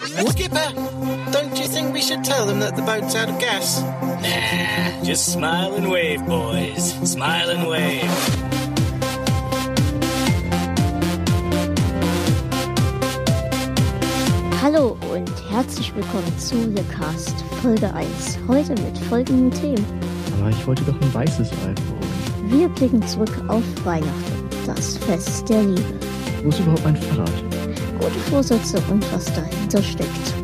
Skipper, don't you think we should tell them that the boat's out of gas? Nah, just smile and wave, boys. Smile and wave. Hallo und herzlich willkommen zu The Cast Folge 1. Heute mit folgenden Themen. Aber ich wollte doch ein weißes iPhone. Wir blicken zurück auf Weihnachten, das Fest der Liebe. Wo ist überhaupt mein Fahrrad? Gute Vorsätze und was dahinter steckt.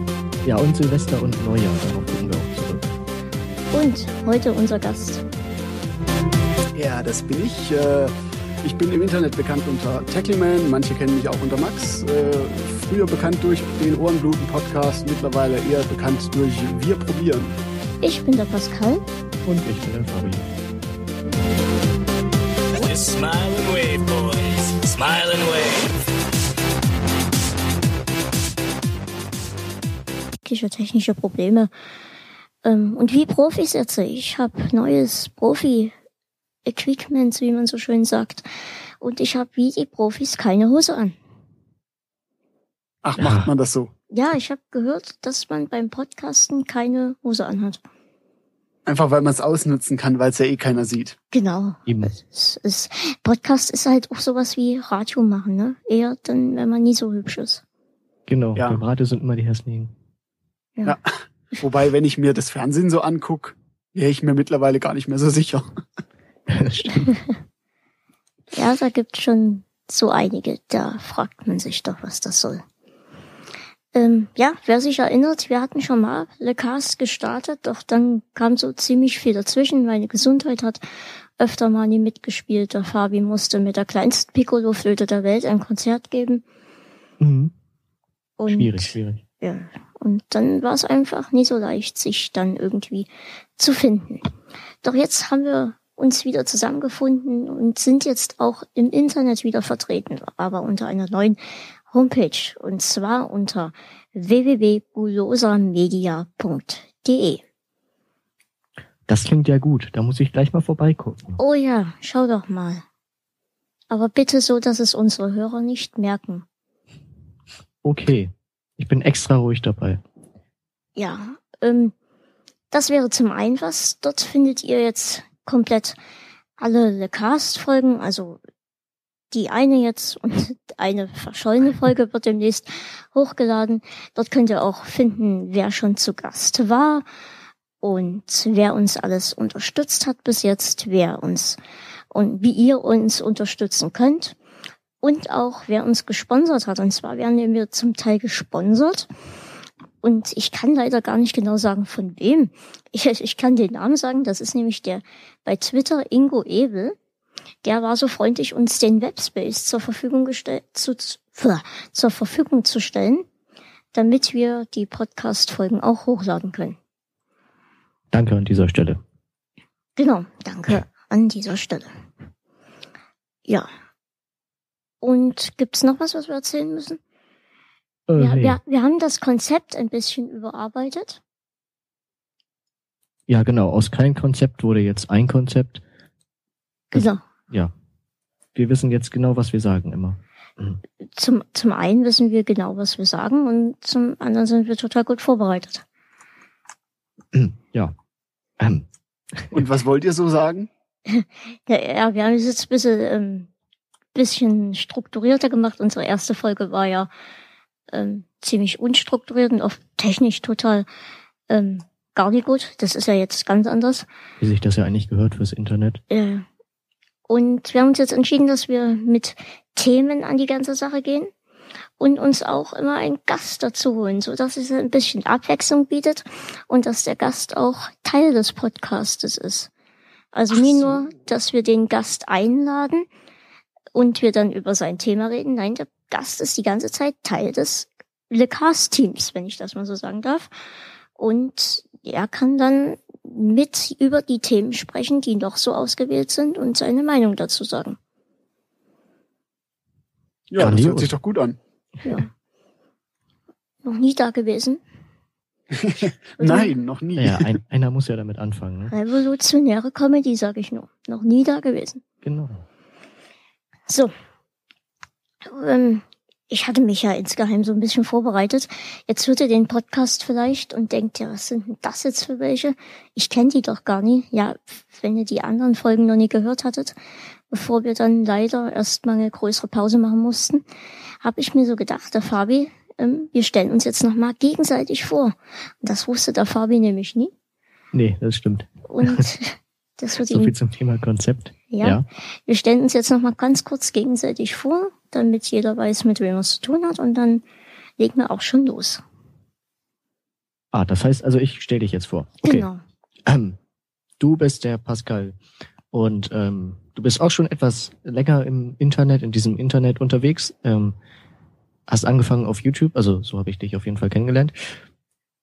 Ja, und Silvester und Neujahr, darauf gucken wir auch zurück. Und heute unser Gast. Ja, das bin ich. Äh, Ich bin im Internet bekannt unter Tackleman, manche kennen mich auch unter Max. Äh, Früher bekannt durch den Ohrenbluten-Podcast, mittlerweile eher bekannt durch Wir probieren. Ich bin der Pascal. Und ich bin der Fabi. Smile and wave, boys. Smile and wave. Technische, technische Probleme. Ähm, und wie Profis jetzt. Ich habe neues Profi-Equipment, wie man so schön sagt. Und ich habe wie die Profis keine Hose an. Ach, Ja. macht man das so? Ja, ich habe gehört, dass man beim Podcasten keine Hose anhat. Einfach weil man es ausnutzen kann, weil es ja eh keiner sieht. Genau. Eben. Es ist, Podcast ist halt auch sowas wie Radio machen, ne? Eher dann, wenn man nie so hübsch ist. Genau, Ja. beim Radio sind immer die hässlichen. Ja. Wobei, wenn ich mir das Fernsehen so anguck, wäre ich mir mittlerweile gar nicht mehr so sicher. Das stimmt. Ja, da gibt schon so einige, da fragt man sich doch, was das soll. Ähm, ja, wer sich erinnert, wir hatten schon mal Le Cast gestartet, doch dann kam so ziemlich viel dazwischen. Meine Gesundheit hat öfter mal nie mitgespielt. Der Fabi musste mit der kleinsten Piccolo-Flöte der Welt ein Konzert geben. Mhm. Und Schwierig, schwierig. Ja, und dann war es einfach nie so leicht, sich dann irgendwie zu finden. Doch jetzt haben wir uns wieder zusammengefunden und sind jetzt auch im Internet wieder vertreten, aber unter einer neuen Homepage und zwar unter www.bulosamedia.de. Das klingt ja gut. Da muss ich gleich mal vorbeigucken. Oh ja, schau doch mal. Aber bitte so, dass es unsere Hörer nicht merken. Okay. Ich bin extra ruhig dabei. Ja, ähm, das wäre zum einen was. Dort findet ihr jetzt komplett alle Le Cast-Folgen, also die eine jetzt und eine verschollene Folge wird demnächst hochgeladen. Dort könnt ihr auch finden, wer schon zu Gast war und wer uns alles unterstützt hat bis jetzt, wer uns und wie ihr uns unterstützen könnt und auch wer uns gesponsert hat. Und zwar werden wir zum Teil gesponsert. Und ich kann leider gar nicht genau sagen, von wem. Ich, ich kann den Namen sagen, das ist nämlich der bei Twitter Ingo Ebel. Der war so freundlich, uns den Webspace zur Verfügung gestellt, zu, zu, zur Verfügung zu stellen, damit wir die Podcast-Folgen auch hochladen können. Danke an dieser Stelle. Genau, danke an dieser Stelle. Ja. Und gibt's noch was, was wir erzählen müssen? Äh, Wir, nee. wir, wir haben das Konzept ein bisschen überarbeitet. Ja, genau. Aus kein Konzept wurde jetzt ein Konzept. Das- Genau. Ja. Wir wissen jetzt genau, was wir sagen immer. Mhm. Zum, zum einen wissen wir genau, was wir sagen und zum anderen sind wir total gut vorbereitet. Ja. Ähm, Und was wollt ihr so sagen? Ja, ja wir haben es jetzt ein bisschen, ähm, bisschen strukturierter gemacht. Unsere erste Folge war ja ähm, ziemlich unstrukturiert und oft technisch total ähm, gar nicht gut. Das ist ja jetzt ganz anders. wie sich das ja eigentlich gehört fürs Internet. Äh, und wir haben uns jetzt entschieden, dass wir mit Themen an die ganze Sache gehen und uns auch immer einen Gast dazu holen, so dass es ein bisschen Abwechslung bietet und dass der Gast auch Teil des Podcastes ist. Also nie so. nur, dass wir den Gast einladen und wir dann über sein Thema reden. Nein, der Gast ist die ganze Zeit Teil des Le Cast-Teams, wenn ich das mal so sagen darf. Und er kann dann mit über die Themen sprechen, die noch so ausgewählt sind und seine Meinung dazu sagen. Ja, das hört sich doch gut an. Ja. noch nie da gewesen. Nein, noch nie. Naja, ein, einer muss ja damit anfangen. Ne? Revolutionäre Comedy, sag ich nur. Noch nie da gewesen. Genau. So. Ähm, ich hatte mich ja insgeheim so ein bisschen vorbereitet. Jetzt hört ihr den Podcast vielleicht und denkt, ja, was sind denn das jetzt für welche? Ich kenne die doch gar nicht. Ja, wenn ihr die anderen Folgen noch nie gehört hattet, bevor wir dann leider erstmal eine größere Pause machen mussten, habe ich mir so gedacht, der Fabi, ähm, wir stellen uns jetzt nochmal gegenseitig vor. Und das wusste der Fabi nämlich nie. Nee, das stimmt. Und das wird So viel zum Thema Konzept. ja. Ja. Wir stellen uns jetzt nochmal ganz kurz gegenseitig vor, damit jeder weiß, mit wem er es zu tun hat und dann legen wir auch schon los. Ah, das heißt also, ich stelle dich jetzt vor. Okay. Genau. Ähm, du bist der Pascal und ähm, du bist auch schon etwas länger im Internet, in diesem Internet unterwegs. Ähm, hast angefangen auf YouTube, also so habe ich dich auf jeden Fall kennengelernt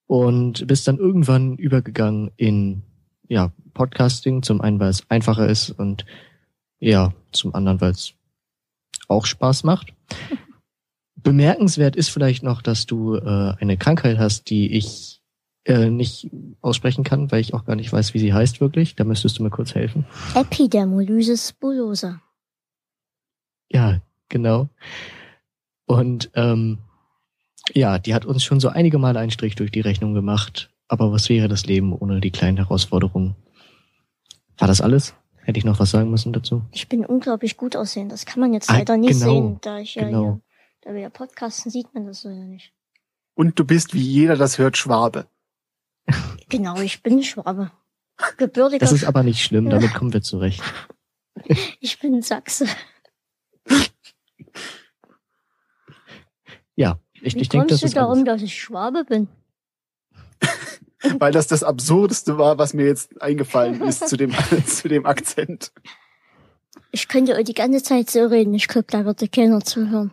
und bist dann irgendwann übergegangen in ja Podcasting. Zum einen, weil es einfacher ist und ja, zum anderen, weil es auch Spaß macht. Bemerkenswert ist vielleicht noch, dass du äh, eine Krankheit hast, die ich äh, nicht aussprechen kann, weil ich auch gar nicht weiß, wie sie heißt wirklich. Da müsstest du mir kurz helfen. Epidermolysis bullosa. Ja, genau. Und ähm, ja, die hat uns schon so einige Male einen Strich durch die Rechnung gemacht. Aber was wäre das Leben ohne die kleinen Herausforderungen? War das alles? Hätte ich noch was sagen müssen dazu? Ich bin unglaublich gut aussehen. Das kann man jetzt Ah, leider nicht genau, sehen, da ich ja genau. hier, da wir ja podcasten, sieht man das so ja nicht. Und du bist, wie jeder das hört, Schwabe. Genau, ich bin Schwabe. Gebürtiger, Das ist aber nicht schlimm, damit kommen wir zurecht. ich bin Sachse. Ja, ich, Wie ich denke, kommst das du ist darum, alles. dass ich Schwabe bin? Weil das das Absurdeste war, was mir jetzt eingefallen ist zu dem, zu dem Akzent. Ich könnte euch die ganze Zeit so reden. Ich glaube, da würde keiner zuhören.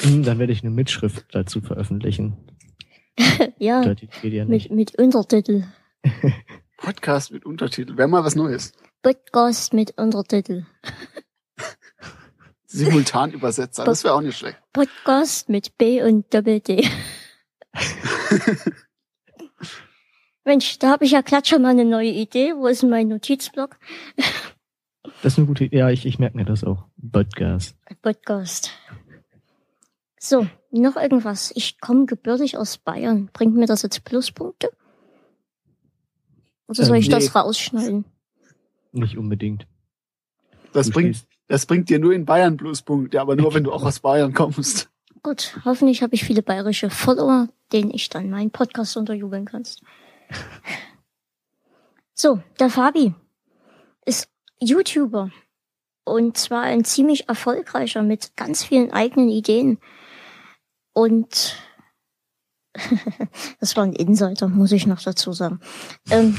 Hm, Dann werde ich eine Mitschrift dazu veröffentlichen. Ja, mit, mit Untertitel. Podcast mit Untertitel. Wäre mal was Neues. Podcast mit Untertitel. Simultanübersetzer. Das wäre auch nicht schlecht. Podcast mit B und Doppel D. Mensch, da habe ich ja glatt schon mal eine neue Idee. Wo ist denn mein Notizblock? Das ist eine gute Ja, ich, ich merke mir das auch. Podcast. Podcast. So, noch irgendwas. Ich komme gebürtig aus Bayern. Bringt mir das jetzt Pluspunkte? Oder soll Ähm, ich nee. das rausschneiden? Nicht unbedingt. Das Du bringt, stehst- das bringt dir nur in Bayern Pluspunkte, aber nur wenn du auch aus Bayern kommst. Gut, hoffentlich habe ich viele bayerische Follower, denen ich dann meinen Podcast unterjubeln kannst. So, der Fabi ist YouTuber. Und zwar ein ziemlich erfolgreicher mit ganz vielen eigenen Ideen. Und das war ein Insider, muss ich noch dazu sagen. Ähm,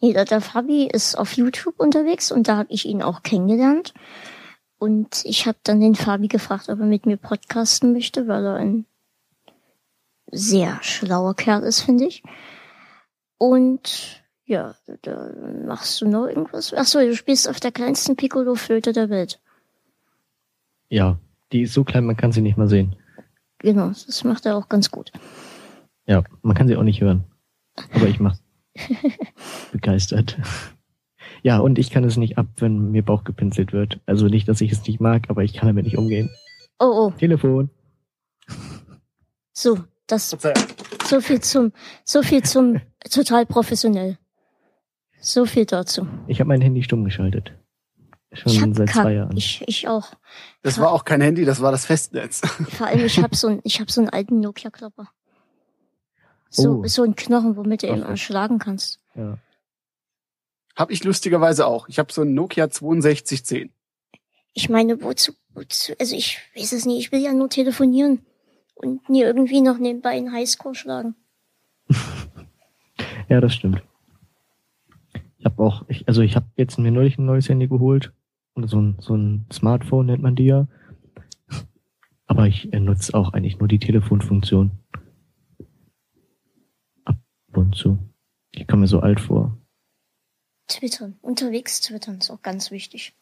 nee, der, der Fabi ist auf YouTube unterwegs und da habe ich ihn auch kennengelernt. Und ich habe dann den Fabi gefragt, ob er mit mir podcasten möchte, weil er ein sehr schlauer Kerl ist, finde ich. Und ja, da machst du noch irgendwas. Ach so, du spielst auf der kleinsten Piccolo-Flöte der Welt. Ja, die ist so klein, man kann sie nicht mal sehen. Genau, das macht er auch ganz gut. Ja, man kann sie auch nicht hören. Aber ich mach's. Begeistert. Ja, und ich kann es nicht ab, wenn mir Bauch gepinselt wird. Also nicht, dass ich es nicht mag, aber ich kann damit nicht umgehen. Oh, oh, Telefon. so, das, so viel zum, so viel zum, total professionell. So viel dazu. Ich habe mein Handy stumm geschaltet. Ich Schon seit zwei Jahren. Ich, ich auch. Das war auch kein Handy, das war das Festnetz. Vor allem, ich habe so, ein, ich hab so einen alten Nokia-Klopper. So, Oh. so ein Knochen, womit du ihn Ach. erschlagen kannst. Ja. Hab ich lustigerweise auch. Ich habe so ein Nokia 6210. Ich meine, wozu, wozu, also ich weiß es nicht, ich will ja nur telefonieren und nie irgendwie noch nebenbei einen Highscore schlagen. ja, das stimmt. Ich habe auch, ich, also ich habe jetzt mir neulich ein neues Handy geholt. Oder so ein, so ein Smartphone nennt man die ja. Aber ich äh, nutze auch eigentlich nur die Telefonfunktion. Ab und zu. Ich komme mir so alt vor. Twittern, unterwegs twittern ist auch ganz wichtig.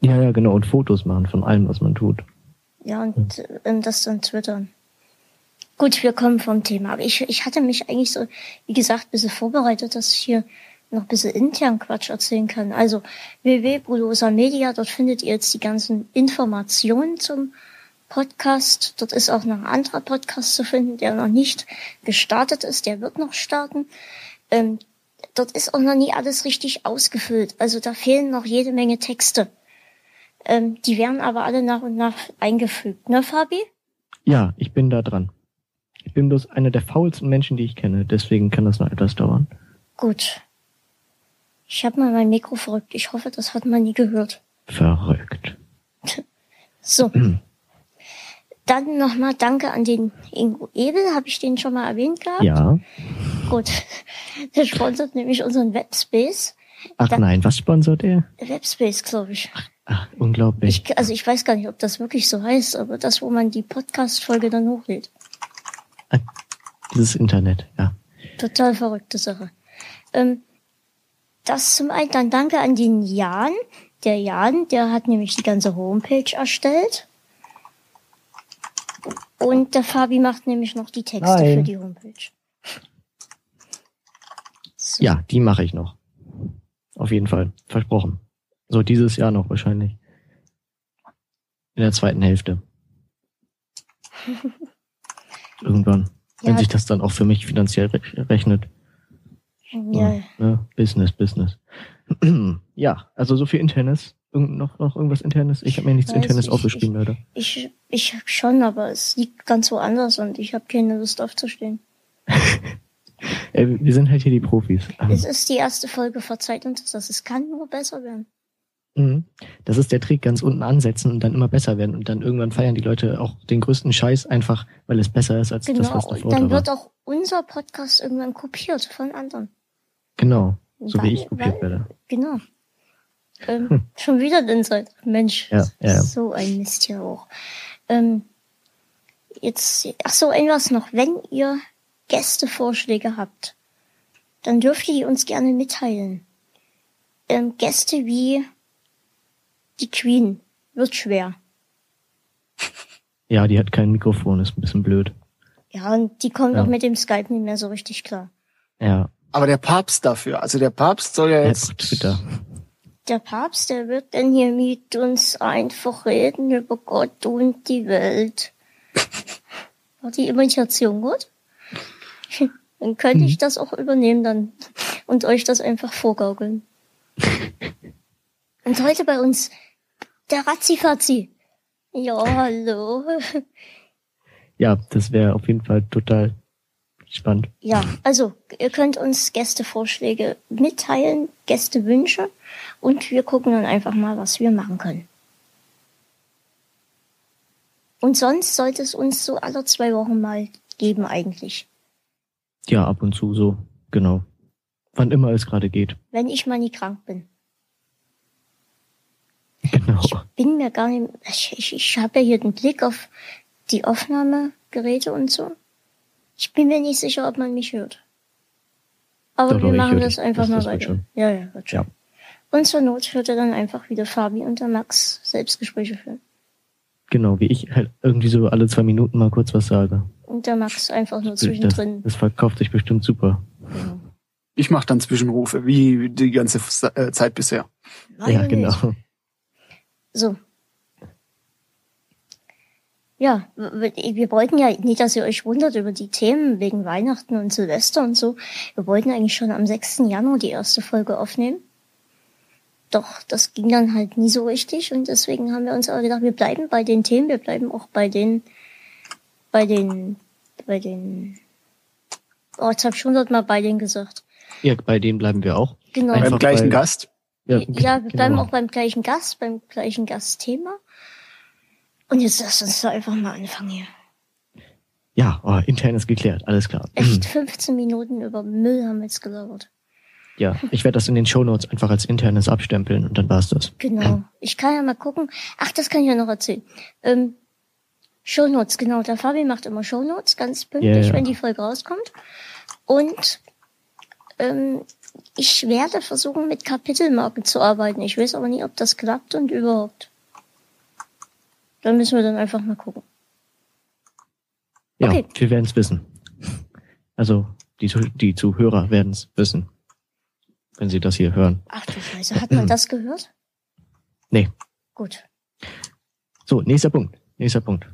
Ja, ja, genau. Und Fotos machen von allem, was man tut. Ja, und ähm, das dann twittern. Gut, wir kommen vom Thema. Aber ich, ich hatte mich eigentlich so, wie gesagt, ein bisschen vorbereitet, dass hier noch ein bisschen intern Quatsch erzählen kann. Also www.bulosa Media, dort findet ihr jetzt die ganzen Informationen zum Podcast. Dort ist auch noch ein anderer Podcast zu finden, der noch nicht gestartet ist. Der wird noch starten. Ähm, dort ist auch noch nie alles richtig ausgefüllt. Also da fehlen noch jede Menge Texte. Ähm, die werden aber alle nach und nach eingefügt. Ne, Fabi? Ja, ich bin da dran. Ich bin bloß einer der faulsten Menschen, die ich kenne. Deswegen kann das noch etwas dauern. Gut. Ich habe mal mein Mikro verrückt. Ich hoffe, das hat man nie gehört. Verrückt. So. Dann nochmal Danke an den Ingo Ebel. Habe ich den schon mal erwähnt gehabt? Ja. Gut. Der sponsert nämlich unseren Webspace. Ach Dann- nein, was sponsert er? Webspace, glaube ich. Ach, unglaublich. ich. Also ich weiß gar nicht, ob das wirklich so heißt, aber das, wo man die Podcast-Folge dann hochlädt. Dieses Internet, ja. Total verrückte Sache. Ähm, das zum einen, dann danke an den Jan. Der Jan, der hat nämlich die ganze Homepage erstellt. Und der Fabi macht nämlich noch die Texte Nein. für die Homepage. So. Ja, die mache ich noch. Auf jeden Fall. Versprochen. So dieses Jahr noch wahrscheinlich. In der zweiten Hälfte. Irgendwann. Wenn Ja. sich das dann auch für mich finanziell re- rechnet. Ja, Ne? Business, Business. ja, also so viel Internes. Irgend, noch, noch irgendwas Internes? Ich habe mir nichts Weiß Internes ich- aufgeschrieben, leider. ich, ich schon, aber es liegt ganz woanders und ich habe keine Lust aufzustehen. Äh, wir sind halt hier die Profis. Es ist die erste Folge, verzeiht uns das. Es kann nur besser werden. Mhm. Das ist der Trick, ganz unten ansetzen und dann immer besser werden. Und dann irgendwann feiern die Leute auch den größten Scheiß einfach, weil es besser ist als das, Genau, was und davor dann war. wird auch unser Podcast irgendwann kopiert von anderen. Genau, so Weil- wie ich kopiert weil- werde. Genau. Ähm, Schon wieder den Seit. Mensch, Ja, ja, so ein Mist hier auch. Ähm, jetzt, ach so, etwas noch. Wenn ihr Gästevorschläge habt, dann dürft ihr die uns gerne mitteilen. Ähm, Gäste wie die Queen wird schwer. Ja, die hat kein Mikrofon, ist ein bisschen blöd. Ja, und die kommt Ja. auch mit dem Skype nicht mehr so richtig klar. Ja, Aber der Papst dafür, also der Papst soll ja jetzt Twitter. Der Papst, der wird dann hier mit uns einfach reden über Gott und die Welt. War die Imitation gut? Dann könnte ich das auch übernehmen dann und euch das einfach vorgaukeln. Und heute bei uns der Razzifatzi. Ja, hallo. Ja, das wäre auf jeden Fall total spannend. Ja, also ihr könnt uns Gästevorschläge mitteilen, Gästewünsche und wir gucken dann einfach mal, was wir machen können. Und sonst sollte es uns so alle zwei Wochen mal geben eigentlich. Ja, ab und zu so, genau. Wann immer es gerade geht. Wenn ich mal nie krank bin. Genau. Bin mir gar nicht, ich, ich, ich habe ja hier den Blick auf die Aufnahmegeräte und so. Ich bin mir nicht sicher, ob man mich hört. Aber Doch, wir doch, ich machen das einfach Das- mal das weiter. schon. Ja, ja, wird schon. Ja. Und zur Not hört er dann einfach wieder Fabi und der Max Selbstgespräche führen. Genau, wie ich halt irgendwie so alle zwei Minuten mal kurz was sage. Und der Max einfach nur Das, zwischendrin. das verkauft sich bestimmt super. Genau. Ich mache dann Zwischenrufe, wie die ganze äh, Zeit bisher. ja, genau. Güte. So. Ja, wir wollten ja nicht, dass ihr euch wundert über die Themen wegen Weihnachten und Silvester und so. Wir wollten eigentlich schon am 6. Januar die erste Folge aufnehmen. Doch das ging dann halt nie so richtig und deswegen haben wir uns aber gedacht, wir bleiben bei den Themen, wir bleiben auch bei den, bei den, bei den, oh, jetzt hab ich hundertmal bei denen gesagt. Ja, bei denen bleiben wir auch. Genau. Einfach Beim gleichen weil- Gast. Ja, wir bleiben genau. auch beim gleichen Gast, beim gleichen Gastthema. Und jetzt lass uns da einfach mal anfangen hier. Ja, oh, internes geklärt, alles klar. Echt 15 Minuten über Müll haben wir jetzt gelabert. Ja, ich werde das in den Shownotes einfach als internes abstempeln und dann war's das. Genau. Ich kann ja mal gucken. Ach, das kann ich ja noch erzählen. Ähm, Shownotes, genau. Der Fabi macht immer Shownotes, ganz pünktlich, Ja, ja. wenn die Folge rauskommt. Und ähm, ich werde versuchen, mit Kapitelmarken zu arbeiten. Ich weiß aber nie, ob das klappt und überhaupt. Da müssen wir dann einfach mal gucken. Ja, Okay. wir werden es wissen. Also die, die Zuhörer werden es wissen. wenn Sie das hier hören. Ach du Scheiße, hat man das gehört? Nee. Gut. So, nächster Punkt. Nächster Punkt.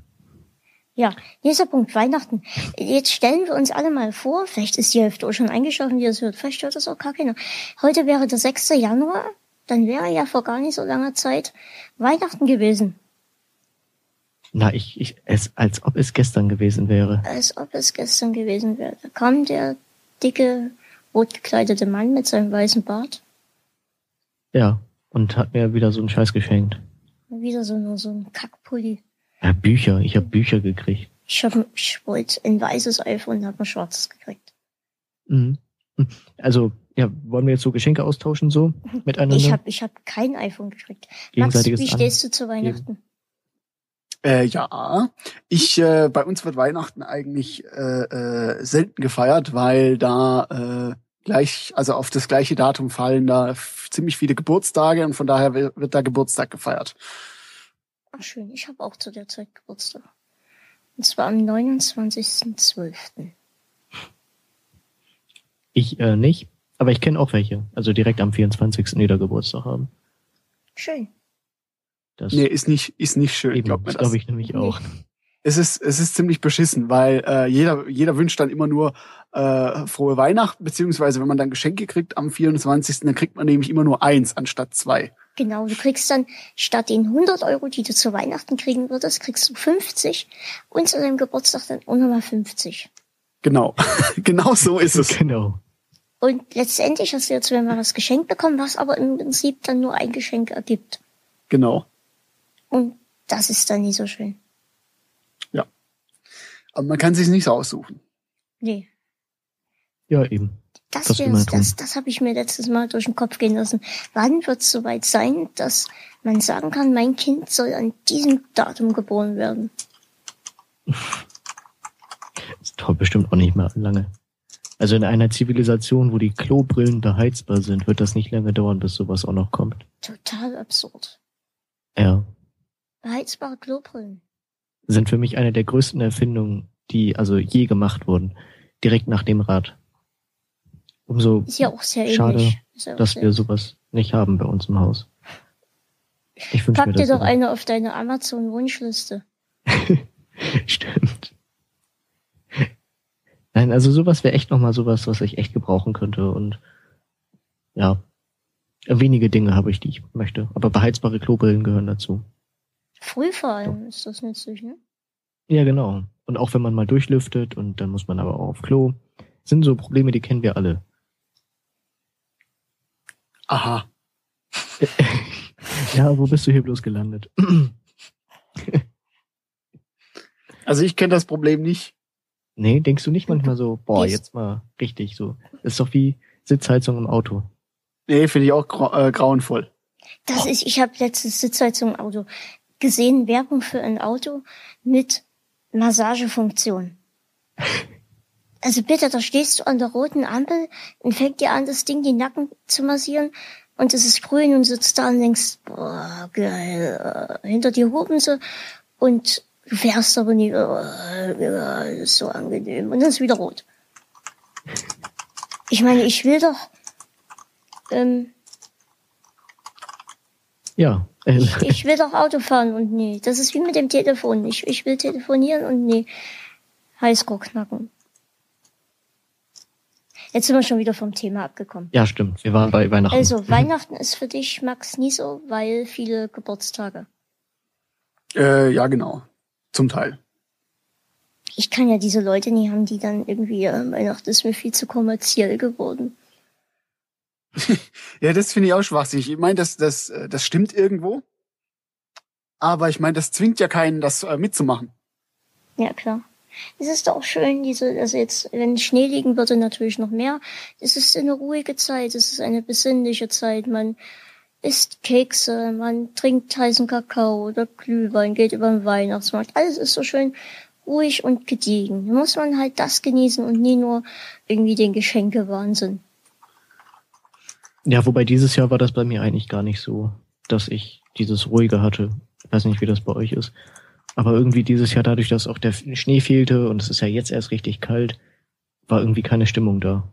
Ja, nächster Punkt, Weihnachten. Jetzt stellen wir uns alle mal vor, vielleicht ist die Hälfte auch schon eingeschlafen, die das hört, vielleicht hört das auch gar keiner. Heute wäre der 6. Januar, dann wäre ja vor gar nicht so langer Zeit Weihnachten gewesen. Na, ich, ich, es, als ob es gestern gewesen wäre. Als ob es gestern gewesen wäre. Da kam der dicke, rot gekleidete Mann mit seinem weißen Bart. Ja. Und hat mir wieder so einen Scheiß geschenkt. Wieder so, nur so ein Kackpulli. Ja, Bücher. Ich habe Bücher gekriegt. Ich, hab, ich wollte ein weißes iPhone und habe ein schwarzes gekriegt. Mhm. Also, ja, wollen wir jetzt so Geschenke austauschen so miteinander? Ich habe ich hab kein iPhone gekriegt. Max, wie stehst du zu Weihnachten? Äh, ja, ich äh, bei uns wird Weihnachten eigentlich äh, äh, selten gefeiert, weil da äh, gleich, also auf das gleiche Datum fallen da ziemlich viele Geburtstage und von daher wi- wird da Geburtstag gefeiert. Ach schön, ich habe auch zu der Zeit Geburtstag. Und zwar am 29.12. Ich äh, nicht, aber ich kenne auch welche. Also direkt am 24. die da Geburtstag haben. Schön. Das, Nee, ist nicht, ist nicht schön, eben, glaubt mir das das. glaube ich nämlich auch. Es ist, es ist ziemlich beschissen, weil äh, jeder, jeder wünscht dann immer nur äh, frohe Weihnachten, beziehungsweise wenn man dann Geschenke kriegt am 24., dann kriegt man nämlich immer nur eins anstatt zwei. Genau, du kriegst dann statt den 100 Euro, die du zu Weihnachten kriegen würdest, kriegst du 50 und zu deinem Geburtstag dann auch nochmal 50. Genau, genau so ist es. Genau. Und letztendlich hast du jetzt zweimal was geschenkt bekommen, was aber im Prinzip dann nur ein Geschenk ergibt. Genau. Und das ist dann nicht so schön. Aber man kann sich nicht so aussuchen. Nee. Ja, eben. Das, Das tun. das, das habe ich mir letztes Mal durch den Kopf gehen lassen. Wann wird es soweit sein, dass man sagen kann, mein Kind soll an diesem Datum geboren werden? Das dauert bestimmt auch nicht mehr lange. Also in einer Zivilisation, wo die Klobrillen beheizbar sind, wird das nicht lange dauern, bis sowas auch noch kommt. Total absurd. Ja. Beheizbare Klobrillen. Sind für mich eine der größten Erfindungen, die also je gemacht wurden. Direkt nach dem Rad. Umso ja Schade, dass wir sowas nicht haben bei uns im Haus. Ich Pack dir doch eine auf deine Amazon-Wunschliste. Stimmt. Nein, also sowas wäre echt nochmal sowas, was ich echt gebrauchen könnte. Und ja, wenige Dinge habe ich, die ich möchte. Aber beheizbare Klobrillen gehören dazu. Früh vor allem ist das nützlich, ne? Ja, genau. Und auch wenn man mal durchlüftet und dann muss man aber auch auf Klo. Sind so Probleme, die kennen wir alle. Aha. Ja, wo bist du hier bloß gelandet? Also ich kenne das Problem nicht. nee, denkst du nicht manchmal so, boah, Gehst- jetzt mal richtig so. Das ist doch wie Sitzheizung im Auto. Nee, finde ich auch grau äh, grauenvoll. Das ist, ich habe letztes Sitzheizung im Auto gesehen, Werbung für ein Auto mit Massagefunktion. Also bitte, da stehst du an der roten Ampel und fängt dir an, das Ding die Nacken zu massieren und es ist grün und sitzt da und denkst, boah, geil, hinter dir hupen sie und du fährst aber nie, oh, ja, das ist so angenehm und dann ist wieder rot. Ich meine, ich will doch, ähm, Ja. Ich, ich will doch Auto fahren und nee. Das ist wie mit dem Telefon. Ich, ich will telefonieren und nee. Highscore knacken. Jetzt sind wir schon wieder vom Thema abgekommen. ja, stimmt. Wir waren bei Weihnachten. Also, Weihnachten ist für dich, Max, nie so, weil viele Geburtstage. Äh, ja, genau. Zum Teil. Ich kann ja diese Leute nie haben, die dann irgendwie, äh, Weihnachten ist mir viel zu kommerziell geworden. Ja, das finde ich auch schwachsinnig. Ich meine, das, das, äh, das stimmt irgendwo. Aber ich meine, das zwingt ja keinen, das äh, mitzumachen. Ja, klar. Es ist auch schön, diese, also jetzt, wenn Schnee liegen würde, natürlich noch mehr. Es ist eine ruhige Zeit, es ist eine besinnliche Zeit. Man isst Kekse, man trinkt heißen Kakao oder Glühwein, geht über den Weihnachtsmarkt. Alles ist so schön ruhig und gediegen. Da muss man halt das genießen und nie nur irgendwie den Geschenkewahnsinn. Ja, wobei dieses Jahr war das bei mir eigentlich gar nicht so, dass ich dieses ruhige hatte. Ich weiß nicht, wie das bei euch ist. Aber irgendwie dieses Jahr, dadurch, dass auch der Schnee fehlte und es ist ja jetzt erst richtig kalt, war irgendwie keine Stimmung da.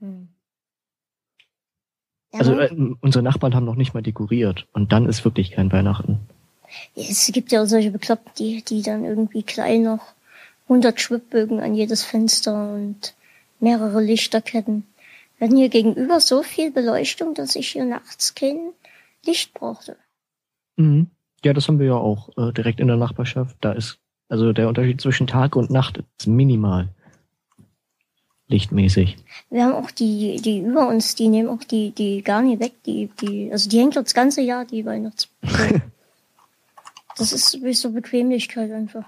Hm. Also äh, unsere Nachbarn haben noch nicht mal dekoriert und dann ist wirklich kein Weihnachten. Es gibt ja auch solche Bekloppten, die, die dann irgendwie klein noch 100 Schwibbögen an jedes Fenster und mehrere Lichterketten. Wir hatten hier gegenüber so viel Beleuchtung, dass ich hier nachts kein Licht brauchte. Mhm. Ja, das haben wir ja auch äh, direkt in der Nachbarschaft. Da ist also der Unterschied zwischen Tag und Nacht ist minimal. Lichtmäßig. Wir haben auch die, die über uns, die nehmen auch die, die gar nicht weg, die, die, also die hängt das ganze Jahr, die Weihnachts. das ist so Bequemlichkeit einfach.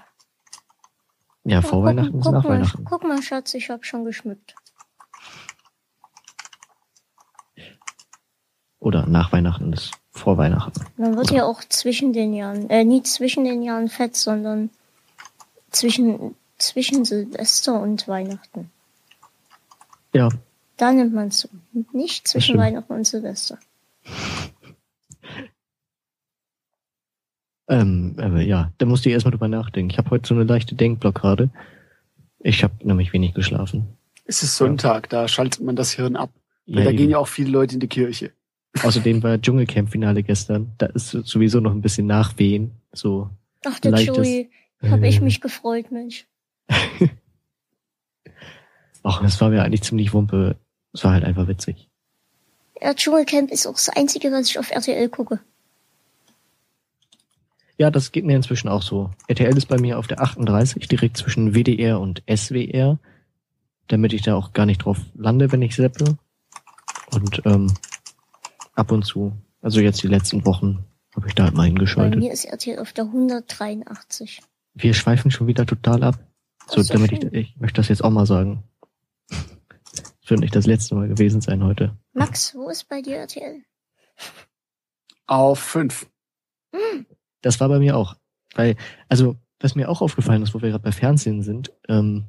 Ja, vor guck, Weihnachten ist guck nach mal, Weihnachten. Guck mal, Schatz, ich hab schon geschmückt. Oder nach Weihnachten ist vor Weihnachten. Man wird ja auch zwischen den Jahren, äh, nie zwischen den Jahren fett, sondern zwischen, zwischen Silvester und Weihnachten. Ja, Da nimmt man zu. Nicht zwischen. Weihnachten und Silvester. ähm, aber ja, da musste ich erstmal drüber nachdenken. Ich habe heute so eine leichte Denkblockade. Ich habe nämlich wenig geschlafen. Es ist Sonntag, da schaltet man das Hirn ab. Ja, da eben. gehen ja auch viele Leute in die Kirche. Außerdem war Dschungelcamp-Finale gestern. Da ist sowieso noch ein bisschen Nachwehen. So. Ach, der Leichtes- Joey, hab ich mich gefreut, Mensch. Ach, das war mir eigentlich ziemlich wumpe. Es war halt einfach witzig. Ja, Dschungelcamp ist auch das Einzige, was ich auf RTL gucke. Ja, das geht mir inzwischen auch so. RTL ist bei mir auf der 38, direkt zwischen WDR und SWR, damit ich da auch gar nicht drauf lande, wenn ich seppe. Und ähm, ab und zu, also jetzt die letzten Wochen, habe ich da halt mal Bei hingeschaltet. mir ist RTL auf der 183. Wir schweifen schon wieder total ab. So, damit ich, schön. ich möchte das jetzt auch mal sagen. Das wird nicht das letzte Mal gewesen sein heute. Max, wo ist bei dir RTL? Auf fünf. Das war bei mir auch. Weil, also, was mir auch aufgefallen ist, wo wir gerade bei Fernsehen sind, ähm,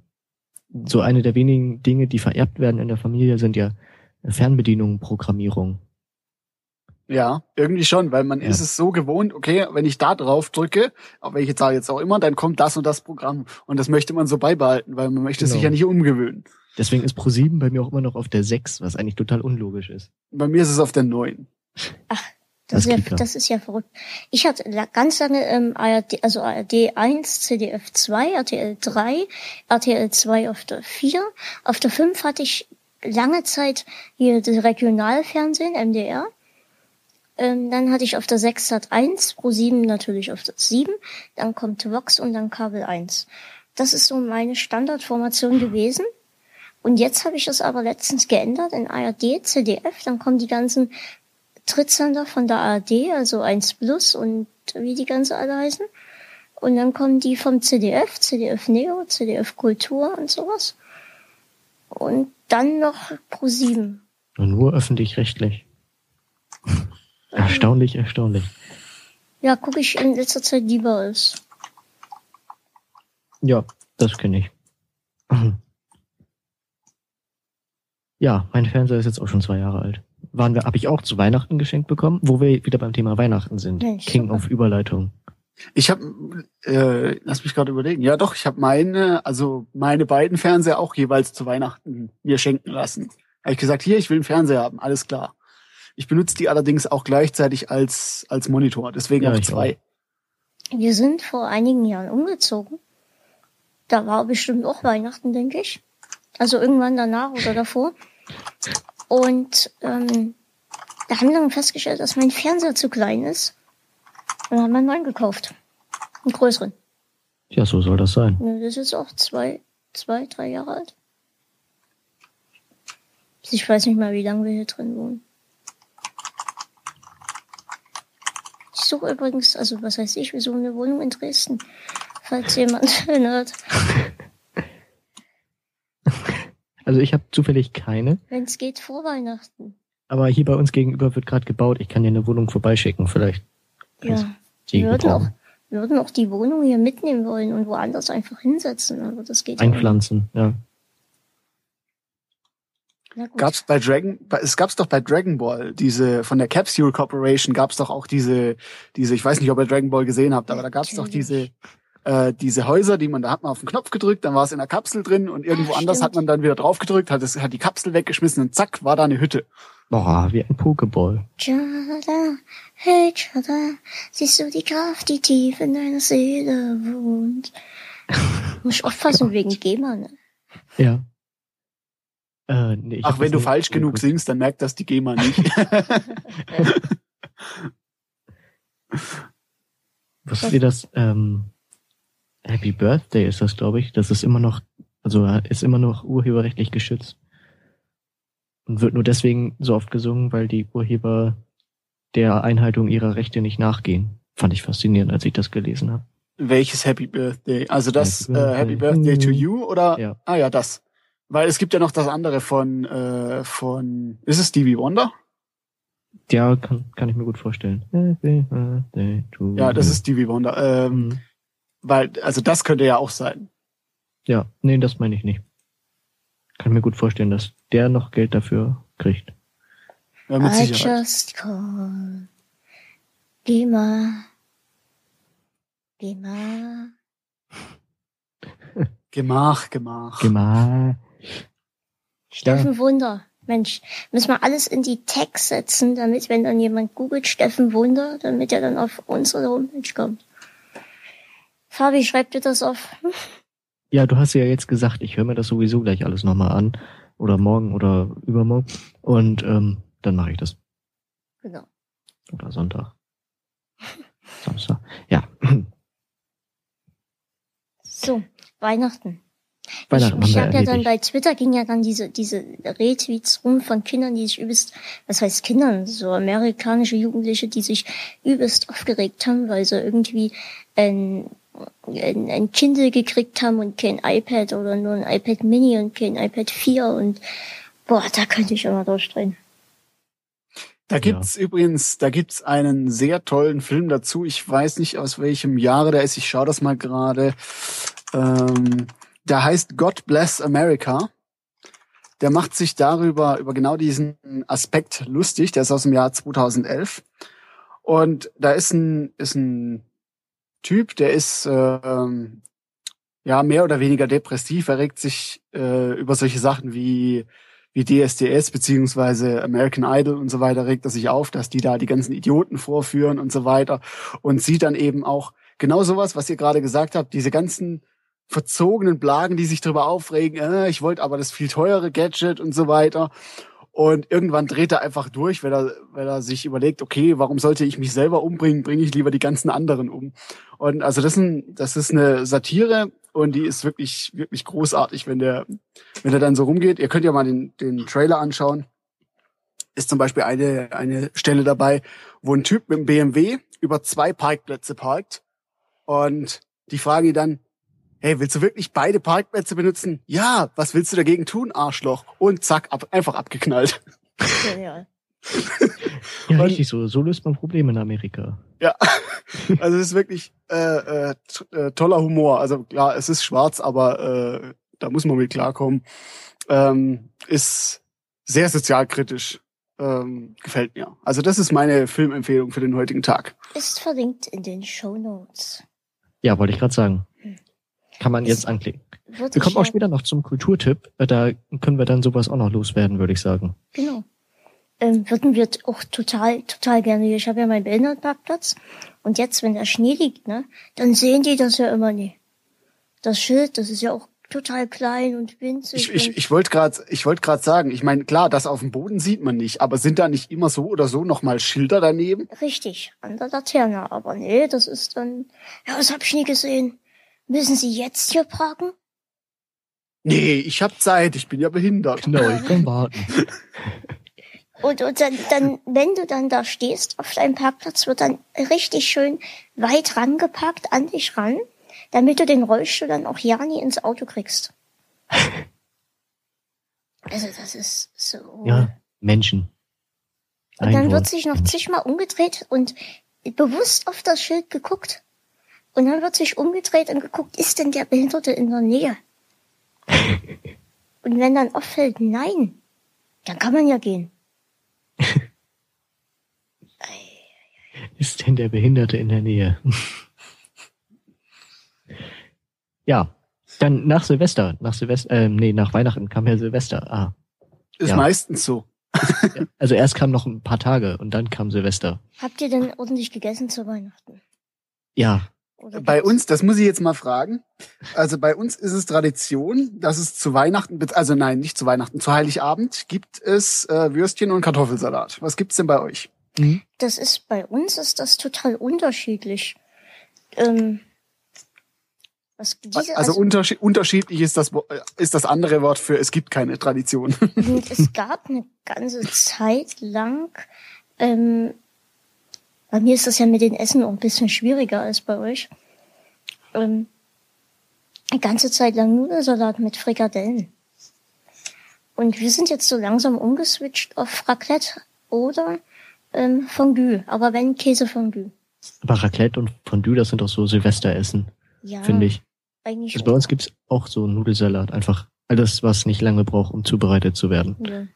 so eine der wenigen Dinge, die vererbt werden in der Familie, sind ja Fernbedienungen, Programmierung. Ja, irgendwie schon, weil man Ja. ist es so gewohnt, okay, wenn ich da drauf drücke, auf welche Zahl jetzt auch immer, dann kommt das und das Programm. Und das möchte man so beibehalten, weil man möchte sich Genau. ja nicht umgewöhnen. Deswegen ist Pro7 bei mir auch immer noch auf der 6, was eigentlich total unlogisch ist. Bei mir ist es auf der neun. Das, Das ist ja, das ist ja verrückt. Ich hatte ganz lange ähm, ARD, also ARD 1, CDF 2, RTL 3, RTL 2 auf der 4. Auf der 5 hatte ich lange Zeit hier das Regionalfernsehen, MDR. Ähm, dann hatte ich auf der 6 Sat 1, Pro 7 natürlich auf der 7. Dann kommt Vox und dann Kabel 1. Das ist so meine Standardformation gewesen. Und jetzt habe ich das aber letztens geändert in ARD, CDF. Dann kommen die ganzen Trittsender von der ARD, also 1 Plus und wie die ganze alle heißen. Und dann kommen die vom CDF, CDF Neo, CDF Kultur und sowas. Und dann noch Pro 7. Und nur öffentlich-rechtlich. Erstaunlich, erstaunlich. Ja, gucke ich in letzter Zeit lieber als. Ja, das kenne ich. Ja, mein Fernseher ist jetzt auch schon zwei Jahre alt. Waren wir, habe ich auch zu Weihnachten geschenkt bekommen, wo wir wieder beim Thema Weihnachten sind. Mensch, King super. of Überleitung. Ich habe, äh, lass mich gerade überlegen. Ja, doch, ich habe meine, also meine beiden Fernseher auch jeweils zu Weihnachten mir schenken lassen. Habe ich gesagt, hier, ich will einen Fernseher haben, alles klar. Ich benutze die allerdings auch gleichzeitig als als Monitor, deswegen Ja, auch ich zwei. Wir sind vor einigen Jahren umgezogen. Da war bestimmt auch Weihnachten, denke ich. Also irgendwann danach oder davor. Und ähm, da haben wir dann festgestellt, dass mein Fernseher zu klein ist. Und dann haben wir einen neuen gekauft. Einen größeren. Ja, so soll das sein. Das ist auch zwei, zwei, drei Jahre alt. Ich weiß nicht mal, wie lange wir hier drin wohnen. Suche übrigens, also was heißt ich, wir suchen eine Wohnung in Dresden. Falls jemand erinnert. Also ich habe zufällig keine, Wenn es geht, vor Weihnachten. aber hier bei uns gegenüber wird gerade gebaut. Ich kann dir eine Wohnung vorbeischicken, vielleicht. Ja. Wir würden, auch, wir würden auch die Wohnung hier mitnehmen wollen und woanders einfach hinsetzen, aber das geht. Einpflanzen, ja. Gab's bei Dragon, es gab's doch bei Dragon Ball diese von der Capsule Corporation gab's doch auch diese diese, ich weiß nicht, ob ihr Dragon Ball gesehen habt, aber da gab's doch diese Natürlich. äh, diese Häuser, die man da hat man auf den Knopf gedrückt, dann war es in der Kapsel drin und irgendwo Ah, anders stimmt. hat man dann wieder drauf gedrückt, hat es hat die Kapsel weggeschmissen und zack war da eine Hütte. Boah, wie ein Pokéball. Chada, hey Chada, siehst du die Kraft, die tief in deiner Seele wohnt? Muss ich aufpassen wegen GEMA, ne? Ja. Äh, nee, Ach, wenn du falsch genug geguckt. singst, dann merkt das die GEMA nicht. Wusstet ihr das? Ähm, Happy Birthday ist das, glaube ich. Das ist immer noch, also ist immer noch urheberrechtlich geschützt. Und wird nur deswegen so oft gesungen, weil die Urheber der Einhaltung ihrer Rechte nicht nachgehen. Fand ich faszinierend, als ich das gelesen habe. Welches Happy Birthday? Also das Happy äh, Happy Birthday. Birthday to You oder? Ja. Ah ja, das. Weil es gibt ja noch das andere von äh, von ist es Stevie Wonder? Ja, kann, kann ich mir gut vorstellen. Ja, das ist Stevie Wonder. Ähm, Mhm. Weil also das könnte ja auch sein. Ja, nee, das meine ich nicht. Kann mir gut vorstellen, dass der noch Geld dafür kriegt. Ja, mit I Sicherheit. just call. GEMA. GEMA. Gemach, Gemach. Gemah. Steffen Wunder. Mensch, müssen wir alles in die Tags setzen, damit, wenn dann jemand googelt Steffen Wunder, damit er dann auf unsere Homepage kommt. Fabi, schreib dir das auf. Ja, du hast ja jetzt gesagt, ich höre mir das sowieso gleich alles nochmal an. Oder morgen oder übermorgen. Und ähm, dann mache ich das. Genau. Oder Sonntag. Samstag. Ja. So, Weihnachten. Weihnachten ich ich habe ja dann bei Twitter ging ja dann diese, diese Retweets rum von Kindern, die sich übelst, was heißt Kindern, so amerikanische Jugendliche, die sich übelst aufgeregt haben, weil sie irgendwie ein, ein, ein Kindle gekriegt haben und kein iPad oder nur ein iPad Mini und kein iPad 4 und boah, da könnte ich immer durchdrehen. Da gibt's übrigens, da gibt's einen sehr tollen Film dazu. Ich weiß nicht aus welchem Jahre der ist. Ich schaue das mal gerade. Ähm, der heißt God Bless America. Der macht sich darüber über genau diesen Aspekt lustig. Der ist aus dem Jahr 2011 und da ist ein ist ein Typ, der ist ähm, ja mehr oder weniger depressiv. Er regt sich äh, über solche Sachen wie wie DSDS beziehungsweise American Idol und so weiter regt er sich auf, dass die da die ganzen Idioten vorführen und so weiter und sieht dann eben auch genau sowas, was ihr gerade gesagt habt, diese ganzen verzogenen Blagen, die sich darüber aufregen, äh, ich wollte aber das viel teure Gadget und so weiter. Und irgendwann dreht er einfach durch, weil er, weil er sich überlegt, okay, warum sollte ich mich selber umbringen, bringe ich lieber die ganzen anderen um. Und also das ist, ein, das ist eine Satire und die ist wirklich, wirklich großartig, wenn der, wenn der dann so rumgeht. Ihr könnt ja mal den, den Trailer anschauen. Ist zum Beispiel eine, eine Stelle dabei, wo ein Typ mit einem BMW über zwei Parkplätze parkt und die fragen ihn dann, hey, willst du wirklich beide Parkplätze benutzen? Ja, was willst du dagegen tun, Arschloch? Und zack, ab, einfach abgeknallt. Genial. Ja, richtig so. So löst man Probleme in Amerika. Ja, also es ist wirklich äh, äh, äh, toller Humor. Also klar, es ist schwarz, aber äh, da muss man mit klarkommen. Ähm, ist sehr sozialkritisch. Ähm, gefällt mir. Also das ist meine Filmempfehlung für den heutigen Tag. Ist verlinkt in den Show Notes. Ja, wollte ich gerade sagen. Kann man jetzt anklicken. Wir kommen auch später noch zum Kulturtipp. Äh, Da können wir dann sowas auch noch loswerden, würde ich sagen. Genau. Ähm, würden wir auch total, total gerne. Ich habe ja meinen Behindertenparkplatz. Und jetzt, wenn der Schnee liegt, ne, dann sehen die das ja immer nie. Das Schild, das ist ja auch total klein und winzig. Ich, ich, ich wollte gerade ich wollte gerade sagen, ich meine, klar, das auf dem Boden sieht man nicht, aber sind da nicht immer so oder so nochmal Schilder daneben? richtig, an der Laterne. Aber nee, das ist dann, ja, das hab ich nie gesehen. Müssen Sie jetzt hier parken? Nee, ich hab Zeit, ich bin ja behindert. Genau, ich kann warten. Und, und dann, dann, wenn du dann da stehst auf deinem Parkplatz, wird dann richtig schön weit rangeparkt an dich ran, damit du den Rollstuhl dann auch ja nie ins Auto kriegst. Also das ist so. Ja, Menschen. und dann Ein wird sich noch zigmal umgedreht und bewusst auf das Schild geguckt. Und dann wird sich umgedreht und geguckt, ist denn der Behinderte in der Nähe? und wenn dann auffällt, nein, dann kann man ja gehen. Ist denn der Behinderte in der Nähe? ja, dann nach Silvester, nach Silvester, ähm, nee, nach Weihnachten kam ja Silvester. Ah, Ist Ja. meistens so. Also erst kam noch ein paar Tage und dann kam Silvester. Habt ihr denn ordentlich gegessen zu Weihnachten? Ja, Bei uns, das muss ich jetzt mal fragen. Also bei uns ist es Tradition, dass es zu Weihnachten, also nein, nicht zu Weihnachten, zu Heiligabend gibt es äh, Würstchen und Kartoffelsalat. Was gibt's denn bei euch? Das ist bei uns ist das total unterschiedlich. Ähm, was diese, Also, unterschied, unterschiedlich ist das, ist das andere Wort für es gibt keine Tradition. Und es gab eine ganze Zeit lang, ähm, bei mir ist das ja mit den Essen auch ein bisschen schwieriger als bei euch, ähm, eine ganze Zeit lang Nudelsalat mit Frikadellen. Und wir sind jetzt so langsam umgeswitcht auf Raclette oder ähm, Fondue, aber wenn Käsefondue. aber Raclette und Fondue, das sind doch so Silvesteressen, Ja, finde ich. Eigentlich Also bei uns gibt's auch so Nudelsalat, einfach alles, was nicht lange braucht, um zubereitet zu werden. Ja.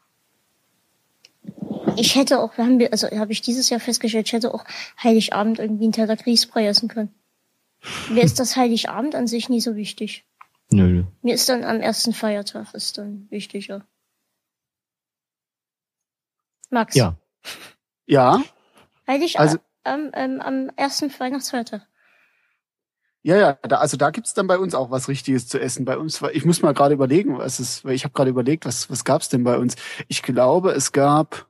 Ich hätte auch, haben wir, also habe ich dieses Jahr festgestellt, ich hätte auch Heiligabend irgendwie einen Teller Grießbrei essen können. Mir ist das Heiligabend an sich nie so wichtig. Nö. Mir ist dann am ersten Feiertag ist dann wichtiger. Max, Ja, ja, Heiligabend also- am, ähm, am ersten Weihnachtsfeiertag. ja, ja. Da, also da gibt's dann bei uns auch was Richtiges zu essen. Bei uns, war, ich muss mal gerade überlegen, was es, weil ich habe gerade überlegt, was was gab's denn bei uns? Ich glaube, es gab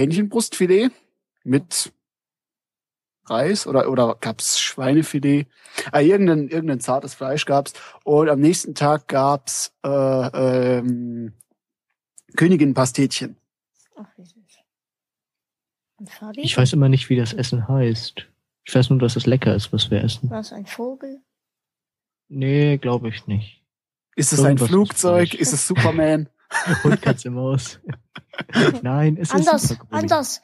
Hähnchenbrustfilet mit Reis oder oder gab's Schweinefilet? Ah, irgendein irgendein zartes Fleisch gab's und am nächsten Tag gab's äh, ähm, Königin Pastetchen. Ach, wie süß. Und Fabi? ich weiß immer nicht, wie das Essen heißt. Ich weiß nur, dass es lecker ist, was wir essen. War es ein Vogel? Nee, glaube ich nicht. Ist es ein Irgendwas ist Flugzeug? falsch. Ist es Superman? Hund, Katze, Maus. Nein, es ist Anders, super gruselig. anders.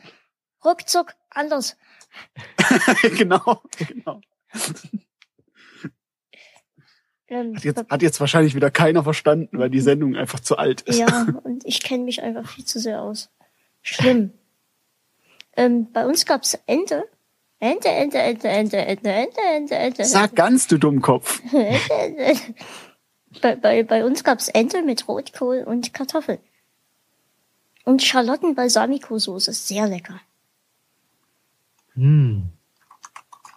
Ruckzuck, anders. genau, genau. Ähm, Hat jetzt, hat jetzt wahrscheinlich wieder keiner verstanden, weil die Sendung einfach zu alt ist. Ja, und ich kenne mich einfach viel zu sehr aus. Schlimm. Ähm, bei uns gab's Ente. Ente, Ente, Ente, Ente, Ente, Ente, Ente, Ente. Sag ganz, du Dummkopf. Ente, Ente. Bei, bei, bei uns gab's Ente mit Rotkohl und Kartoffeln. Und Schalotten Balsamico-Soße. Sehr lecker. Hm.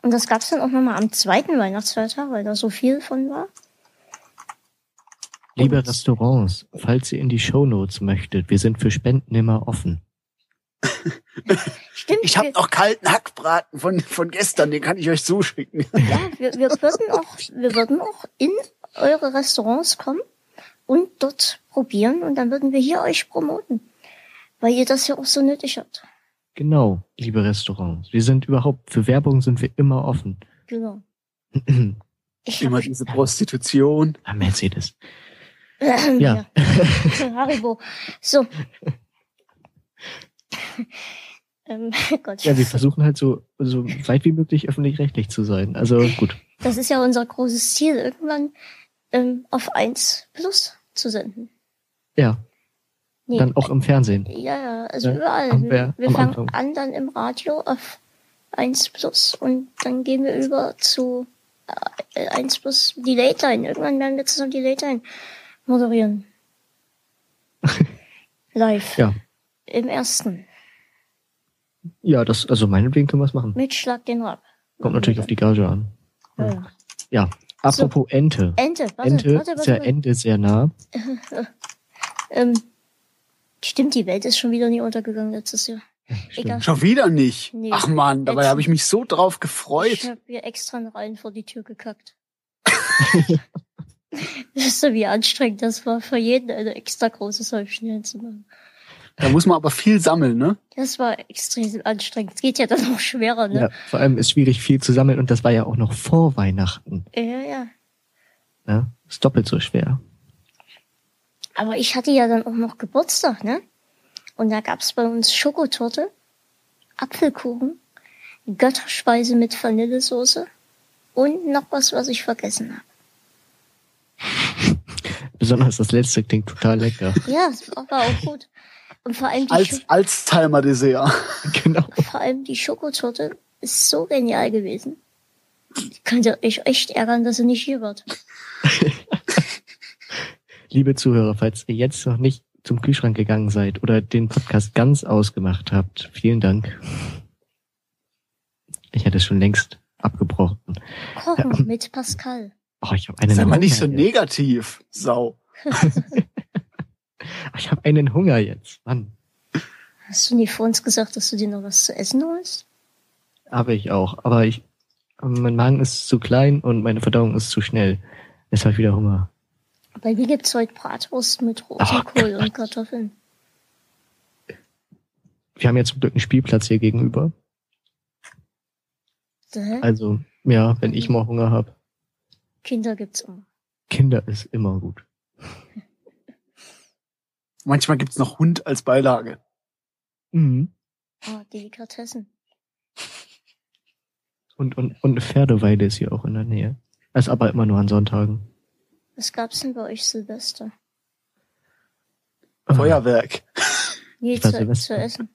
Und das gab's dann auch nochmal am zweiten Weihnachtsfeiertag, weil da so viel von war. Liebe Restaurants, falls ihr in die Shownotes möchtet, wir sind für Spenden immer offen. Stimmt. Ich habe noch kalten Hackbraten von, von gestern, den kann ich euch zuschicken. Ja, wir, wir würden auch, wir würden auch in eure Restaurants kommen und dort probieren und dann würden wir hier euch promoten. Weil ihr das ja auch so nötig habt. Genau, liebe Restaurants. Wir sind überhaupt, für Werbung sind wir immer offen. Genau. Ich Immer diese Prostitution. Ah, Mercedes. ja. Ja. Haribo. So. ähm, Gott. Ja, wir versuchen halt so, so weit wie möglich öffentlich-rechtlich zu sein. Also gut. Das ist ja unser großes Ziel, irgendwann ähm, auf 1 Plus zu senden. Ja, Nee, dann auch im Fernsehen. Ja, ja, also Ja, überall. Wir, wir fangen Anfang. an dann im Radio auf 1 Plus und dann gehen wir über zu äh, 1 Plus die Late Line. Irgendwann werden wir zusammen die Late Line moderieren. Live. Ja. Im ersten. Ja, das, also meinetwegen können wir es machen. Mit Schlag den Rab. Kommt natürlich auf die Gage an. Ja, ja. Ja, apropos Ente. Ente, warte, Ente warte, ist warte. ja warte. Ende sehr nah. Ähm, stimmt, die Welt ist schon wieder nie untergegangen letztes Jahr. Egal. Schon wieder nicht. Nee. Ach man, dabei habe ich mich so drauf Ich gefreut. habe mir extra einen Reihen vor die Tür gekackt. Wisst ihr, wie anstrengend das war, für jeden eine extra große Häufchen hinzumachen. Da muss man aber viel sammeln, ne? Das war extrem anstrengend. Es geht ja dann auch schwerer, Ja, ne? vor allem ist schwierig viel zu sammeln und das war ja auch noch vor Weihnachten. Ja, ja. ja. Ne? Ist doppelt so schwer. Aber ich hatte ja dann auch noch Geburtstag, ne? Und da gab's bei uns Schokotorte, Apfelkuchen, Götterspeise mit Vanillesoße und noch was, was ich vergessen habe. Besonders das letzte klingt total lecker. Ja, es war war auch gut. Und vor allem die, Als Scho Alzheimer Dessert. genau. vor allem die Schokotorte ist so genial gewesen. Könnt ihr euch echt ärgern, dass ihr nicht hier wart. Liebe Zuhörer, falls ihr jetzt noch nicht zum Kühlschrank gegangen seid oder den Podcast ganz ausgemacht habt. Vielen Dank. Ich hätte es schon längst abgebrochen. Kochen mit Pascal. Oh, ich habe einen Sei mal nicht so negativ, Sau. Ich habe einen Hunger jetzt. Mann, Hast du nie vor uns gesagt, dass du dir noch was zu essen holst? habe ich auch. Aber ich, mein Magen ist zu klein und meine Verdauung ist zu schnell. Jetzt habe ich wieder Hunger. Bei mir gibt's heute Bratwurst mit Oh Rosenkohl und Kartoffeln. Wir haben jetzt zum Glück einen Spielplatz hier gegenüber. Hä? Also, ja, wenn ich mal Hunger habe. Kinder gibt's immer. Kinder ist immer gut. Manchmal gibt's noch Hund als Beilage. Mhm. Ah, Delikatessen. Und, und, und eine Pferdeweide ist hier auch in der Nähe. Ist aber immer nur an Sonntagen. Was gab's denn bei euch Silvester? Ah, Feuerwerk. Nee, Ich zu, Silvester. zu essen.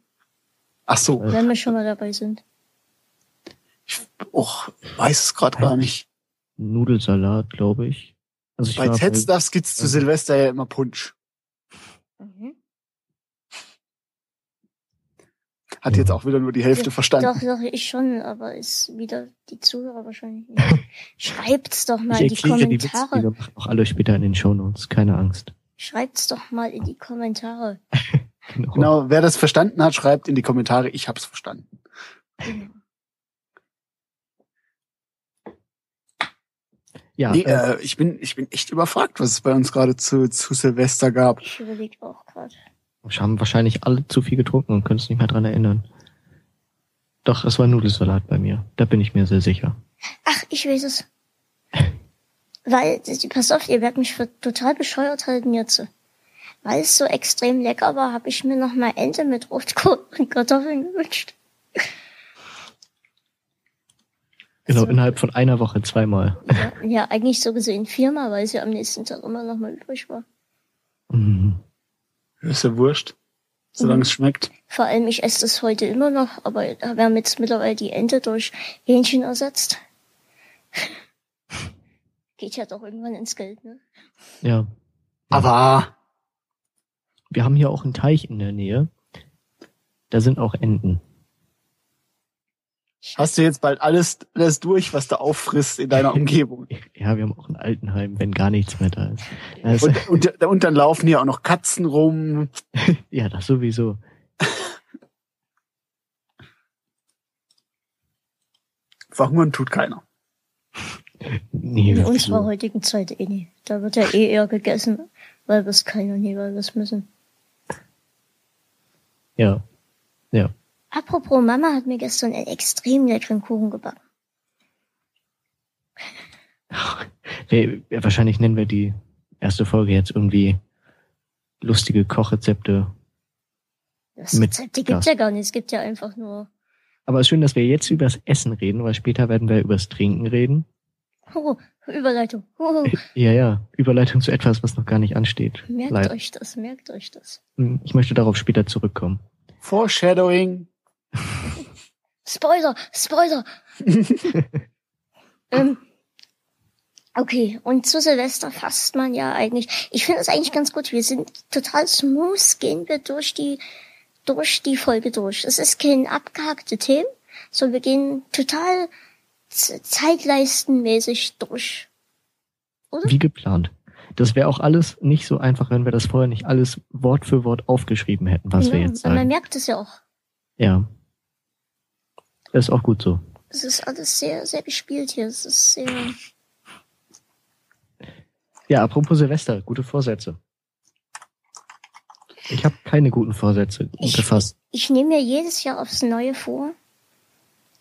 Ach so. Wenn wir schon mal dabei sind. Och, weiß es gerade gar nicht. Nudelsalat, glaube ich. Also ich Bei war Z-Stuffs gibt's zu Silvester ja immer Punsch. Mhm. Hat jetzt auch wieder nur die Hälfte Ja, verstanden. Doch, doch, ich schon, aber ist wieder die Zuhörer wahrscheinlich nicht. Schreibt's doch mal in ich die Kommentare. die machen auch alle später in den Shownotes. Keine Angst. Schreibt's doch mal in die Kommentare. Genau. Genau, wer das verstanden hat, schreibt in die Kommentare, ich hab's verstanden. Genau. Ja, nee, äh, äh, ich bin, ich bin echt überfragt, was es bei uns gerade zu, zu Silvester gab. Ich überlege auch gerade. wir haben wahrscheinlich alle zu viel getrunken und können uns nicht mehr dran erinnern. Doch, es war Nudelsalat bei mir. Da bin ich mir sehr sicher. Ach, ich weiß es. Weil, pass auf, ihr werdet mich für total bescheuert halten jetzt. Weil es so extrem lecker war, habe ich mir noch mal Ente mit Rotkohl und Kartoffeln gewünscht. Genau, Also- innerhalb von einer Woche zweimal. Ja, ja, eigentlich so gesehen viermal, weil es ja am nächsten Tag immer noch mal übrig war. Mhm. Ist ja wurscht. Solange Mhm. es schmeckt. Vor allem, ich esse das heute immer noch, aber wir haben jetzt mittlerweile die Ente durch Hähnchen ersetzt. Geht ja doch irgendwann ins Geld, ne? Ja. Aber Wir haben hier auch einen Teich in der Nähe. Da sind auch Enten. Hast du jetzt bald alles, alles durch, was du auffrisst in deiner Umgebung. Ja, wir haben auch ein Altenheim, wenn gar nichts mehr da ist. Das, Und, und, und dann laufen hier auch noch Katzen rum. ja, das sowieso. Verhungern tut keiner. Nee, In unserer heutigen Zeit eh nie. Da wird ja eh eher gegessen, weil wir es keiner nie, weil wir es müssen. Ja. Ja. Apropos, Mama hat mir gestern einen extrem leckeren Kuchen gebacken. Ja, wahrscheinlich nennen wir die erste Folge jetzt irgendwie lustige Kochrezepte. Das Mit Rezept, die gibt's ja gar nicht. Es gibt ja einfach nur, Aber es ist schön, dass wir jetzt übers Essen reden, weil später werden wir übers Trinken reden. oh, Überleitung. Oh, Ja, ja. Überleitung zu etwas, was noch gar nicht ansteht. merkt Leider. euch das, merkt euch das. Hm, Ich möchte darauf später zurückkommen. Foreshadowing. Spoiler, Spoiler. ähm, okay, und zu Silvester fasst man ja eigentlich. Ich finde es eigentlich ganz gut. Wir sind total smooth, gehen wir durch die durch die Folge durch. Es ist kein abgehackte Themen, sondern wir gehen total zeitleistenmäßig durch. Oder? Wie geplant. Das wäre auch alles nicht so einfach, wenn wir das vorher nicht alles Wort für Wort aufgeschrieben hätten, was wir Ja, jetzt weil Man sagen. merkt es ja auch. Ja. Das ist auch gut so. Es ist alles sehr, sehr gespielt hier. Es ist sehr. Ja, apropos Silvester, gute Vorsätze. Ich habe keine guten Vorsätze Ich- gefasst. Ich nehme mir jedes Jahr aufs Neue vor,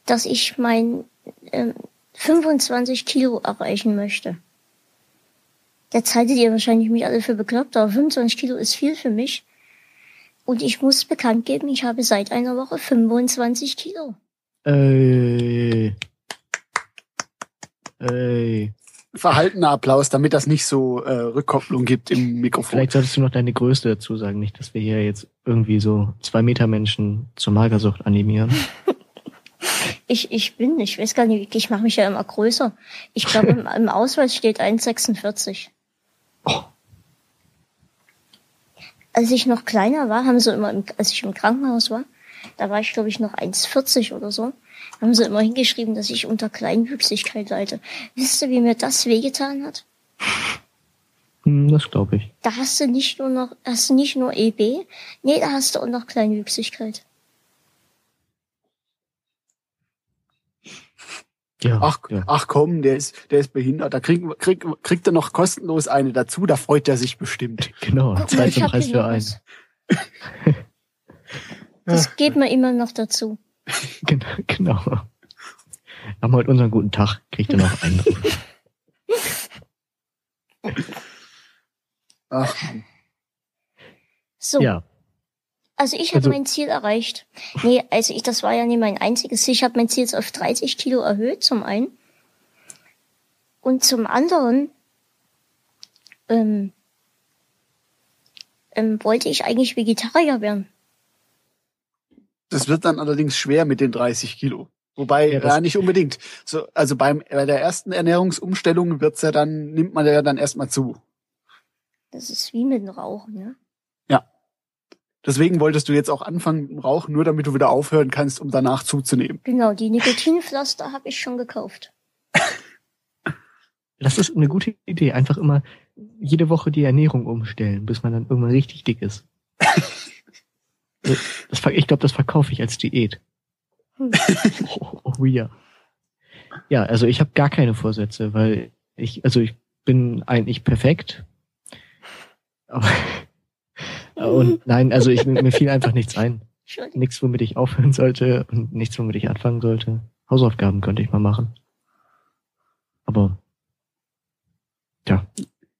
dass ich mein ähm, 25 Kilo erreichen möchte. Jetzt haltet ihr wahrscheinlich mich alle für bekloppt, aber 25 Kilo ist viel für mich. Und ich muss bekannt geben, ich habe seit einer Woche 25 Kilo. Ey. Ey. Verhaltener Applaus, damit das nicht so äh, Rückkopplung gibt im Mikrofon. Vielleicht solltest du noch deine Größe dazu sagen, nicht, dass wir hier jetzt irgendwie so zwei Meter Menschen zur Magersucht animieren. Ich, ich bin, ich weiß gar nicht, ich mache mich ja immer größer. Ich glaube, im, im Ausweis steht 1,46. Oh. als ich noch kleiner war, haben sie immer, im, als ich im Krankenhaus war, da war ich glaube ich noch 1,40 oder so, haben sie immer hingeschrieben, dass ich unter Kleinwüchsigkeit leide. Wisst ihr, wie mir das wehgetan hat? Hm, das glaube ich. Da hast du nicht nur noch, hast du nicht nur EB, nee, da hast du auch noch Kleinwüchsigkeit. Ja, Ach, ja. ach komm, der ist, der ist behindert. Da kriegt, kriegt, kriegt er noch kostenlos eine dazu, da freut er sich bestimmt. genau. Guck mal, Zwei ich zum hab Preis hier für einen. Das geht mir immer noch dazu. Genau. genau. Haben heute unseren guten Tag, kriegt er noch einen. Ach. So, Ja, also ich habe Also- mein Ziel erreicht. Nee, also ich, das war ja nie mein einziges Ziel. Ich habe mein Ziel jetzt auf 30 Kilo erhöht, zum einen. Und zum anderen ähm, ähm, wollte ich eigentlich Vegetarier werden. Das wird dann allerdings schwer mit den 30 Kilo. Wobei, Ja, ja, nicht unbedingt. So, also beim, bei der ersten Ernährungsumstellung wird's ja dann, nimmt man ja dann erstmal zu. Das ist wie mit dem Rauchen, ne? Deswegen wolltest du jetzt auch anfangen mit dem Rauchen, nur damit du wieder aufhören kannst, um danach zuzunehmen. Genau, die Nikotinpflaster habe ich schon gekauft. das ist eine gute Idee. Einfach immer jede Woche die Ernährung umstellen, bis man dann irgendwann richtig dick ist. Das, ich glaube, das verkaufe ich als Diät. Hm. Oh, oh ja. Ja, also ich habe gar keine Vorsätze, weil ich, also ich bin eigentlich perfekt. Aber, und nein, also ich, mir fiel einfach nichts ein. Nichts, womit ich aufhören sollte und nichts, womit ich anfangen sollte. Hausaufgaben könnte ich mal machen. Aber Ja,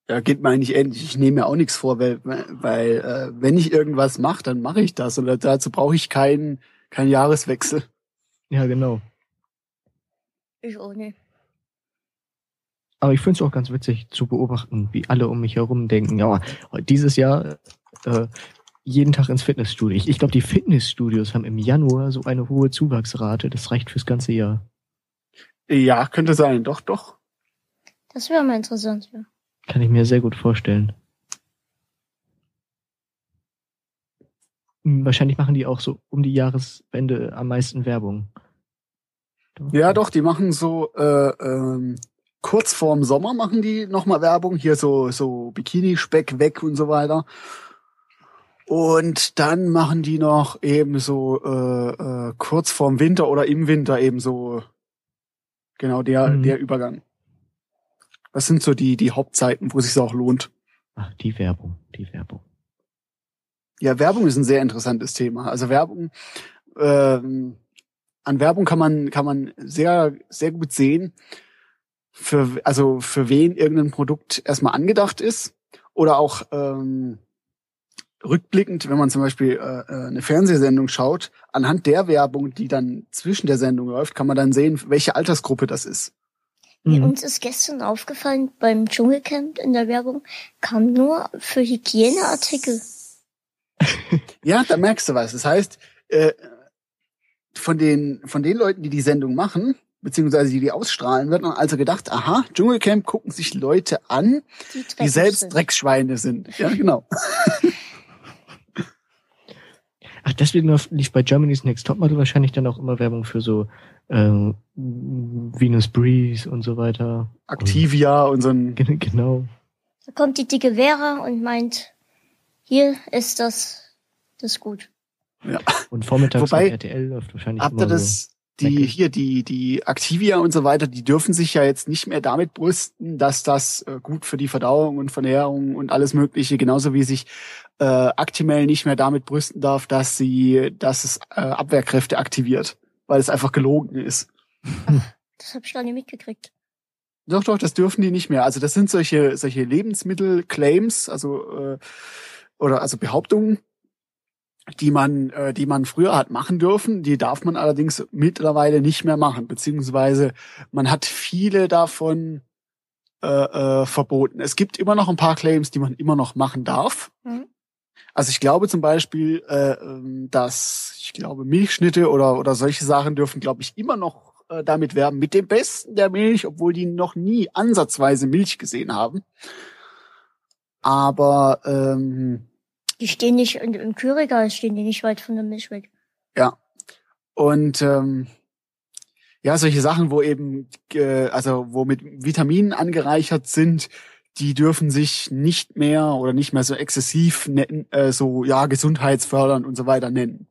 geht mir eigentlich ähnlich. Ich nehme mir auch nichts vor, weil, weil äh, wenn ich irgendwas mache, dann mache ich das. Und dazu brauche ich keinen keinen Jahreswechsel. ja, genau. Ich auch nicht. Aber ich finde es auch ganz witzig zu beobachten, wie alle um mich herum denken, ja, dieses Jahr äh, jeden Tag ins Fitnessstudio. Ich, ich glaube, die Fitnessstudios haben im Januar so eine hohe Zuwachsrate, das reicht fürs ganze Jahr. Ja, könnte sein. Doch, doch. Das wäre mal interessant. Ja. Kann ich mir sehr gut vorstellen. Hm, Wahrscheinlich machen die auch so um die Jahreswende am meisten Werbung. Ja, doch, die machen so äh, ähm, kurz vorm Sommer machen die nochmal Werbung. Hier so, so Bikini-Speck weg und so weiter. Und dann machen die noch eben so äh, äh, kurz vorm Winter oder im Winter eben so genau der, Mhm. der Übergang. Das sind so die, die Hauptzeiten, wo es sich auch lohnt. Ach, die Werbung, die Werbung. Ja, Werbung ist ein sehr interessantes Thema. Also Werbung, ähm, an Werbung kann man kann man sehr sehr gut sehen, für also für wen irgendein Produkt erstmal angedacht ist oder auch ähm, rückblickend, wenn man zum Beispiel äh, äh, eine Fernsehsendung schaut, anhand der Werbung, die dann zwischen der Sendung läuft, kann man dann sehen, welche Altersgruppe das ist. Mhm. Uns ist gestern aufgefallen, beim Dschungelcamp in der Werbung kam nur für Hygieneartikel. Ja, da merkst du was. Das heißt, äh, von den, von den Leuten, die die Sendung machen, beziehungsweise die die ausstrahlen, wird man also gedacht, aha, Dschungelcamp gucken sich Leute an, Die, die selbst sind. Drecksschweine sind. Ja, genau. Ach, deswegen lief- bei Germany's Next Topmodel wahrscheinlich dann auch immer Werbung für so ähm, Venus Breeze und so weiter. Activia und so ein, Und, gen- genau. Da kommt die dicke Vera und meint, hier ist das, das gut. Und vormittags Wobei, RTL läuft wahrscheinlich habt ihr immer das, die, hier, die, die Activia und so weiter, die dürfen sich ja jetzt nicht mehr damit brüsten, dass das äh, gut für die Verdauung und Vernährung und alles Mögliche, genauso wie sich äh, Actimel nicht mehr damit brüsten darf, dass sie, dass es äh, Abwehrkräfte aktiviert, weil es einfach gelogen ist. Das habe ich gar nicht mitgekriegt. Doch, doch, das dürfen die nicht mehr. Also das sind solche, solche Lebensmittel-Claims, also äh, oder also Behauptungen, die man, äh, die man früher hat machen dürfen. Die darf man allerdings mittlerweile nicht mehr machen, beziehungsweise man hat viele davon äh, äh, verboten. Es gibt immer noch ein paar Claims, die man immer noch machen darf. Mhm. Also ich glaube zum Beispiel, äh, ähm, dass ich glaube Milchschnitte oder oder solche Sachen dürfen, glaube ich, immer noch äh, damit werben mit dem Besten der Milch, obwohl die noch nie ansatzweise Milch gesehen haben. Aber ähm, Die stehen nicht in, im Kühlregal, stehen die nicht weit von der Milch weg. Ja. Und ähm, ja, solche Sachen, wo eben, äh, also wo mit Vitaminen angereichert sind, die dürfen sich nicht mehr oder nicht mehr so exzessiv nennen, äh, so ja gesundheitsfördernd und so weiter nennen.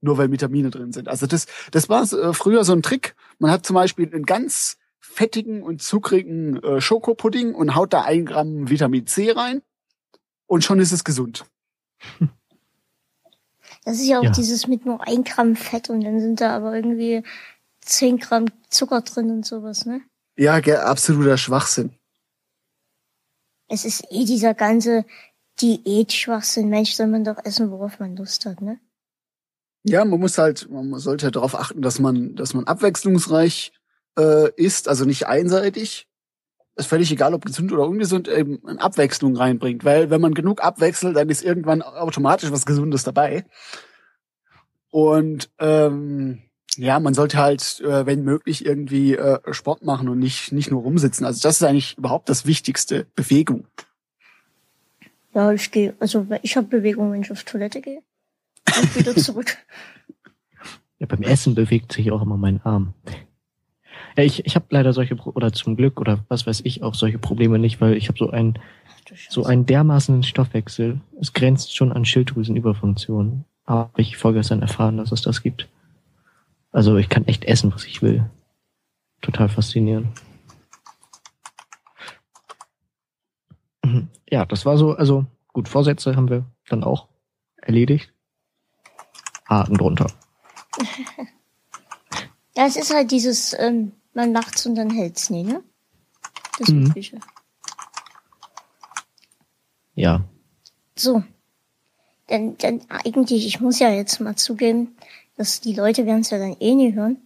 Nur weil Vitamine drin sind. Also das, das war äh, früher so ein Trick. Man hat zum Beispiel einen ganz fettigen und zuckrigen äh, Schokopudding und haut da ein Gramm Vitamin C rein und schon ist es gesund. Das ist ja auch Ja. dieses mit nur ein Gramm Fett und dann sind da aber irgendwie zehn Gramm Zucker drin und sowas, ne? Ja, absoluter Schwachsinn. Es ist eh dieser ganze Diät-Schwachsinn. Mensch, soll man doch essen, worauf man Lust hat, ne? Ja, man muss halt, man sollte halt darauf achten, dass man, dass man abwechslungsreich äh, isst, also nicht einseitig. Ist völlig egal, ob gesund oder ungesund, eben eine Abwechslung reinbringt. Weil wenn man genug abwechselt, dann ist irgendwann automatisch was Gesundes dabei. Und ähm, ja, man sollte halt, äh, wenn möglich, irgendwie äh, Sport machen und nicht, nicht nur rumsitzen. Also das ist eigentlich überhaupt das Wichtigste, Bewegung. Ja, ich gehe, also ich habe Bewegung, wenn ich auf Toilette gehe. Und wieder zurück. Ja, beim Essen bewegt sich auch immer mein Arm. Ja, ich, ich habe leider solche, Pro oder zum Glück, oder was weiß ich, auch solche Probleme nicht, weil ich habe so ein Ach du Scheiße. so einen dermaßenen Stoffwechsel. Es grenzt schon an Schilddrüsenüberfunktion. Aber ich vorgestern erfahren, dass es das gibt. Also ich kann echt essen, was ich will. Total faszinierend. Mhm. Ja, das war so, also gut, Vorsätze haben wir dann auch erledigt. Haken drunter. Ja, es ist halt dieses, ähm, man macht's und dann hält's nie, ne? Das Mhm. Übliche. Ja. So. Denn, denn eigentlich, ich muss ja jetzt mal zugeben, dass die Leute werden es ja dann eh nie hören.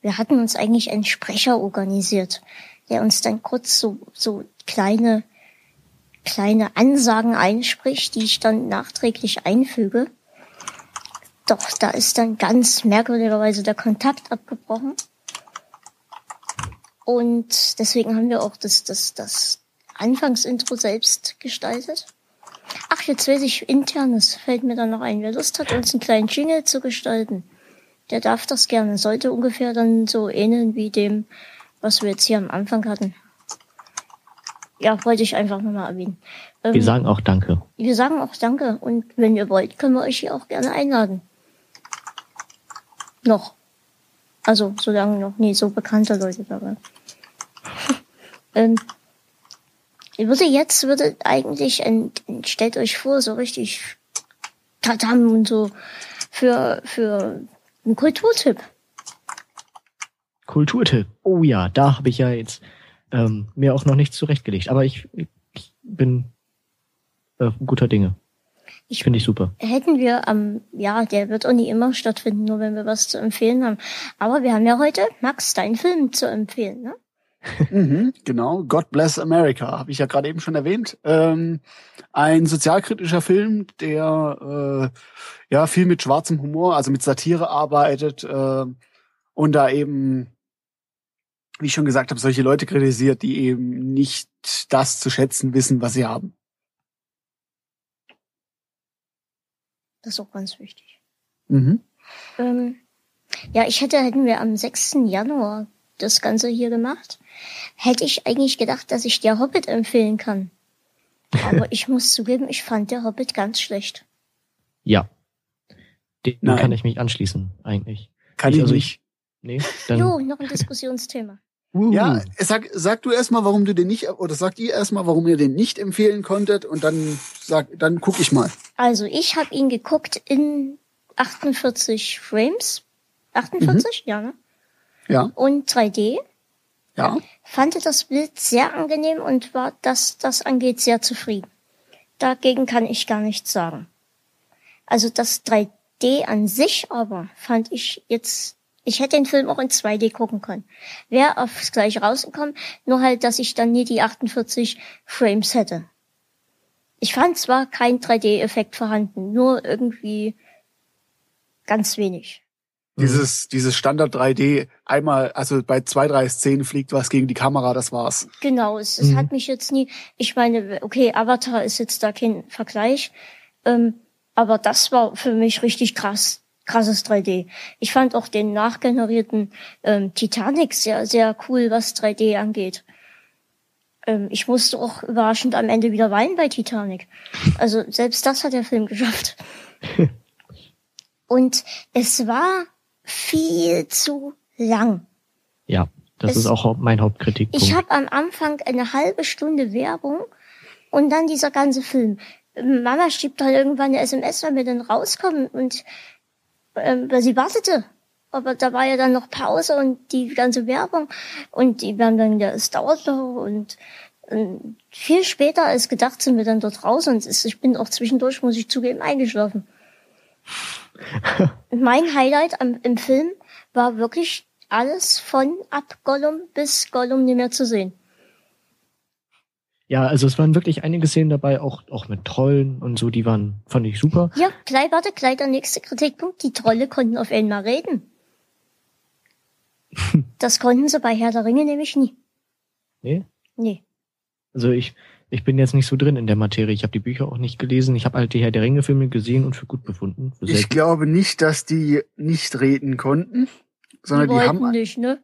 Wir hatten uns eigentlich einen Sprecher organisiert, der uns dann kurz so, so kleine, kleine Ansagen einspricht, die ich dann nachträglich einfüge. Doch da ist dann ganz merkwürdigerweise der Kontakt abgebrochen. Und deswegen haben wir auch das, das, das Anfangsintro selbst gestaltet. Ach, jetzt weiß ich internes, fällt mir dann noch ein. Wer Lust hat, uns einen kleinen Jingle zu gestalten, der darf das gerne. Sollte ungefähr dann so ähneln wie dem, was wir jetzt hier am Anfang hatten. Ja, wollte ich einfach nochmal erwähnen. Ähm, Wir sagen auch Danke. wir sagen auch Danke und wenn ihr wollt, können wir euch hier auch gerne einladen. Noch. Also, solange noch nie so bekannte Leute da waren. Ähm, ich würde jetzt, würde eigentlich, ein- stellt euch vor, so richtig Tatam und so für, für einen Kulturtipp. Kulturtipp. Oh ja, da habe ich ja jetzt ähm, mir auch noch nichts zurechtgelegt. Aber ich, ich bin äh, guter Dinge. Ich Finde ich super. hätten wir am, ja, der wird auch nie immer stattfinden, nur wenn wir was zu empfehlen haben. Aber wir haben ja heute, Max, deinen Film zu empfehlen, ne? Mhm, genau, God Bless America, habe ich ja gerade eben schon erwähnt. Ähm, ein sozialkritischer Film, der äh, ja viel mit schwarzem Humor, also mit Satire arbeitet äh, und da eben, wie ich schon gesagt habe, solche Leute kritisiert, die eben nicht das zu schätzen wissen, was sie haben. Das ist auch ganz wichtig. Mhm. Ähm, ja, ich hätte, hätten wir am 6. Januar das Ganze hier gemacht, hätte ich eigentlich gedacht, dass ich der Hobbit empfehlen kann. Aber ich muss zugeben, ich fand der Hobbit ganz schlecht. Ja. Dem Nein. kann ich mich anschließen, eigentlich. Kann Ich- ich, also nicht. Nee, dann. Jo, noch ein Diskussionsthema. Uhu. Ja, sag, sag du erstmal, warum du den nicht, oder sagt ihr erstmal, warum ihr den nicht empfehlen konntet und dann sag, dann guck ich mal. Also, ich habe ihn geguckt in 48 Frames. 48? Ja, ne? Ja, Und 3D. ja. Fand das Bild sehr angenehm und war, das das angeht, sehr zufrieden. Dagegen kann ich gar nichts sagen. Also das 3D an sich aber fand ich jetzt, ich hätte den Film auch in 2D gucken können. Wäre aufs gleiche rausgekommen, nur halt, dass ich dann nie die 48 Frames hätte. Ich fand zwar kein 3D-Effekt vorhanden, nur irgendwie ganz wenig. Dieses, dieses Standard 3D, einmal, also bei zwei, drei Szenen fliegt was gegen die Kamera, das war's. Genau, es, es Mhm. hat mich jetzt nie, ich meine, okay, Avatar ist jetzt da kein Vergleich, ähm, Aber das war für mich richtig krass, krasses 3D. Ich fand auch den nachgenerierten ähm, Titanic sehr, sehr cool, was 3D angeht. Ähm, ich musste auch überraschend am Ende wieder weinen bei Titanic. Also selbst das hat der Film geschafft. Und es war viel zu lang. Ja, das Es- ist auch mein Hauptkritikpunkt. Ich habe am Anfang eine halbe Stunde Werbung und dann dieser ganze Film. Mama schrieb dann irgendwann eine SMS, wann wir dann rauskommen und weil sie wartete. Aber da war ja dann noch Pause und die ganze Werbung und die waren dann, ja, es dauert noch und ähm, viel später als gedacht sind wir dann dort raus und ist, ich bin auch zwischendurch, muss ich zugeben, eingeschlafen. mein Highlight am, im Film war wirklich alles von ab Gollum bis Gollum nicht mehr zu sehen. ja, also es waren wirklich einige Szenen dabei, auch, auch mit Trollen und so, die waren, fand ich super. Ja, gleich, warte, gleich der nächste Kritikpunkt. Die Trolle konnten auf einmal reden. Das konnten sie bei Herr der Ringe nämlich nie. Nee? Nee. Also ich, ich bin jetzt nicht so drin in der Materie. Ich habe die Bücher auch nicht gelesen. Ich habe halt die Herr der Ringe-Filme gesehen und für gut befunden. Für Ich glaube nicht, dass die nicht reden konnten, sondern die die, wollten haben nicht, ne?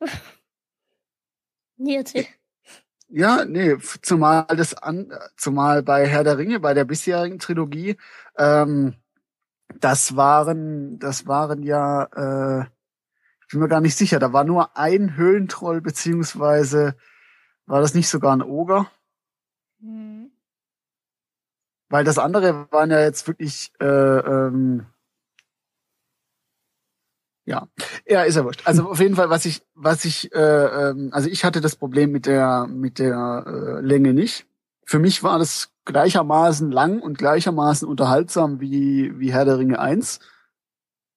nee, erzähl. Ja, nee, zumal das an, zumal bei Herr der Ringe, bei der bisherigen Trilogie, ähm, das waren, das waren ja, äh, ich bin mir gar nicht sicher, da war nur ein Höhlentroll, beziehungsweise war das nicht sogar ein Oger? Hm. Weil das andere waren ja jetzt wirklich, äh, ähm, ja, ja, ist ja wurscht. Also auf jeden Fall, was ich, was ich, äh, ähm, also ich hatte das Problem mit der, mit der äh, Länge nicht. Für mich war das gleichermaßen lang und gleichermaßen unterhaltsam wie, wie Herr der Ringe 1.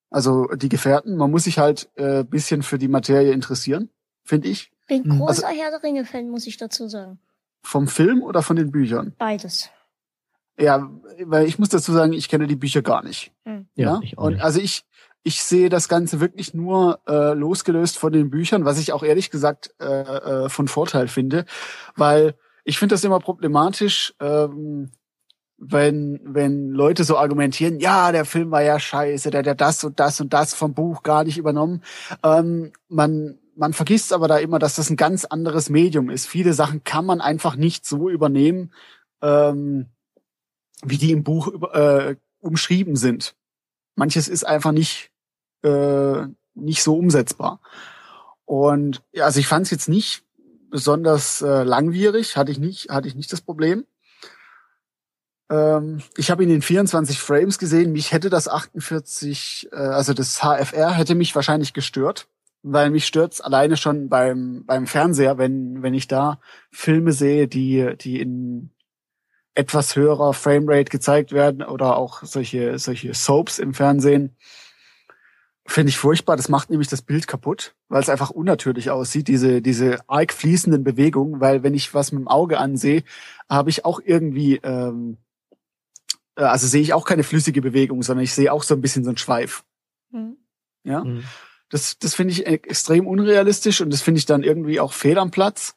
Also die Gefährten. Man muss sich halt äh, bisschen für die Materie interessieren, finde ich. Bin Hm. großer Herr der Ringe-Fan, muss ich dazu sagen. Vom Film oder von den Büchern. Beides. Ja, weil ich muss dazu sagen, ich kenne die Bücher gar nicht. Hm. ja, ich auch und nicht. also ich ich sehe das Ganze wirklich nur äh, losgelöst von den Büchern, was ich auch ehrlich gesagt äh, äh, von Vorteil finde, weil ich finde das immer problematisch, ähm, wenn wenn Leute so argumentieren, ja, der Film war ja scheiße, der hat ja das und das und das vom Buch gar nicht übernommen. Ähm, man man vergisst aber da immer, dass das ein ganz anderes Medium ist. Viele Sachen kann man einfach nicht so übernehmen, ähm, wie die im Buch äh, umschrieben sind. Manches ist einfach nicht äh, nicht so umsetzbar. Und ja, also ich fand es jetzt nicht besonders äh, langwierig, hatte ich nicht, hatte ich nicht das Problem. Ähm, ich habe ihn in 24 Frames gesehen. Mich hätte das 48, äh, also das HFR hätte mich wahrscheinlich gestört, weil mich stört's alleine schon beim beim Fernseher, wenn wenn ich da Filme sehe, die die in etwas höherer Framerate gezeigt werden oder auch solche solche Soaps im Fernsehen. Finde ich furchtbar. Das macht nämlich das Bild kaputt, weil es einfach unnatürlich aussieht, diese, diese arg fließenden Bewegungen, weil wenn ich was mit dem Auge ansehe, habe ich auch irgendwie, ähm, äh, also sehe ich auch keine flüssige Bewegung, sondern ich sehe auch so ein bisschen so einen Schweif. Hm. Ja, Mhm. Das, das finde ich e- extrem unrealistisch und das finde ich dann irgendwie auch fehl am Platz.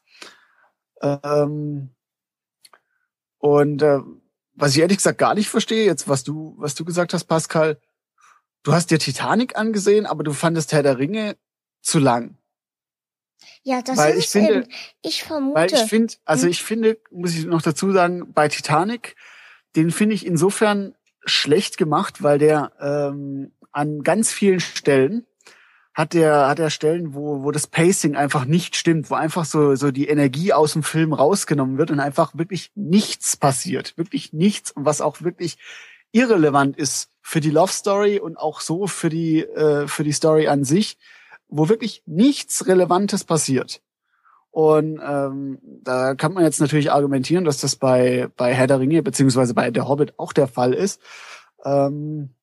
Ähm, und äh, was ich ehrlich gesagt gar nicht verstehe, jetzt was du, was du gesagt hast, Pascal, du hast dir Titanic angesehen, aber du fandest Herr der Ringe zu lang. Ja, das Weil ist ich finde- eben, ich vermute. Weil ich finde, also Hm. ich finde, muss ich noch dazu sagen, bei Titanic, den finde ich insofern schlecht gemacht, weil der ähm, an ganz vielen Stellen hat der hat er Stellen, wo wo das Pacing einfach nicht stimmt, wo einfach so so die Energie aus dem Film rausgenommen wird und einfach wirklich nichts passiert, wirklich nichts und was auch wirklich irrelevant ist für die Love Story und auch so für die äh, für die Story an sich, wo wirklich nichts Relevantes passiert. Und ähm, da kann man jetzt natürlich argumentieren, dass das bei bei Herr der Ringe beziehungsweise bei der Hobbit auch der Fall ist. Ähm,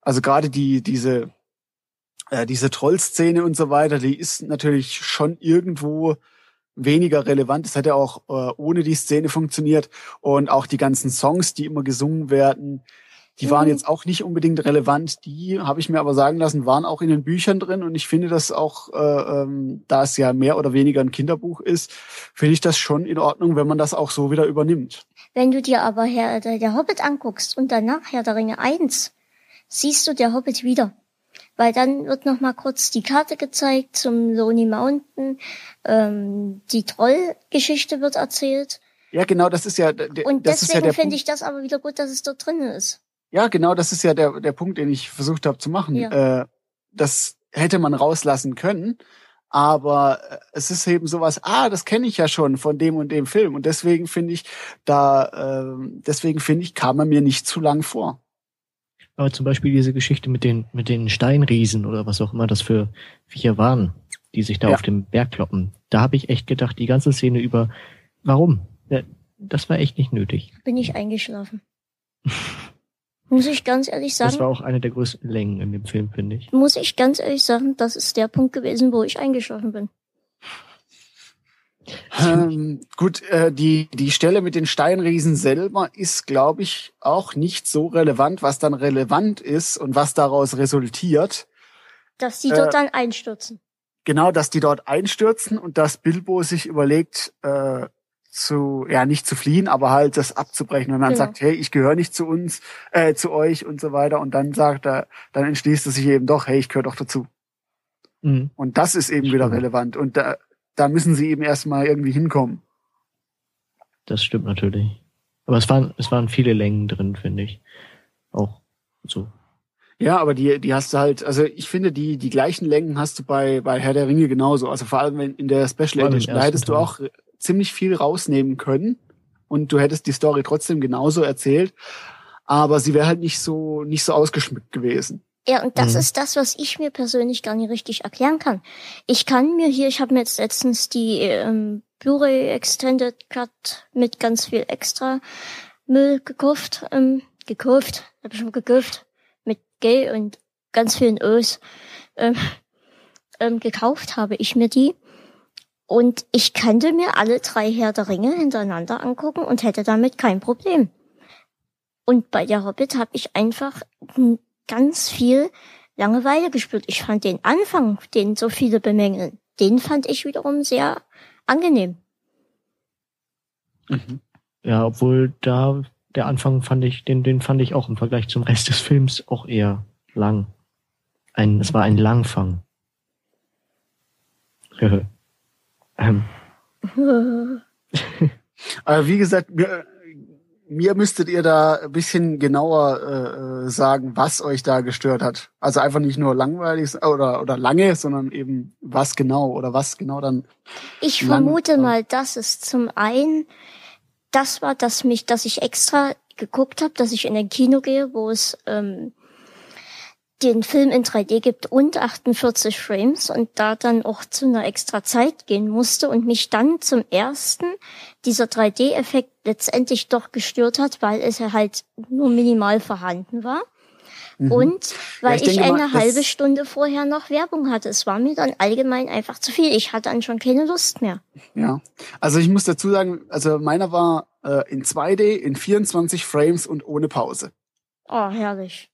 also gerade die diese äh, diese Trollszene und so weiter, die ist natürlich schon irgendwo weniger relevant. Das hätte auch äh, ohne die Szene funktioniert und auch die ganzen Songs, die immer gesungen werden, Die waren jetzt auch nicht unbedingt relevant. Die habe ich mir aber sagen lassen, waren auch in den Büchern drin. Und ich finde das auch, äh, ähm, da es ja mehr oder weniger ein Kinderbuch ist, finde ich das schon in Ordnung, wenn man das auch so wieder übernimmt. Wenn du dir aber Herr der, der Hobbit anguckst und danach Herr der Ringe 1, siehst du der Hobbit wieder. Weil dann wird noch mal kurz die Karte gezeigt zum Lonely Mountain, ähm, die Trollgeschichte wird erzählt. Ja, genau, das ist ja. Und das deswegen ja finde ich das aber wieder gut, dass es dort drin ist. Ja, genau, das ist ja der, der Punkt, den ich versucht habe zu machen. Ja. Äh, das hätte man rauslassen können, aber äh, es ist eben sowas, ah, das kenne ich ja schon von dem und dem Film. Und deswegen finde ich, da, äh, deswegen finde ich, kam er mir nicht zu lang vor. Aber zum Beispiel diese Geschichte mit den, mit den Steinriesen oder was auch immer das für Viecher waren, die sich da Ja. auf dem Berg kloppen. Da habe ich echt gedacht, die ganze Szene über, warum? Das war echt nicht nötig. Bin ich eingeschlafen. muss ich ganz ehrlich Das war sagen, auch eine der größten Längen in dem Film, finde ich. muss ich ganz ehrlich sagen, das ist der Punkt gewesen, wo ich eingeschlafen bin. Ähm, gut, äh, die, die Stelle mit den Steinriesen selber ist, glaube ich, auch nicht so relevant, was dann relevant ist und was daraus resultiert. Dass die Äh, dort dann einstürzen. Genau, dass die dort einstürzen und dass Bilbo sich überlegt, äh, zu, ja, nicht zu fliehen, aber halt das abzubrechen und dann Genau. sagt, hey, ich gehöre nicht zu uns, äh, zu euch und so weiter. Und dann sagt er, dann entschließt er sich eben doch, hey, ich gehöre doch dazu. Mhm. Und das ist eben wieder relevant. Und da, da müssen sie eben erstmal irgendwie hinkommen. Das stimmt natürlich. Aber es waren, es waren viele Längen drin, finde ich. Auch so. Ja, aber die, die hast du halt, also ich finde, die, die gleichen Längen hast du bei, bei Herr der Ringe genauso. Also vor allem in der Special Edition, da hättest du Teil. auch ziemlich viel rausnehmen können und du hättest die Story trotzdem genauso erzählt. Aber sie wäre halt nicht so, nicht so ausgeschmückt gewesen. Ja, und das Mhm. ist das, was ich mir persönlich gar nicht richtig erklären kann. Ich kann mir hier, ich habe mir jetzt letztens die ähm, Blu-ray Extended Cut mit ganz viel extra Müll gekauft, ähm, gekauft, hab ich schon gekauft, mit G und ganz vielen Ös ähm, ähm, gekauft habe ich mir die. Und ich könnte mir alle drei Herr der Ringe hintereinander angucken und hätte damit kein Problem. Und bei der Hobbit habe ich einfach ganz viel Langeweile gespürt. Ich fand den Anfang, den so viele bemängeln, den fand ich wiederum sehr angenehm. Ja, obwohl da der Anfang fand ich, den, den fand ich auch im Vergleich zum Rest des Films auch eher lang. Ein, es war ein Langfang. ähm, Aber wie gesagt, mir, müsstet ihr da ein bisschen genauer äh, äh, sagen, was euch da gestört hat. Also einfach nicht nur langweilig oder, oder lange, sondern eben was genau oder was genau dann. Ich Lang- vermute mal, dass es zum einen das war, dass mich, dass ich extra geguckt habe, dass ich in ein Kino gehe, wo es ähm, den Film in 3D gibt und 48 Frames und da dann auch zu einer extra Zeit gehen musste und mich dann zum ersten dieser 3D-Effekt letztendlich doch gestört hat, weil es ja halt nur minimal vorhanden war. Und weil ich ich, mal, eine das- halbe Stunde vorher noch Werbung hatte. Es war mir dann allgemein einfach zu viel. Ich hatte dann schon keine Lust mehr. Ja. Also ich muss dazu sagen, also meiner war äh, in 2D, in 24 Frames und ohne Pause. Oh, herrlich.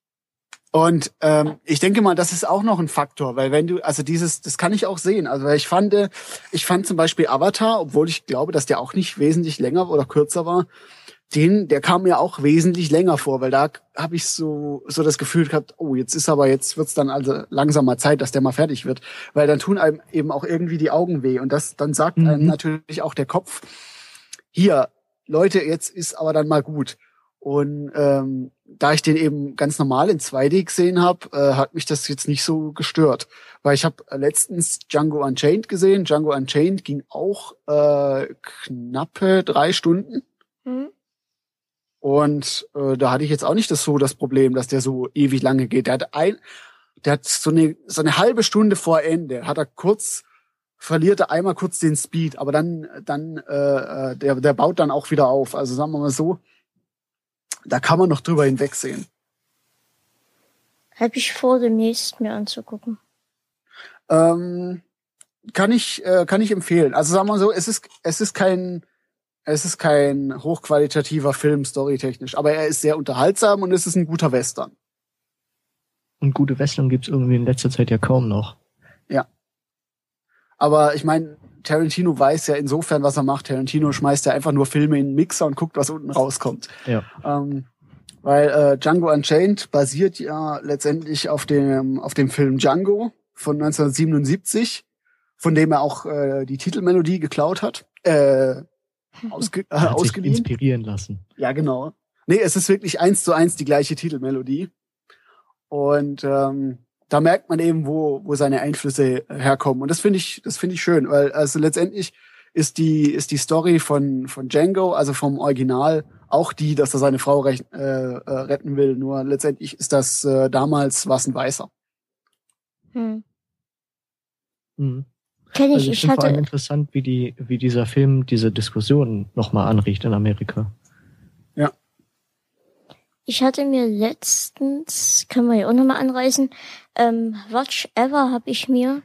Und ähm, ich denke mal, das ist auch noch ein Faktor, weil wenn du, also dieses, das kann ich auch sehen. Also weil ich fand, äh, ich fand zum Beispiel Avatar, obwohl ich glaube, dass der auch nicht wesentlich länger oder kürzer war, den, der kam mir auch wesentlich länger vor, weil da habe ich so so das Gefühl gehabt, oh, jetzt ist aber jetzt wird's dann also langsam mal Zeit, dass der mal fertig wird, weil dann tun einem eben auch irgendwie die Augen weh und das dann sagt einem Mhm. natürlich auch der Kopf, hier Leute, jetzt ist aber dann mal gut. Und ähm, da ich den eben ganz normal in 2D gesehen habe, äh, hat mich das jetzt nicht so gestört. Weil ich habe letztens Django Unchained gesehen. Django Unchained ging auch äh, knappe drei Stunden. Hm? Und äh, da hatte ich jetzt auch nicht das so das Problem, dass der so ewig lange geht. Der hat ein, der hat so eine so eine halbe Stunde vor Ende hat er kurz verliert er einmal kurz den Speed, aber dann dann äh, äh, der der baut dann auch wieder auf. Also sagen wir mal so, da kann man noch drüber hinwegsehen. Hab ich vor, demnächst mir anzugucken. Ähm, kann ich äh, kann ich empfehlen. Also sagen wir mal so, es ist es ist kein Es ist kein hochqualitativer Film, storytechnisch, aber er ist sehr unterhaltsam und es ist ein guter Western. Und gute Western gibt's irgendwie in letzter Zeit ja kaum noch. Ja. Aber ich meine, Tarantino weiß ja insofern, was er macht. Tarantino schmeißt ja einfach nur Filme in den Mixer und guckt, was unten rauskommt. Ja. Ähm, weil äh, Django Unchained basiert ja letztendlich auf dem, auf dem Film Django von 1977, von dem er auch äh, die Titelmelodie geklaut hat. Äh, ausge, äh, hat sich ausgeliehen. inspirieren lassen. Ja, genau. Nee, es ist wirklich eins zu eins die gleiche Titelmelodie. Und ähm, da merkt man eben, wo, wo seine Einflüsse herkommen. Und das finde ich, das finde ich schön, weil also letztendlich ist die, ist die Story von, von Django, also vom Original, auch die, dass er seine Frau rech, äh, äh, retten will. Nur letztendlich ist das äh, damals was ein Weißer. Hm. Mhm. Kenn ich, Also ich ich finde vor allem hatte, interessant, wie die, wie dieser Film diese Diskussion nochmal anriecht in Amerika. Ich hatte mir letztens, können wir ja auch nochmal anreißen, ähm, Watch Ever habe ich mir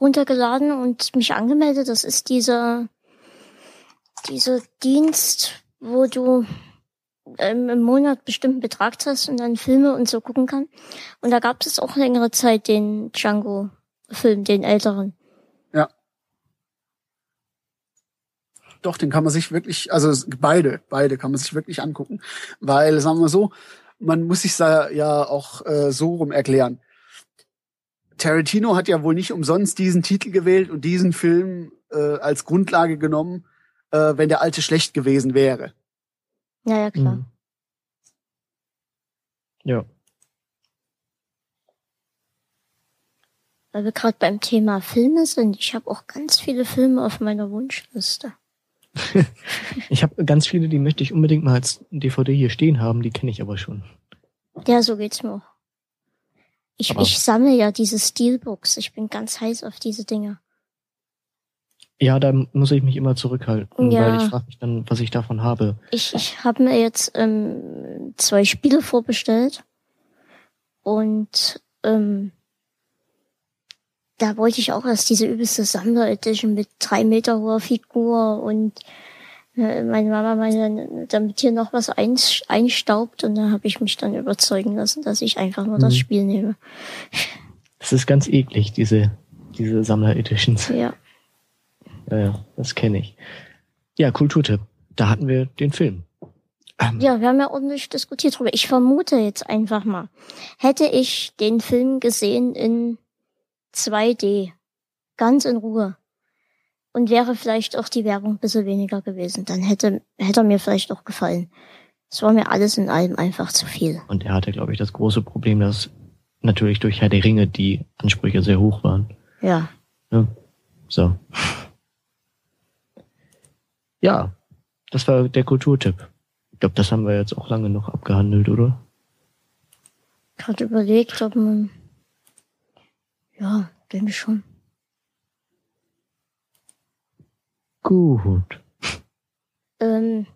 runtergeladen und mich angemeldet. Das ist dieser, dieser Dienst, wo du ähm, im Monat bestimmten Betrag hast und dann Filme und so gucken kann. Und da gab es auch längere Zeit den Django-Film, den älteren. Doch, den kann man sich wirklich, also beide, beide kann man sich wirklich angucken. Weil, sagen wir so, man muss sich da ja auch äh, so rum erklären. Tarantino hat ja wohl nicht umsonst diesen Titel gewählt und diesen Film äh, als Grundlage genommen, äh, wenn der alte schlecht gewesen wäre. Ja, ja, klar. Mhm. Ja. Weil wir gerade beim Thema Filme sind. Ich habe auch ganz viele Filme auf meiner Wunschliste. Ich habe ganz viele, die möchte ich unbedingt mal als DVD hier stehen haben, die kenne ich aber schon. Ja, so geht's mir. Ich, Aber- ich sammle ja diese Steelbooks. Ich bin ganz heiß auf diese Dinger. Ja, da muss ich mich immer zurückhalten, Ja. weil ich frage mich dann, was ich davon habe. Ich, ich habe mir jetzt ähm, zwei Spiele vorbestellt und ähm, da wollte ich auch erst diese übelste Sammler Edition mit drei Meter hoher Figur und äh, meine Mama meinte, damit hier noch was einstaubt und da habe ich mich dann überzeugen lassen, dass ich einfach nur das Mhm. Spiel nehme. Das ist ganz eklig, diese, diese Sammler-Editions. Ja. Ja, ja, das kenne ich. Ja, Kulturtipp. Da hatten wir den Film. Ähm, Ja, wir haben ja ordentlich diskutiert drüber. Ich vermute jetzt einfach mal, hätte ich den Film gesehen in 2D, ganz in Ruhe, und wäre vielleicht auch die Werbung ein bisschen weniger gewesen, dann hätte, hätte er mir vielleicht auch gefallen. Es war mir alles in allem einfach zu viel. Und er hatte, glaube ich, das große Problem, dass natürlich durch Herr der Ringe die Ansprüche sehr hoch waren. Ja. Ja. So. Ja, das war der Kulturtipp. Ich glaube, das haben wir jetzt auch lange noch abgehandelt, oder? Gerade überlegt, ob man, ja, denke schon. Gut. Ähm,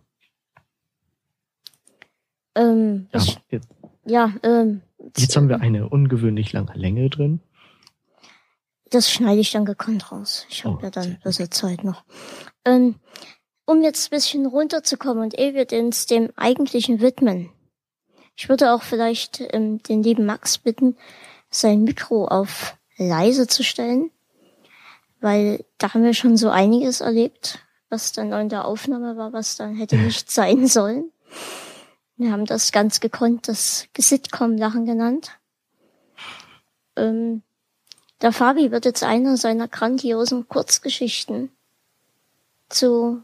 ähm, Ja, was, jetzt, ja, ähm, jetzt haben wir eine ungewöhnlich lange Länge drin. Das schneide ich dann gekonnt raus. Ich habe Oh, ja dann bisschen Zeit noch. Ähm, um jetzt ein bisschen runterzukommen und ehe wir uns dem Eigentlichen widmen. Ich würde auch vielleicht ähm, den lieben Max bitten, sein Mikro auf leise zu stellen, weil da haben wir schon so einiges erlebt, was dann in der Aufnahme war, was dann hätte nicht sein sollen. Wir haben das ganz gekonnt das Sitcom-Lachen genannt. Ähm, der Fabi wird jetzt eine seiner grandiosen Kurzgeschichten zu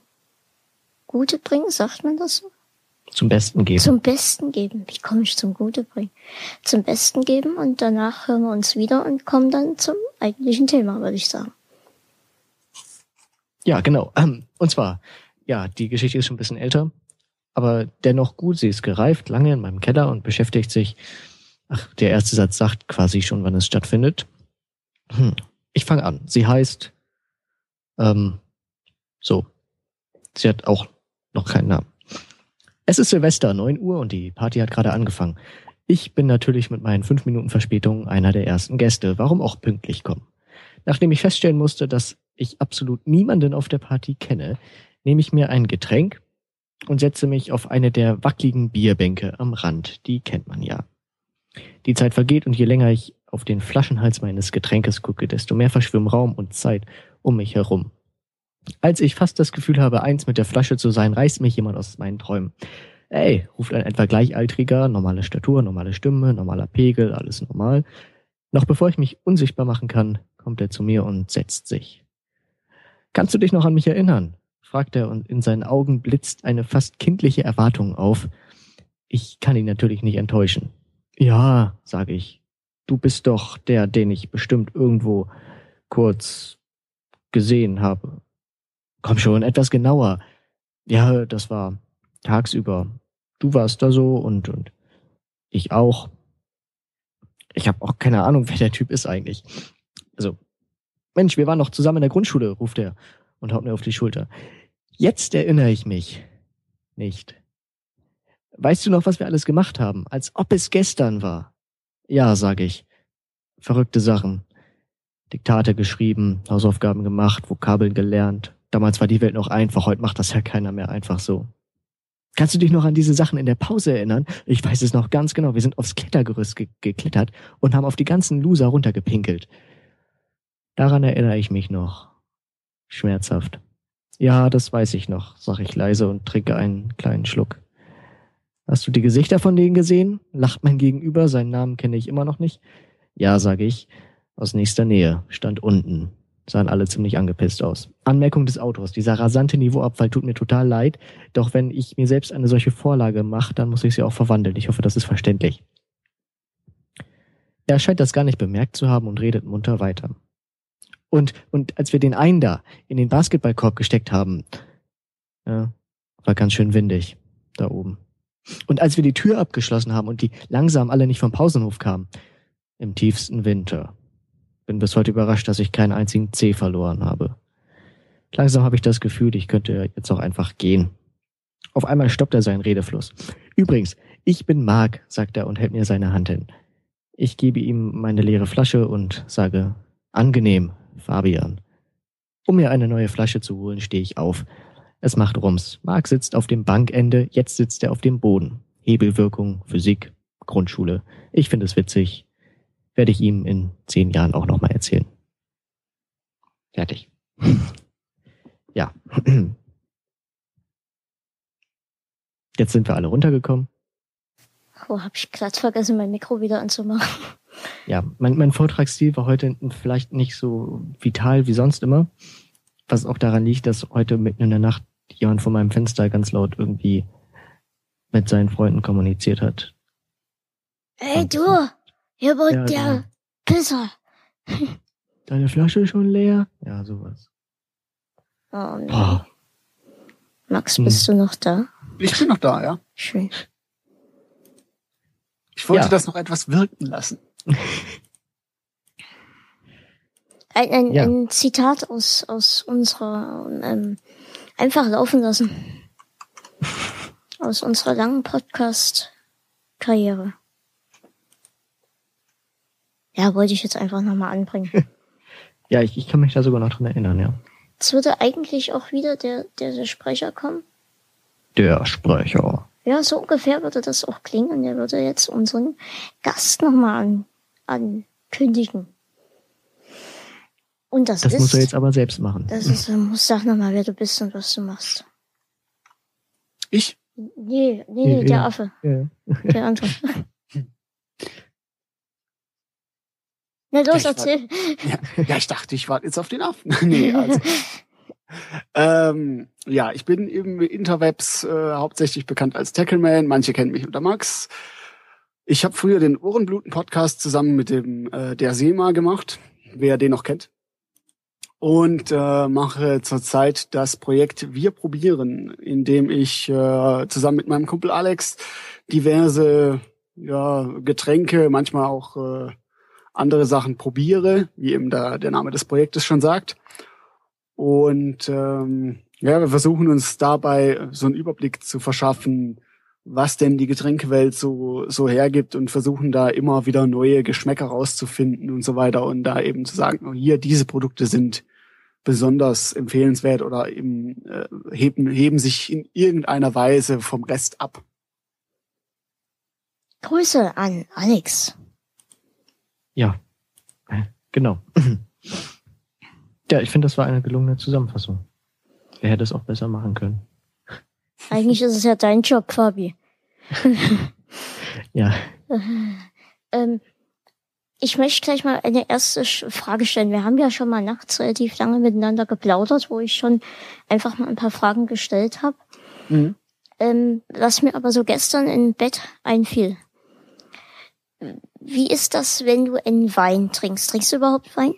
Gute bringen, sagt man das so? Zum Besten geben. Zum Besten geben. Wie komme ich zum Gute bringen? Zum Besten geben und danach hören wir uns wieder und kommen dann zum eigentlichen Thema, würde ich sagen. Ja, genau. Ähm, Und zwar, ja, die Geschichte ist schon ein bisschen älter, aber dennoch gut. Sie ist gereift, lange in meinem Keller und beschäftigt sich. Ach, der erste Satz sagt quasi schon, wann es stattfindet. Hm. Ich fange an. Sie heißt, ähm, so. Sie hat auch noch keinen Namen. Es ist Silvester, 9 Uhr und die Party hat gerade angefangen. Ich bin natürlich mit meinen fünf Minuten Verspätung einer der ersten Gäste. Warum auch pünktlich kommen? Nachdem ich feststellen musste, dass ich absolut niemanden auf der Party kenne, nehme ich mir ein Getränk und setze mich auf eine der wackligen Bierbänke am Rand. Die kennt man ja. Die Zeit vergeht und je länger ich auf den Flaschenhals meines Getränkes gucke, desto mehr verschwimmen Raum und Zeit um mich herum. Als ich fast das Gefühl habe, eins mit der Flasche zu sein, reißt mich jemand aus meinen Träumen. Ey, ruft ein etwa gleichaltriger, normale Statur, normale Stimme, normaler Pegel, alles normal. Noch bevor ich mich unsichtbar machen kann, kommt er zu mir und setzt sich. Kannst du dich noch an mich erinnern? fragt er und in seinen Augen blitzt eine fast kindliche Erwartung auf. Ich kann ihn natürlich nicht enttäuschen. Ja, sage ich. Du bist doch der, den ich bestimmt irgendwo kurz gesehen habe. Komm schon, etwas genauer. Ja, das war tagsüber. Du warst da so und, und ich auch. Ich habe auch keine Ahnung, wer der Typ ist eigentlich. Also, Mensch, wir waren noch zusammen in der Grundschule, ruft er und haut mir auf die Schulter. Jetzt erinnere ich mich nicht. Weißt du noch, was wir alles gemacht haben? Als ob es gestern war. Ja, sage ich. Verrückte Sachen. Diktate geschrieben, Hausaufgaben gemacht, Vokabeln gelernt. Damals war die Welt noch einfach, heute macht das ja keiner mehr einfach so. Kannst du dich noch an diese Sachen in der Pause erinnern? Ich weiß es noch ganz genau. Wir sind aufs Klettergerüst ge geklettert und haben auf die ganzen Loser runtergepinkelt. Daran erinnere ich mich noch. Schmerzhaft. Ja, das weiß ich noch, sag ich leise und trinke einen kleinen Schluck. Hast du die Gesichter von denen gesehen? Lacht mein Gegenüber, seinen Namen kenne ich immer noch nicht. Ja, sage ich, aus nächster Nähe, stand unten. Sahen alle ziemlich angepisst aus. Anmerkung des Autors. Dieser rasante Niveauabfall tut mir total leid. Doch wenn ich mir selbst eine solche Vorlage mache, dann muss ich sie auch verwandeln. Ich hoffe, das ist verständlich. Er scheint das gar nicht bemerkt zu haben und redet munter weiter. Und, und als wir den einen da in den Basketballkorb gesteckt haben, ja, war ganz schön windig da oben. Und als wir die Tür abgeschlossen haben und die langsam alle nicht vom Pausenhof kamen, im tiefsten Winter. Bin bis heute überrascht, dass ich keinen einzigen C verloren habe. Langsam habe ich das Gefühl, ich könnte jetzt auch einfach gehen. Auf einmal stoppt er seinen Redefluss. Übrigens, ich bin Mark, sagt er und hält mir seine Hand hin. Ich gebe ihm meine leere Flasche und sage, angenehm, Fabian. Um mir eine neue Flasche zu holen, stehe ich auf. Es macht Rums. Mark sitzt auf dem Bankende, jetzt sitzt er auf dem Boden. Hebelwirkung, Physik, Grundschule. Ich finde es witzig. Werde ich ihm in zehn Jahren auch nochmal erzählen. Fertig. ja. Jetzt sind wir alle runtergekommen. Oh, hab ich glatt vergessen, mein Mikro wieder anzumachen. Ja, mein, mein Vortragsstil war heute vielleicht nicht so vital wie sonst immer. Was auch daran liegt, dass heute mitten in der Nacht jemand vor meinem Fenster ganz laut irgendwie mit seinen Freunden kommuniziert hat. Ey, du! Hier wohnt Ja, der. Pisser. Deine Flasche schon leer? Ja, sowas. Oh, nee. Boah. Max, Hm. bist du noch da? Ich bin noch da, ja. Schön. Ich wollte Ja. das noch etwas wirken lassen. Ein, ein, Ja. ein Zitat aus, aus unserer ähm, einfach laufen lassen. Aus unserer langen Podcast-Karriere. Ja, wollte ich jetzt einfach nochmal anbringen. Ja, ich, ich kann mich da sogar noch dran erinnern, ja. Jetzt würde eigentlich auch wieder der, der, der Sprecher kommen. Der Sprecher. Ja, so ungefähr würde das auch klingen. Und er würde jetzt unseren Gast nochmal an, ankündigen. Und das, Das ist. muss er jetzt aber selbst machen. das ist, muss sag nochmal, wer du bist und was du machst. Ich? Nee, nee, nee, Nee, der ja. Affe. Ja. Der andere. Na los, war- erzähl. Ja, ja, ich dachte, ich warte jetzt auf den Affen. nee, also. ähm, ja, ich bin im Interwebs äh, hauptsächlich bekannt als Tackleman. Manche kennen mich unter Max. Ich habe früher den Ohrenbluten-Podcast zusammen mit dem äh, Der Sema gemacht, wer den noch kennt. Und äh, mache zurzeit das Projekt Wir probieren, in dem ich äh, zusammen mit meinem Kumpel Alex diverse ja, Getränke, manchmal auch äh, andere Sachen probiere, wie eben da der Name des Projektes schon sagt. Und ähm, ja, wir versuchen uns dabei so einen Überblick zu verschaffen, was denn die Getränkewelt so, so hergibt und versuchen da immer wieder neue Geschmäcker rauszufinden und so weiter und da eben zu sagen, oh, hier, diese Produkte sind besonders empfehlenswert oder eben, äh, heben, heben sich in irgendeiner Weise vom Rest ab. Grüße an Alex. Ja, genau. ja, ich finde, das war eine gelungene Zusammenfassung. Wer hätte es auch besser machen können? Eigentlich ist es ja dein Job, Fabi. ja. Ähm, ich möchte gleich mal eine erste Frage stellen. Wir haben ja schon mal nachts relativ lange miteinander geplaudert, wo ich schon einfach mal ein paar Fragen gestellt habe. Mhm. Ähm, was mir aber so gestern im Bett einfiel. Wie ist das, wenn du einen Wein trinkst? Trinkst du überhaupt Wein?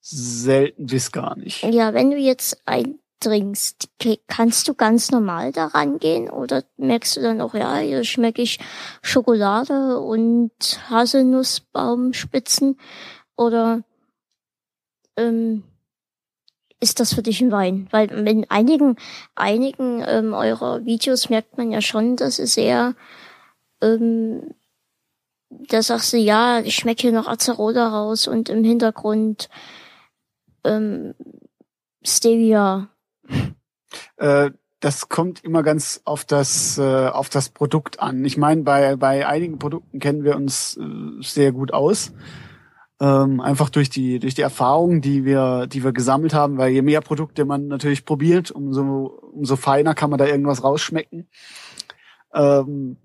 Selten bis gar nicht. Ja, wenn du jetzt ein trinkst, kannst du ganz normal daran gehen oder merkst du dann auch, ja, hier schmecke ich Schokolade und Haselnussbaumspitzen oder ähm, ist das für dich ein Wein? Weil in einigen, einigen ähm, eurer Videos merkt man ja schon, dass es sehr, ähm, da sagst du, ja, ich schmecke hier noch Acerola raus und im Hintergrund ähm, Stevia äh, das kommt immer ganz auf das äh, auf das Produkt an. Ich meine, bei bei einigen Produkten kennen wir uns äh, sehr gut aus, ähm, einfach durch die durch die Erfahrungen, die wir die wir gesammelt haben. Weil je mehr Produkte man natürlich probiert, umso umso feiner kann man da irgendwas rausschmecken. Ähm,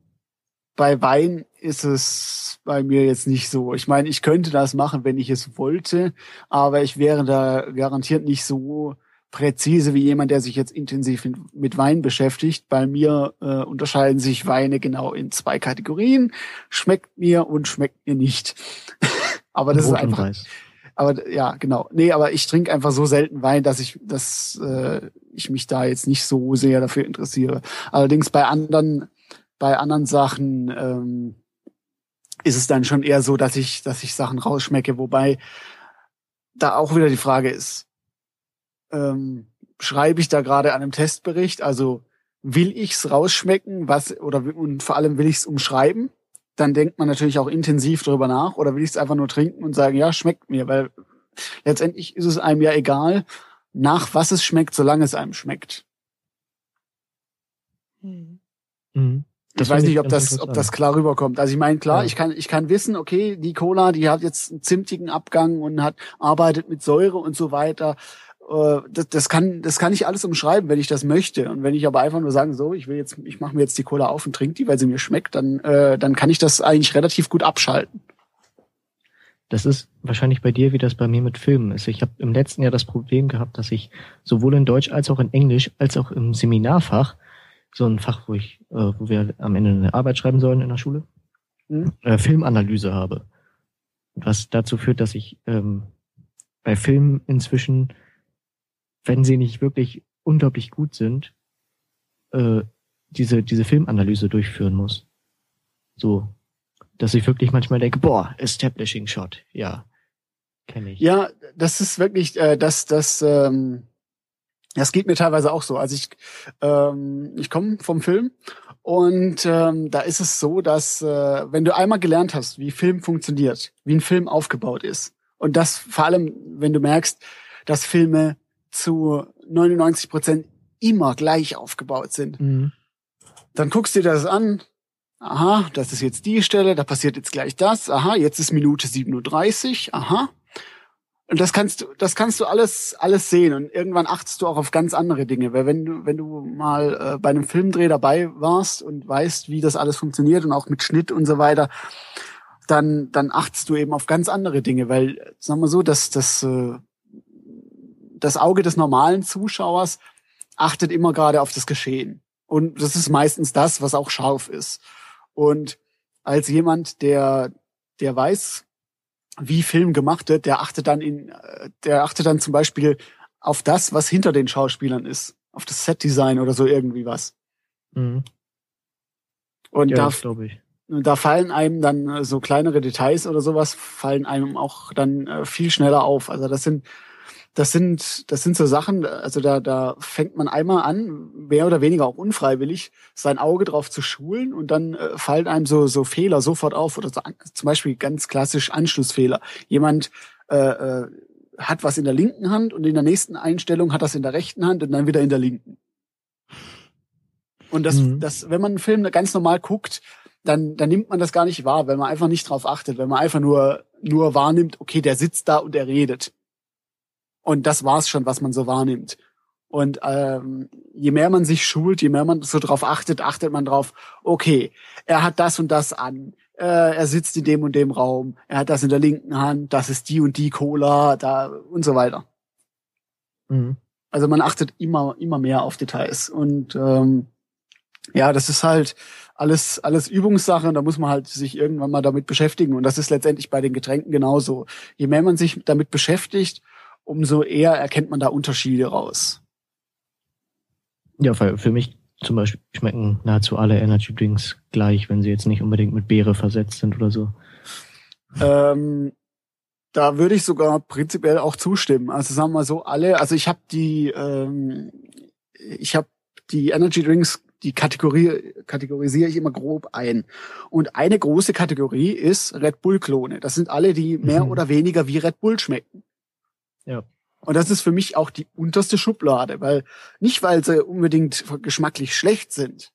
bei Wein ist es bei mir jetzt nicht so. Ich meine, ich könnte das machen, wenn ich es wollte, aber ich wäre da garantiert nicht so präzise wie jemand, der sich jetzt intensiv mit Wein beschäftigt. Bei mir äh, unterscheiden sich Weine genau in zwei Kategorien. Schmeckt mir und schmeckt mir nicht. aber das Rot ist einfach. Aber ja, genau. Nee, aber ich trinke einfach so selten Wein, dass ich, dass äh, ich mich da jetzt nicht so sehr dafür interessiere. Allerdings bei anderen, bei anderen Sachen ähm, ist es dann schon eher so, dass ich, dass ich Sachen rausschmecke, wobei da auch wieder die Frage ist, ähm, schreibe ich da gerade an einem Testbericht, also will ich's rausschmecken, was oder und vor allem will ich's umschreiben, dann denkt man natürlich auch intensiv darüber nach oder will ich's einfach nur trinken und sagen, ja, schmeckt mir, weil letztendlich ist es einem ja egal, nach was es schmeckt, solange es einem schmeckt. Hm. Mhm. Ich weiß nicht, ob das, ob das klar rüberkommt. Also ich meine, klar, ja. ich kann, ich kann wissen, okay, die Cola, die hat jetzt einen zimtigen Abgang und hat, arbeitet mit Säure und so weiter. Äh, das, das kann das kann ich alles umschreiben, wenn ich das möchte. Und wenn ich aber einfach nur sagen, so, ich will jetzt, ich mache mir jetzt die Cola auf und trinke die, weil sie mir schmeckt, dann äh, dann kann ich das eigentlich relativ gut abschalten. Das ist wahrscheinlich bei dir, wie das bei mir mit Filmen ist. Ich habe im letzten Jahr das Problem gehabt, dass ich sowohl in Deutsch als auch in Englisch als auch im Seminarfach, so ein Fach, wo ich, äh, wo wir am Ende eine Arbeit schreiben sollen in der Schule, mhm. äh, Filmanalyse habe. Was dazu führt, dass ich ähm, bei Filmen inzwischen wenn sie nicht wirklich unglaublich gut sind, äh, diese, diese Filmanalyse durchführen muss. So, dass ich wirklich manchmal denke, boah, Establishing Shot, ja, kenne ich. Ja, das ist wirklich, äh, das, das, ähm, das geht mir teilweise auch so. Also ich, ähm, ich komme vom Film und ähm, da ist es so, dass äh, wenn du einmal gelernt hast, wie Film funktioniert, wie ein Film aufgebaut ist und das vor allem, wenn du merkst, dass Filme zu 99 Prozent immer gleich aufgebaut sind. Mhm. Dann guckst du dir das an. Aha, das ist jetzt die Stelle, da passiert jetzt gleich das. Aha, jetzt ist Minute 37. Aha. Und das kannst du, das kannst du alles, alles sehen. Und irgendwann achtest du auch auf ganz andere Dinge. Weil wenn du, wenn du mal äh, bei einem Filmdreh dabei warst und weißt, wie das alles funktioniert und auch mit Schnitt und so weiter, dann, dann achtest du eben auf ganz andere Dinge. Weil, sagen wir so, dass das, äh, das Auge des normalen Zuschauers achtet immer gerade auf das Geschehen. Und das ist meistens das, was auch scharf ist. Und als jemand, der, der weiß, wie Film gemacht wird, der achtet dann in, der achtet dann zum Beispiel auf das, was hinter den Schauspielern ist, auf das Setdesign oder so irgendwie was. Mhm. Und ja, da, da fallen einem dann so kleinere Details oder sowas, fallen einem auch dann äh, viel schneller auf. Also das sind das sind, das sind so Sachen, also da, da fängt man einmal an, mehr oder weniger auch unfreiwillig, sein Auge drauf zu schulen und dann äh, fallen einem so, so Fehler sofort auf oder so, zum Beispiel ganz klassisch Anschlussfehler. Jemand äh, äh, hat was in der linken Hand und in der nächsten Einstellung hat das in der rechten Hand und dann wieder in der linken. Und das, mhm. das, wenn man einen Film ganz normal guckt, dann, dann nimmt man das gar nicht wahr, wenn man einfach nicht drauf achtet, wenn man einfach nur, nur wahrnimmt, okay, der sitzt da und er redet. Und das war's schon, was man so wahrnimmt. Und ähm, je mehr man sich schult, je mehr man so drauf achtet, achtet man drauf, okay, er hat das und das an, äh, er sitzt in dem und dem Raum, er hat das in der linken Hand, das ist die und die Cola, da und so weiter. Mhm. Also man achtet immer, immer mehr auf Details. Und ähm, ja, das ist halt alles, alles Übungssache und da muss man halt sich irgendwann mal damit beschäftigen. Und das ist letztendlich bei den Getränken genauso. Je mehr man sich damit beschäftigt, umso eher erkennt man da Unterschiede raus. Ja, für, für mich zum Beispiel schmecken nahezu alle Energy Drinks gleich, wenn sie jetzt nicht unbedingt mit Beere versetzt sind oder so. Ähm, da würde ich sogar prinzipiell auch zustimmen. Also sagen wir mal so, alle, also ich habe die, ähm, ich habe die Energy Drinks, die Kategorie kategorisiere ich immer grob ein. Und eine große Kategorie ist Red Bull Klone. Das sind alle, die mehr mhm. oder weniger wie Red Bull schmecken. Ja. Und das ist für mich auch die unterste Schublade, weil nicht, weil sie unbedingt geschmacklich schlecht sind.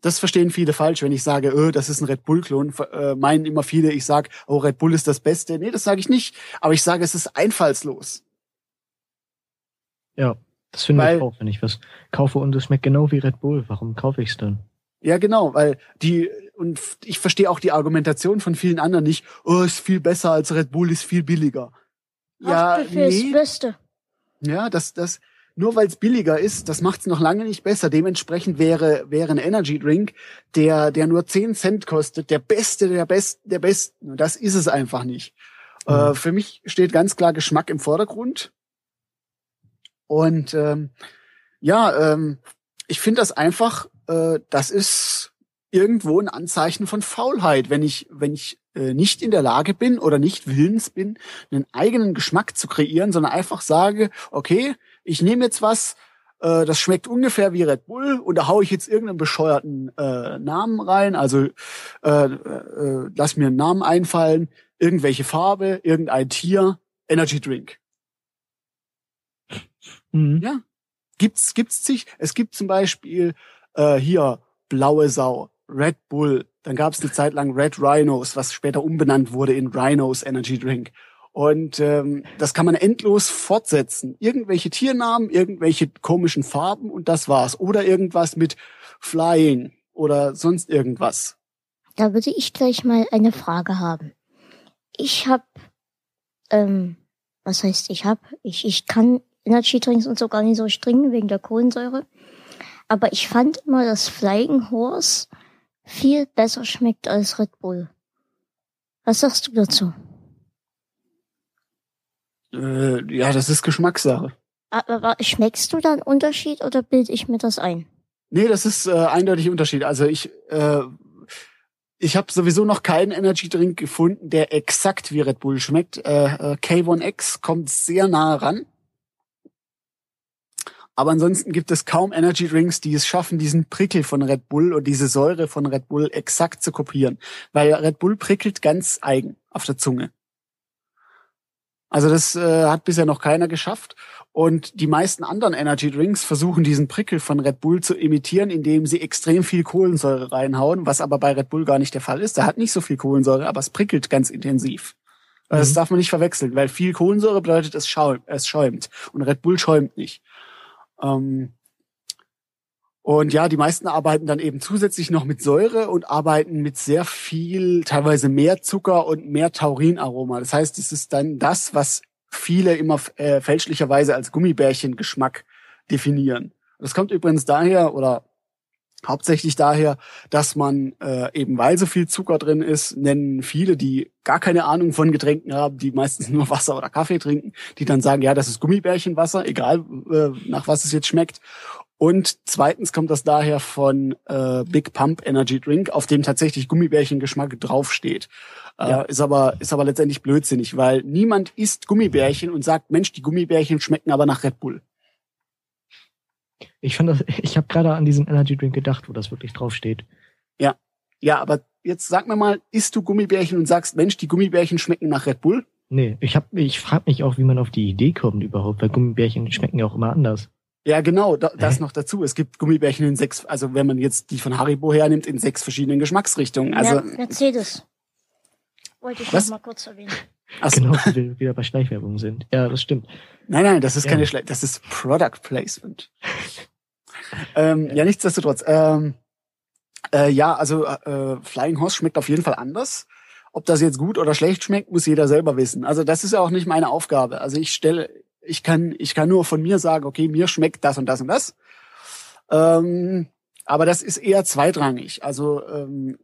Das verstehen viele falsch, wenn ich sage, oh, das ist ein Red Bull-Klon. Äh, meinen immer viele, ich sage, oh, Red Bull ist das Beste. Nee, das sage ich nicht. Aber ich sage, es ist einfallslos. Ja, das finde ich auch, wenn ich was kaufe und es schmeckt genau wie Red Bull. Warum kaufe ich es dann? Ja, genau, weil die, und ich verstehe auch die Argumentation von vielen anderen nicht, oh, ist viel besser als Red Bull, ist viel billiger. Ja, nee. Beste. Ja, das, das, nur weil es billiger ist, das macht es noch lange nicht besser. Dementsprechend wäre, wäre ein Energy Drink, der, der nur 10 Cent kostet, der beste, der besten, der besten. Das ist es einfach nicht. Mhm. Äh, für mich steht ganz klar Geschmack im Vordergrund. Und ähm, ja, ähm, ich finde das einfach, äh, das ist irgendwo ein Anzeichen von Faulheit, wenn ich, wenn ich äh, nicht in der Lage bin oder nicht willens bin, einen eigenen Geschmack zu kreieren, sondern einfach sage, okay, ich nehme jetzt was, äh, das schmeckt ungefähr wie Red Bull und da haue ich jetzt irgendeinen bescheuerten äh, Namen rein, also äh, äh, lass mir einen Namen einfallen, irgendwelche Farbe, irgendein Tier, Energy Drink. Mhm. Ja, gibt's gibt's sich. Es gibt zum Beispiel äh, hier blaue Sau, Red Bull, dann gab es eine Zeit lang Red Rhinos, was später umbenannt wurde in Rhinos Energy Drink. Und ähm, das kann man endlos fortsetzen. Irgendwelche Tiernamen, irgendwelche komischen Farben und das war's. Oder irgendwas mit Flying oder sonst irgendwas. Da würde ich gleich mal eine Frage haben. Ich habe, ähm, was heißt ich habe? Ich, ich kann Energy Drinks und so gar nicht so trinken wegen der Kohlensäure. Aber ich fand immer das Flying Horse viel besser schmeckt als Red Bull. Was sagst du dazu? Äh, ja, das ist Geschmackssache. Aber schmeckst du da einen Unterschied oder bilde ich mir das ein? Nee, das ist äh, eindeutig Unterschied. Also ich, äh, ich habe sowieso noch keinen Energy Drink gefunden, der exakt wie Red Bull schmeckt. Äh, äh, K1X kommt sehr nah ran. Aber ansonsten gibt es kaum Energy Drinks, die es schaffen, diesen Prickel von Red Bull und diese Säure von Red Bull exakt zu kopieren. Weil Red Bull prickelt ganz eigen auf der Zunge. Also das äh, hat bisher noch keiner geschafft. Und die meisten anderen Energy Drinks versuchen diesen Prickel von Red Bull zu imitieren, indem sie extrem viel Kohlensäure reinhauen, was aber bei Red Bull gar nicht der Fall ist. Der hat nicht so viel Kohlensäure, aber es prickelt ganz intensiv. Mhm. Das darf man nicht verwechseln, weil viel Kohlensäure bedeutet, es, schäumt. Es schäumt. Und Red Bull schäumt nicht. Ähm, und ja, die meisten arbeiten dann eben zusätzlich noch mit Säure und arbeiten mit sehr viel, teilweise mehr Zucker und mehr Taurinaroma. Das heißt, es ist dann das, was viele immer äh, fälschlicherweise als Gummibärchengeschmack definieren. Das kommt übrigens daher oder hauptsächlich daher, dass man äh, eben weil so viel Zucker drin ist, nennen viele, die gar keine Ahnung von Getränken haben, die meistens nur Wasser oder Kaffee trinken, die dann sagen, ja, das ist Gummibärchenwasser, egal äh, nach was es jetzt schmeckt. Und zweitens kommt das daher von äh, Big Pump Energy Drink, auf dem tatsächlich Gummibärchengeschmack draufsteht. Äh, ja. Ist aber ist aber letztendlich blödsinnig, weil niemand isst Gummibärchen und sagt, Mensch, die Gummibärchen schmecken aber nach Red Bull. Ich fand das, ich habe gerade an diesen Energy Drink gedacht, wo das wirklich draufsteht. Ja, ja, aber jetzt sag mir mal, isst du Gummibärchen und sagst, Mensch, die Gummibärchen schmecken nach Red Bull? Nee, ich hab, ich frage mich auch, wie man auf die Idee kommt überhaupt, weil Gummibärchen schmecken ja auch immer anders. Ja, genau, da, das noch dazu. Es gibt Gummibärchen in sechs, also wenn man jetzt die von Haribo hernimmt, in sechs verschiedenen Geschmacksrichtungen. Also, Mer Mercedes. Wollte ich Was? noch mal kurz erwähnen. Achso. Genau, wie wir wieder bei Schleichwerbung sind. Ja, das stimmt. Nein, nein, das ist Ja. keine Schle das ist Product Placement. ähm, ja, nichtsdestotrotz. Ähm, äh, ja, also äh, Flying Horse schmeckt auf jeden Fall anders. Ob das jetzt gut oder schlecht schmeckt, muss jeder selber wissen. Also das ist ja auch nicht meine Aufgabe. Also ich stelle, ich kann, ich kann nur von mir sagen, okay, mir schmeckt das und das und das. Ähm, aber das ist eher zweitrangig. Also ähm,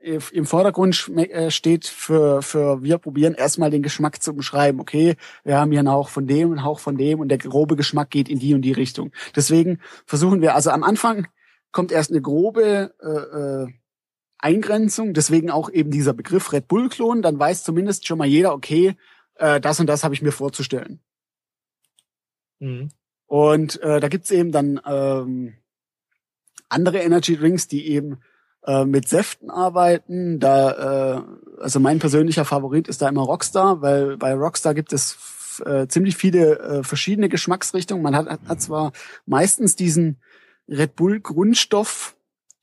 im Vordergrund äh, steht für, für wir probieren erstmal den Geschmack zu beschreiben. Okay, wir haben hier einen Hauch von dem, einen Hauch von dem und der grobe Geschmack geht in die und die Richtung. Deswegen versuchen wir, also am Anfang kommt erst eine grobe äh, äh, Eingrenzung, deswegen auch eben dieser Begriff Red Bull Klon, dann weiß zumindest schon mal jeder, okay, äh, das und das habe ich mir vorzustellen. Mhm. Und äh, da gibt's eben dann ähm, andere Energy Drinks, die eben äh, mit Säften arbeiten. Da, äh, also mein persönlicher Favorit ist da immer Rockstar, weil bei Rockstar gibt es äh, ziemlich viele äh, verschiedene Geschmacksrichtungen. Man hat, hat, hat zwar meistens diesen Red Bull Grundstoff,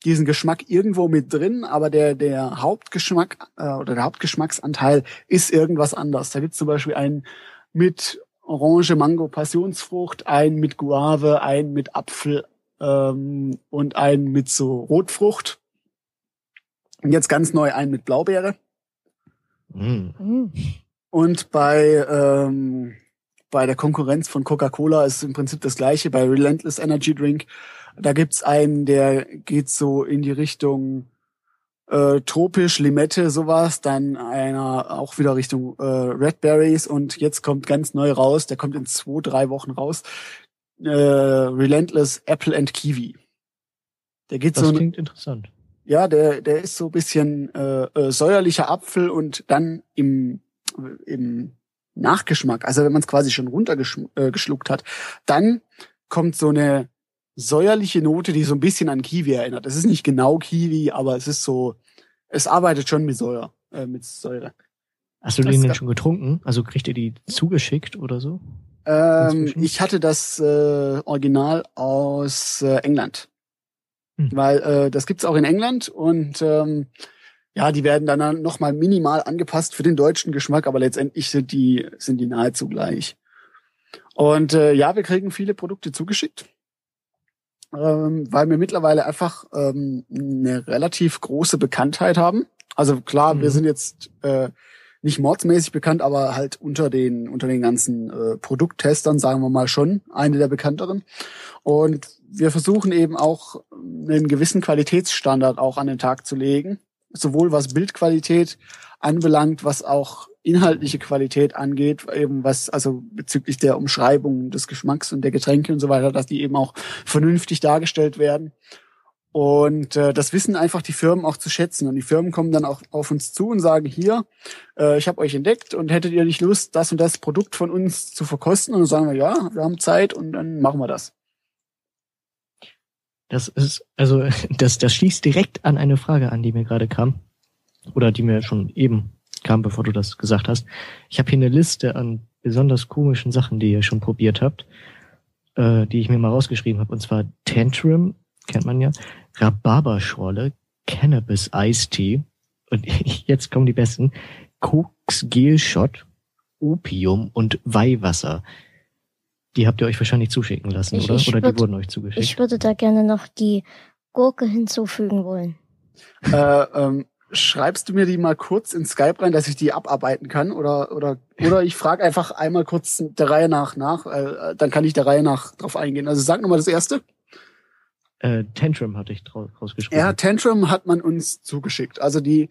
diesen Geschmack irgendwo mit drin, aber der der Hauptgeschmack äh, oder der Hauptgeschmacksanteil ist irgendwas anders. Da gibt's zum Beispiel einen mit Orange, Mango, Passionsfrucht, einen mit Guave, einen mit Apfel ähm, und einen mit so Rotfrucht. Und jetzt ganz neu einen mit Blaubeere. Hm. Und bei, ähm, bei der Konkurrenz von Coca-Cola ist im Prinzip das gleiche. Bei Relentless Energy Drink, da gibt's einen, der geht so in die Richtung äh, tropisch, Limette, sowas. Dann einer auch wieder Richtung äh, Red Berries. Und jetzt kommt ganz neu raus, der kommt in zwei, drei Wochen raus. Äh, Relentless Apple and Kiwi. Der geht Das so klingt interessant. Ja, der, der ist so ein bisschen äh, äh, säuerlicher Apfel und dann im, im Nachgeschmack, also wenn man es quasi schon runtergeschluckt äh, hat, dann kommt so eine säuerliche Note, die so ein bisschen an Kiwi erinnert. Es ist nicht genau Kiwi, aber es ist so, es arbeitet schon mit Säure, äh, mit Säure. Hast du den denn schon getrunken? Also kriegt ihr die zugeschickt oder so? Ähm, ich hatte das äh, Original aus äh, England. Hm. Weil äh, das gibt's auch in England und ähm, ja, die werden dann nochmal minimal angepasst für den deutschen Geschmack, aber letztendlich sind die, sind die nahezu gleich. Und äh, ja, wir kriegen viele Produkte zugeschickt, ähm, weil wir mittlerweile einfach ähm, eine relativ große Bekanntheit haben. Also klar, Mhm. wir sind jetzt äh, nicht mordsmäßig bekannt, aber halt unter den unter den ganzen äh, Produkttestern sagen wir mal schon eine der bekannteren. Und wir versuchen eben auch einen gewissen Qualitätsstandard auch an den Tag zu legen, sowohl was Bildqualität anbelangt, was auch inhaltliche Qualität angeht, eben was also bezüglich der Umschreibung des Geschmacks und der Getränke und so weiter, dass die eben auch vernünftig dargestellt werden. Und äh, das wissen einfach die Firmen auch zu schätzen. Und die Firmen kommen dann auch auf uns zu und sagen, hier, äh, ich habe euch entdeckt und hättet ihr nicht Lust, das und das Produkt von uns zu verkosten? Und dann sagen wir, ja, wir haben Zeit und dann machen wir das. Das ist, also, das, das schließt direkt an eine Frage an, die mir gerade kam. Oder die mir schon eben kam, bevor du das gesagt hast. Ich habe hier eine Liste an besonders komischen Sachen, die ihr schon probiert habt, äh, die ich mir mal rausgeschrieben habe. Und zwar Tantrum, kennt man ja, Rhabarberschorle, Cannabis Eistee und jetzt kommen die besten, Koks Gel Shot, Opium und Weihwasser. Die habt ihr euch wahrscheinlich zuschicken lassen, Ich- oder? ich oder die würd- wurden euch zugeschickt? Ich würde da gerne noch die Gurke hinzufügen wollen. äh, ähm, schreibst du mir die mal kurz in Skype rein, dass ich die abarbeiten kann? Oder, oder, oder ich frage einfach einmal kurz der Reihe nach nach, äh, dann kann ich der Reihe nach drauf eingehen. Also sag nochmal das erste. Äh, Tantrum hatte ich rausgeschrieben. Ja, Tantrum hat man uns zugeschickt. Also die,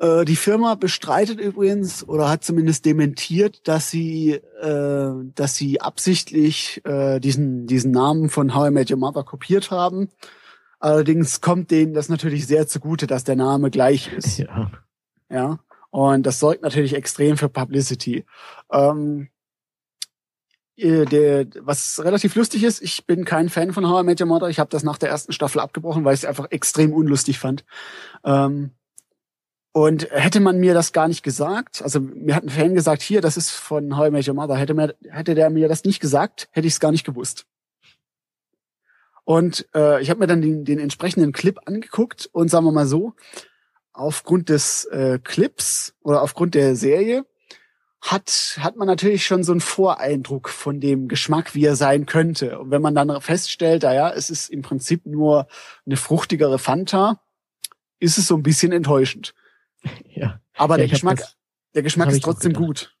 äh, die Firma bestreitet übrigens oder hat zumindest dementiert, dass sie, äh, dass sie absichtlich äh, diesen, diesen Namen von How I Met Your Mother kopiert haben. Allerdings kommt denen das natürlich sehr zugute, dass der Name gleich ist. ja. Ja. Und das sorgt natürlich extrem für Publicity. Ähm, äh, der, was relativ lustig ist, ich bin kein Fan von How I Met Your Mother. Ich habe das nach der ersten Staffel abgebrochen, weil ich es einfach extrem unlustig fand. Ähm, Und hätte man mir das gar nicht gesagt, also mir hat ein Fan gesagt, hier, das ist von How I Met Your Mother, hätte, mir, hätte der mir das nicht gesagt, hätte ich es gar nicht gewusst. Und äh, ich habe mir dann den, den entsprechenden Clip angeguckt und sagen wir mal so, aufgrund des äh, Clips oder aufgrund der Serie hat, hat man natürlich schon so einen Voreindruck von dem Geschmack, wie er sein könnte. Und wenn man dann feststellt, naja, es ist im Prinzip nur eine fruchtigere Fanta, ist es so ein bisschen enttäuschend. Ja. Aber Ja, der Geschmack, das- der Geschmack ist trotzdem gut.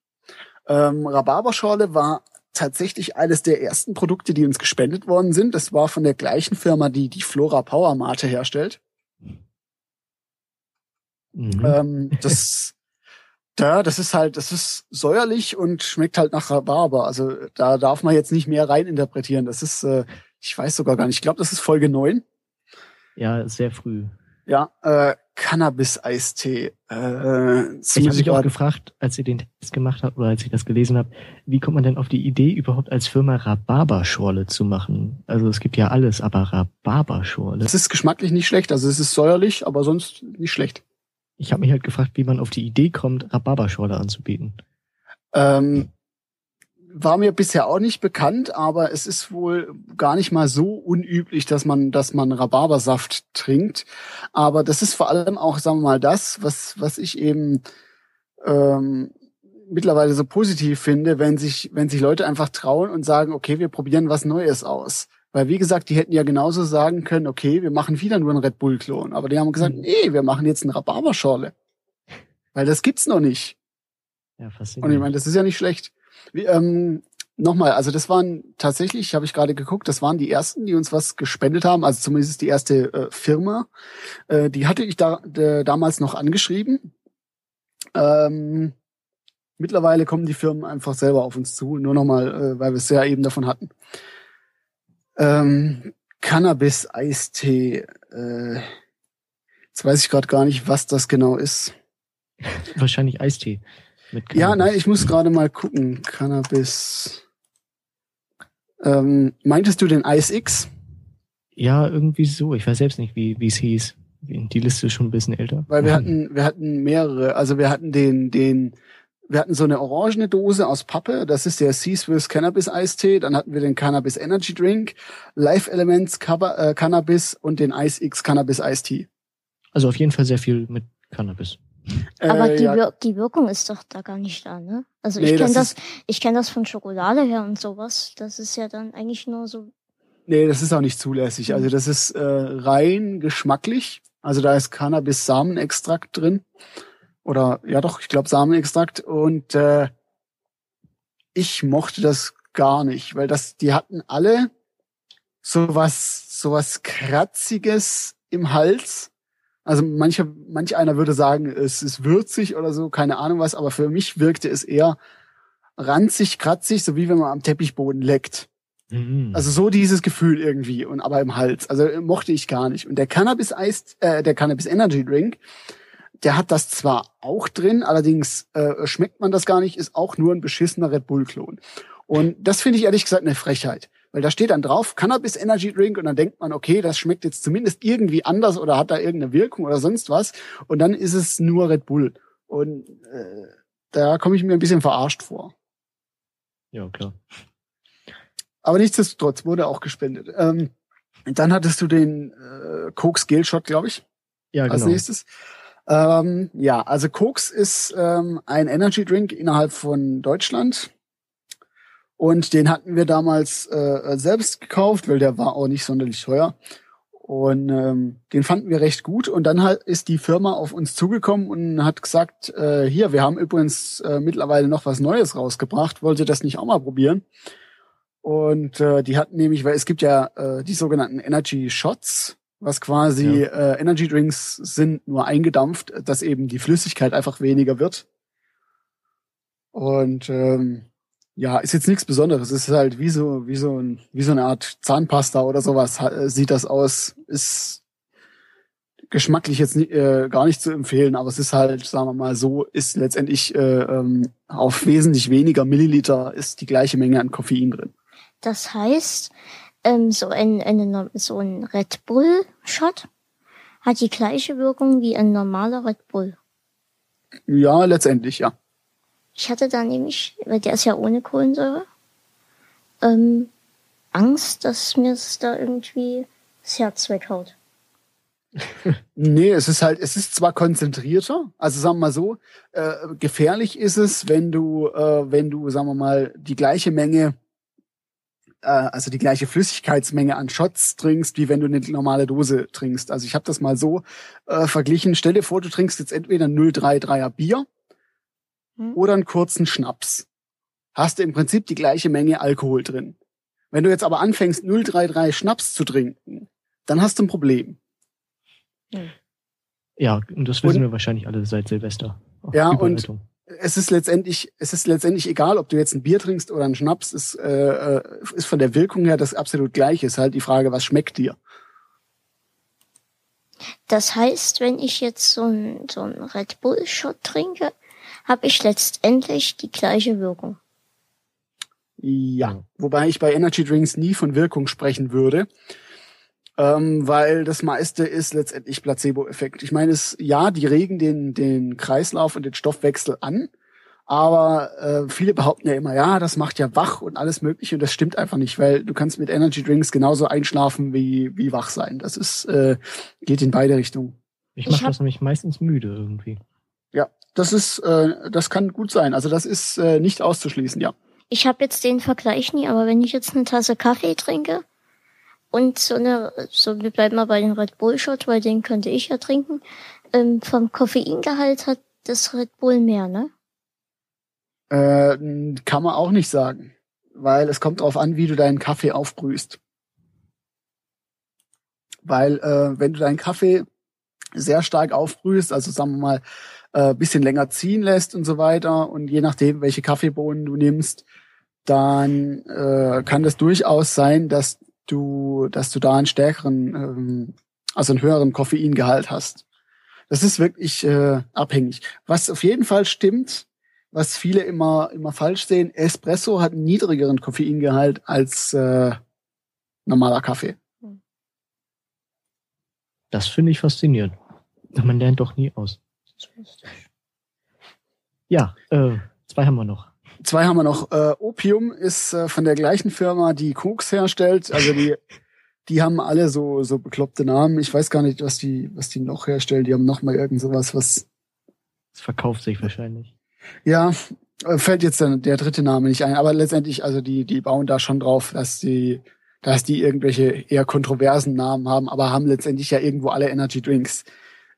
Ähm, Rhabarberschorle war tatsächlich eines der ersten Produkte, die uns gespendet worden sind. Das war von der gleichen Firma, die die Flora Power Mate herstellt. Mhm. Ähm, das, da, das ist halt, das ist säuerlich und schmeckt halt nach Rhabarber. Also da darf man jetzt nicht mehr reininterpretieren. Das ist, äh, ich weiß sogar gar nicht. Ich glaube, das ist Folge 9. ja, sehr früh. Ja, äh, Cannabis-Eistee. Äh, Ich habe mich auch gefragt, als ihr den Test gemacht habt oder als ich das gelesen habe, wie kommt man denn auf die Idee, überhaupt als Firma Rhabarberschorle zu machen? Also es gibt ja alles, aber Rhabarberschorle. Das ist geschmacklich nicht schlecht. Also es ist säuerlich, aber sonst nicht schlecht. Ich habe mich halt gefragt, wie man auf die Idee kommt, Rhabarberschorle anzubieten. Ähm, war mir bisher auch nicht bekannt, aber es ist wohl gar nicht mal so unüblich, dass man, dass man Rhabarbersaft trinkt. Aber das ist vor allem auch, sagen wir mal, das, was, was ich eben ähm, mittlerweile so positiv finde, wenn sich, wenn sich Leute einfach trauen und sagen, okay, wir probieren was Neues aus. Weil wie gesagt, die hätten ja genauso sagen können, okay, wir machen wieder nur einen Red Bull-Klon. Aber die haben gesagt, Mhm. nee, wir machen jetzt eine Rhabarberschorle. Weil das gibt's noch nicht. Ja, Und ich meine, das ist ja nicht schlecht. Wie, ähm, Nochmal, also das waren tatsächlich, habe ich gerade geguckt, das waren die ersten, die uns was gespendet haben, also zumindest die erste äh, Firma. Äh, die hatte ich da damals noch angeschrieben. Ähm, mittlerweile kommen die Firmen einfach selber auf uns zu, nur nochmal, äh, weil wir es ja eben davon hatten. Ähm, Cannabis-Eistee. Äh, jetzt weiß ich gerade gar nicht, was das genau ist. Wahrscheinlich Eistee. Ja, nein, ich muss gerade mal gucken. Cannabis. Ähm, meintest du den Ice X? Ja, irgendwie so. Ich weiß selbst nicht, wie wie es hieß. Die Liste ist schon ein bisschen älter. Weil wir hatten, wir hatten mehrere. Also wir hatten den, den, wir hatten so eine orangene Dose aus Pappe. Das ist der Seaswiss Cannabis Eistee. Dann hatten wir den Cannabis Energy Drink, Life Elements äh, Cannabis und den Ice X Cannabis Eistee. Also auf jeden Fall sehr viel mit Cannabis. Aber Äh, die, ja, Wir die Wirkung ist doch da gar nicht da, ne? Also Nee, ich kenne das das, ich kenne das von Schokolade her und sowas. Das ist ja dann eigentlich nur so. Nee, das ist auch nicht zulässig. Also das ist äh, rein geschmacklich. Also da ist Cannabis-Samenextrakt drin. Oder ja doch, ich glaube Samenextrakt. Und äh, ich mochte das gar nicht, weil das, die hatten alle sowas, sowas Kratziges im Hals. Also manche, manch einer würde sagen, es ist würzig oder so, keine Ahnung was, aber für mich wirkte es eher ranzig, kratzig, so wie wenn man am Teppichboden leckt. Mhm. Also so dieses Gefühl irgendwie und aber im Hals. Also mochte ich gar nicht. Und der Cannabis Eis, äh, der Cannabis Energy Drink, der hat das zwar auch drin, allerdings äh, schmeckt man das gar nicht, ist auch nur ein beschissener Red Bull Klon. Und das finde ich ehrlich gesagt eine Frechheit, weil da steht dann drauf Cannabis Energy Drink und dann denkt man, okay, das schmeckt jetzt zumindest irgendwie anders oder hat da irgendeine Wirkung oder sonst was und dann ist es nur Red Bull und äh, da komme ich mir ein bisschen verarscht vor. ja, klar. Aber nichtsdestotrotz wurde auch gespendet. Ähm, dann hattest du den äh, Koks Gel Shot, glaube ich, Ja, als genau. nächstes. Ähm, ja, also Koks ist ähm, ein Energy Drink innerhalb von Deutschland. Und den hatten wir damals äh, selbst gekauft, weil der war auch nicht sonderlich teuer. Und ähm, den fanden wir recht gut. Und dann halt ist die Firma auf uns zugekommen und hat gesagt, äh, hier, wir haben übrigens äh, mittlerweile noch was Neues rausgebracht. Wollt ihr das nicht auch mal probieren? Und äh, die hatten nämlich, weil es gibt ja äh, die sogenannten Energy Shots, was quasi äh, Energy Drinks sind, nur eingedampft, dass eben die Flüssigkeit einfach weniger wird. Und ähm, ja, ist jetzt nichts Besonderes. Es ist halt wie so, wie so, ein, wie so eine Art Zahnpasta oder sowas äh, sieht das aus. Ist geschmacklich jetzt äh, gar nicht zu empfehlen, aber es ist halt, sagen wir mal so, ist letztendlich äh, ähm, auf wesentlich weniger Milliliter ist die gleiche Menge an Koffein drin. Das heißt, ähm, so ein, eine, so ein Red Bull Shot hat die gleiche Wirkung wie ein normaler Red Bull. Ja, letztendlich, ja. Ich hatte da nämlich, weil der ist ja ohne Kohlensäure, ähm, Angst, dass mir es da irgendwie das Herz weghaut. Nee, es ist halt, es ist zwar konzentrierter, also sagen wir mal so, äh, gefährlich ist es, wenn du, äh, wenn du, sagen wir mal, die gleiche Menge, äh, also die gleiche Flüssigkeitsmenge an Shots trinkst, wie wenn du eine normale Dose trinkst. Also ich habe das mal so äh, verglichen. Stell dir vor, du trinkst jetzt entweder 033er Bier Hm? oder einen kurzen Schnaps. Hast du im Prinzip die gleiche Menge Alkohol drin. Wenn du jetzt aber anfängst, 033 Schnaps zu trinken, dann hast du ein Problem. Ja, und das wissen Und- wir wahrscheinlich alle seit Silvester. Auf Ja, und- es ist letztendlich, es ist letztendlich egal, ob du jetzt ein Bier trinkst oder einen Schnaps, ist, äh, äh, ist von der Wirkung her das absolut gleiche. Ist halt die Frage, was schmeckt dir? Das heißt, wenn ich jetzt so ein, so ein Red Bull Shot trinke, habe ich letztendlich die gleiche Wirkung. Ja, wobei ich bei Energy Drinks nie von Wirkung sprechen würde, ähm, weil das meiste ist letztendlich Placebo-Effekt. Ich meine, es ja, die regen den den Kreislauf und den Stoffwechsel an, aber äh, viele behaupten ja immer, ja, das macht ja wach und alles Mögliche und das stimmt einfach nicht, weil du kannst mit Energy Drinks genauso einschlafen wie wie wach sein. Das ist äh, geht in beide Richtungen. Ich mache das nämlich meistens müde irgendwie. Das ist äh, das kann gut sein. Also das ist äh, nicht auszuschließen, ja. Ich habe jetzt den Vergleich nie, aber wenn ich jetzt eine Tasse Kaffee trinke und so eine, so wir bleiben mal bei den Red Bull Shot, weil den könnte ich ja trinken, ähm, vom Koffeingehalt hat das Red Bull mehr, ne? Äh, kann man auch nicht sagen, weil es kommt darauf an, wie du deinen Kaffee aufbrühst. Weil äh, wenn du deinen Kaffee sehr stark aufbrühst, also sagen wir mal äh, bisschen länger ziehen lässt und so weiter und je nachdem, welche Kaffeebohnen du nimmst, dann äh, kann das durchaus sein, dass du, dass du da einen stärkeren, ähm, also einen höheren Koffeingehalt hast. Das ist wirklich äh, abhängig. Was auf jeden Fall stimmt, was viele immer immer falsch sehen, Espresso hat einen niedrigeren Koffeingehalt als äh, normaler Kaffee. Das finde ich faszinierend. Man lernt doch nie aus. Ja, äh, zwei haben wir noch. Zwei haben wir noch. Äh, Opium ist äh, von der gleichen Firma, die Koks herstellt. Also die die haben alle so so bekloppte Namen. Ich weiß gar nicht, was die was die noch herstellen. Die haben noch mal irgend sowas, was Es verkauft sich wahrscheinlich. ja äh, fällt jetzt dann der dritte Name nicht ein. Aber letztendlich, also die die bauen da schon drauf, dass die dass die irgendwelche eher kontroversen Namen haben, aber haben letztendlich ja irgendwo alle Energy Drinks.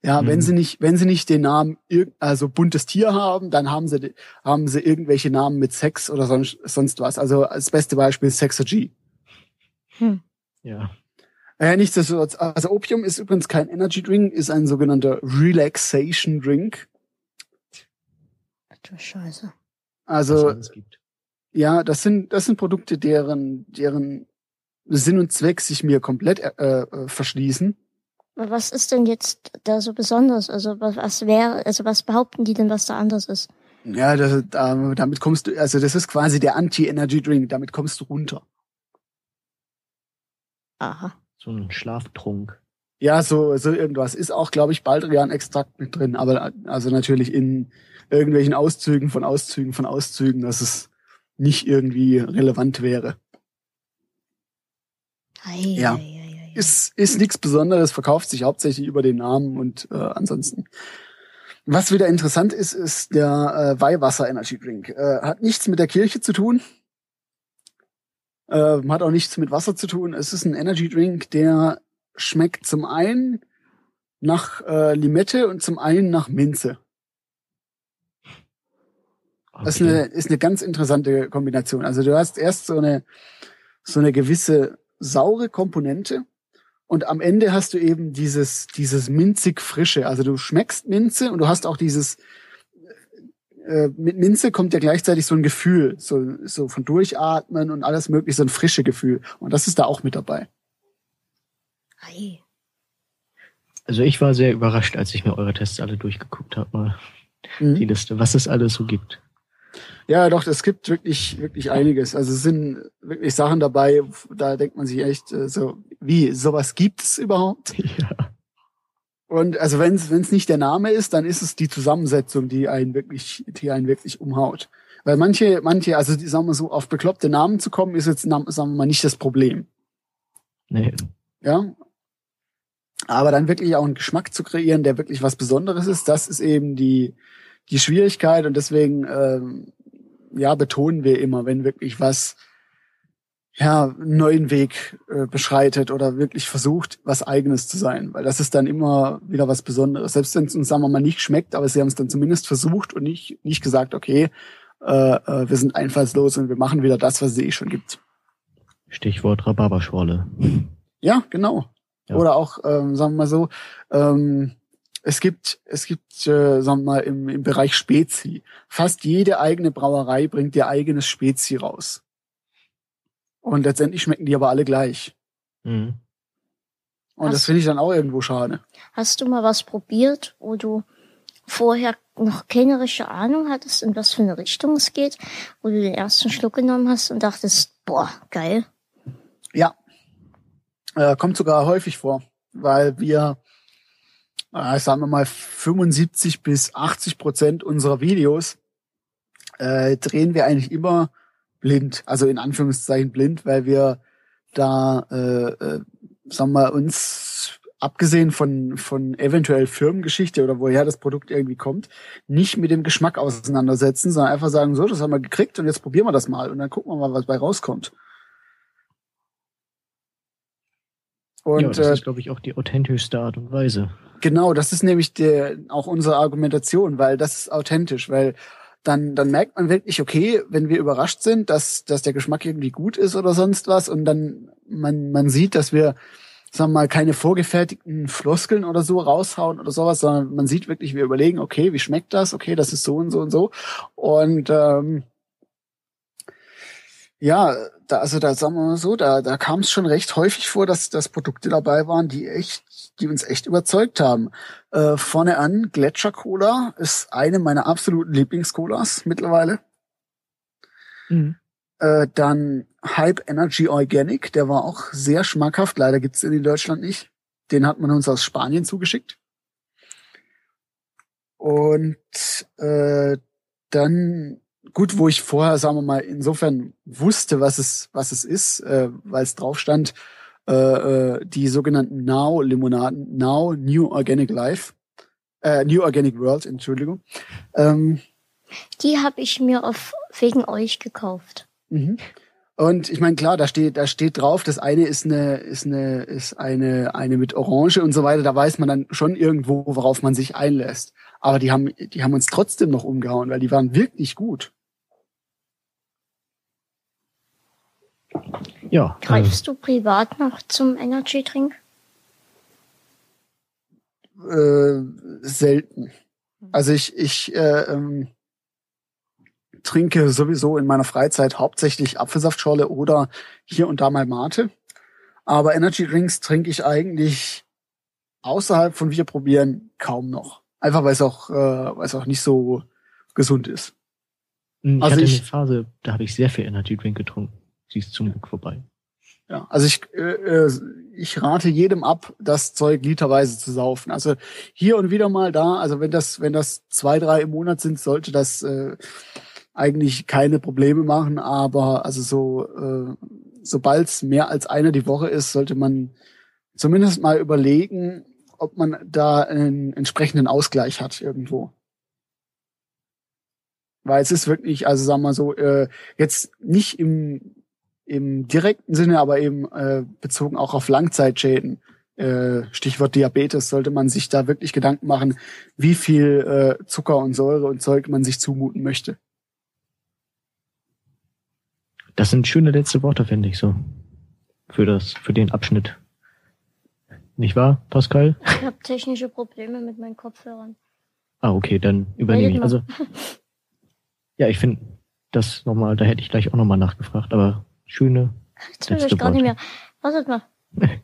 Ja, Mhm. wenn sie nicht, wenn sie nicht den Namen also buntes Tier haben, dann haben sie haben sie irgendwelche Namen mit Sex oder sonst sonst was. Also als beste Beispiel Sexergy. Hm. Ja. Äh, nichtsdestotrotz, also Opium ist übrigens kein Energy Drink, ist ein sogenannter Relaxation Drink. Du Scheiße. Also ja, das sind das sind Produkte, deren deren Sinn und Zweck sich mir komplett äh, äh, verschließen. Was ist denn jetzt da so besonders? Also was, wäre, also was behaupten die denn, was da anders ist? Ja, das, da, damit kommst du, also das ist quasi der Anti-Energy-Drink, damit kommst du runter. Aha. So ein Schlaftrunk. Ja, so, so irgendwas. Ist auch, glaube ich, Baldrian-Extrakt mit drin, aber also natürlich in irgendwelchen Auszügen von Auszügen von Auszügen, dass es nicht irgendwie relevant wäre. Ei, Ja. ei, ei, ei. Ist, ist nichts Besonderes, verkauft sich hauptsächlich über den Namen und äh, ansonsten. Was wieder interessant ist, ist der äh, Weihwasser Energy Drink. Äh, hat nichts mit der Kirche zu tun. Äh, hat auch nichts mit Wasser zu tun. Es ist ein Energy Drink, der schmeckt zum einen nach äh, Limette und zum einen nach Minze. Das ist Okay. eine, ist eine ganz interessante Kombination. Also du hast erst so eine, so eine gewisse saure Komponente und am Ende hast du eben dieses, dieses minzig frische. Also du schmeckst Minze und du hast auch dieses, äh, mit Minze kommt ja gleichzeitig so ein Gefühl, so, so von Durchatmen und alles mögliche, so ein frische Gefühl. Und das ist da auch mit dabei. Ei. Also ich war sehr überrascht, als ich mir eure Tests alle durchgeguckt habe, mal die Mhm. Liste, was es alles so gibt. Ja, doch, es gibt wirklich, wirklich einiges. Also es sind wirklich Sachen dabei, da denkt man sich echt äh, so, wie, sowas gibt es überhaupt? ja. Und also wenn es nicht der Name ist, dann ist es die Zusammensetzung, die einen wirklich, die einen wirklich umhaut. Weil manche, manche, also die, sagen wir so, auf bekloppte Namen zu kommen, ist jetzt, sagen wir mal, nicht das Problem. Nee. Ja. Aber dann wirklich auch einen Geschmack zu kreieren, der wirklich was Besonderes ist, das ist eben die, die Schwierigkeit und deswegen, ähm, ja, betonen wir immer, wenn wirklich was, ja, einen neuen Weg äh, beschreitet oder wirklich versucht, was eigenes zu sein. Weil das ist dann immer wieder was Besonderes. Selbst wenn es uns, sagen wir mal, nicht schmeckt, aber sie haben es dann zumindest versucht und nicht, nicht gesagt, okay, äh, äh, wir sind einfallslos und wir machen wieder das, was es eh schon gibt. Stichwort Rhabarberschorle. Ja, genau. Ja. Oder auch, ähm, sagen wir mal so, ähm, es gibt, es gibt, äh, sagen wir mal, im, im Bereich Spezi. Fast jede eigene Brauerei bringt ihr eigenes Spezi raus. Und letztendlich schmecken die aber alle gleich. Mhm. Und hast, das finde ich dann auch irgendwo schade. Hast du mal was probiert, wo du vorher noch keine richtige Ahnung hattest, in was für eine Richtung es geht, wo du den ersten Schluck genommen hast und dachtest, boah, geil. Ja. Äh, kommt sogar häufig vor, weil wir, äh, sagen wir mal, 75 bis 80 Prozent unserer Videos äh, drehen wir eigentlich immer blind, also in Anführungszeichen blind, weil wir da, äh, äh, sagen wir uns abgesehen von, von eventuell Firmengeschichte oder woher das Produkt irgendwie kommt, nicht mit dem Geschmack auseinandersetzen, sondern einfach sagen, so, das haben wir gekriegt und jetzt probieren wir das mal und dann gucken wir mal, was bei rauskommt. Und, ja, das äh, ist, glaube ich, auch die authentischste Art und Weise. Genau, das ist nämlich der, auch unsere Argumentation, weil das ist authentisch, weil dann, dann merkt man wirklich, okay, wenn wir überrascht sind, dass, dass der Geschmack irgendwie gut ist oder sonst was und dann man, man sieht, dass wir, sagen wir mal, keine vorgefertigten Floskeln oder so raushauen oder sowas, sondern man sieht wirklich, wir überlegen, okay, wie schmeckt das? Okay, das ist so und so und so. Und ähm, ja, da, also da sagen wir mal so, da, da kam es schon recht häufig vor, dass, dass Produkte dabei waren, die echt die uns echt überzeugt haben. Äh, vorne an, Gletscher Cola ist eine meiner absoluten Lieblingscolas mittlerweile. Mhm. Äh, dann Hype Energy Organic, der war auch sehr schmackhaft. Leider gibt's den in Deutschland nicht. Den hat man uns aus Spanien zugeschickt. Und äh, dann gut, wo ich vorher, sagen wir mal, insofern wusste, was es, was es ist, äh, weil es drauf stand, äh, äh, die sogenannten Now-Limonaden, Now New Organic Life, äh, New Organic World, Entschuldigung. Ähm, die habe ich mir auf, wegen euch gekauft. Mhm. Und ich meine, klar, da steht, da steht drauf, das eine ist eine, ist eine, ist eine, eine mit Orange und so weiter. Da weiß man dann schon irgendwo, worauf man sich einlässt. Aber die haben, die haben uns trotzdem noch umgehauen, weil die waren wirklich gut. Ja. Greifst äh, du privat noch zum Energy Drink? Äh, selten. Also ich, ich äh, ähm, trinke sowieso in meiner Freizeit hauptsächlich Apfelsaftschorle oder hier und da mal Mate. Aber Energy Drinks trinke ich eigentlich außerhalb von wir probieren kaum noch. Einfach weil es auch, äh, weil es auch nicht so gesund ist. Hm, ich also hatte ich, eine Phase, da habe ich sehr viel Energy Drink getrunken. Ist zum Glück vorbei. Ja, also ich, äh, äh, ich rate jedem ab, das Zeug literweise zu saufen. Also hier und wieder mal da, also wenn das, wenn das zwei, drei im Monat sind, sollte das äh, eigentlich keine Probleme machen, aber also so, äh, sobald es mehr als eine die Woche ist, sollte man zumindest mal überlegen, ob man da einen entsprechenden Ausgleich hat irgendwo. Weil es ist wirklich, also sagen wir so, äh, jetzt nicht im im direkten Sinne, aber eben äh, bezogen auch auf Langzeitschäden, äh, Stichwort Diabetes, sollte man sich da wirklich Gedanken machen, wie viel äh, Zucker und Säure und Zeug man sich zumuten möchte. Das sind schöne letzte Worte, finde ich so. Für das, für den Abschnitt. Nicht wahr, Pascal? Ich habe technische Probleme mit meinen Kopfhörern. Ah, okay, dann übernehme ich. Also, ja, ich finde das nochmal, da hätte ich gleich auch nochmal nachgefragt, aber schöne. Jetzt will ich gar nicht mehr. Wartet mal.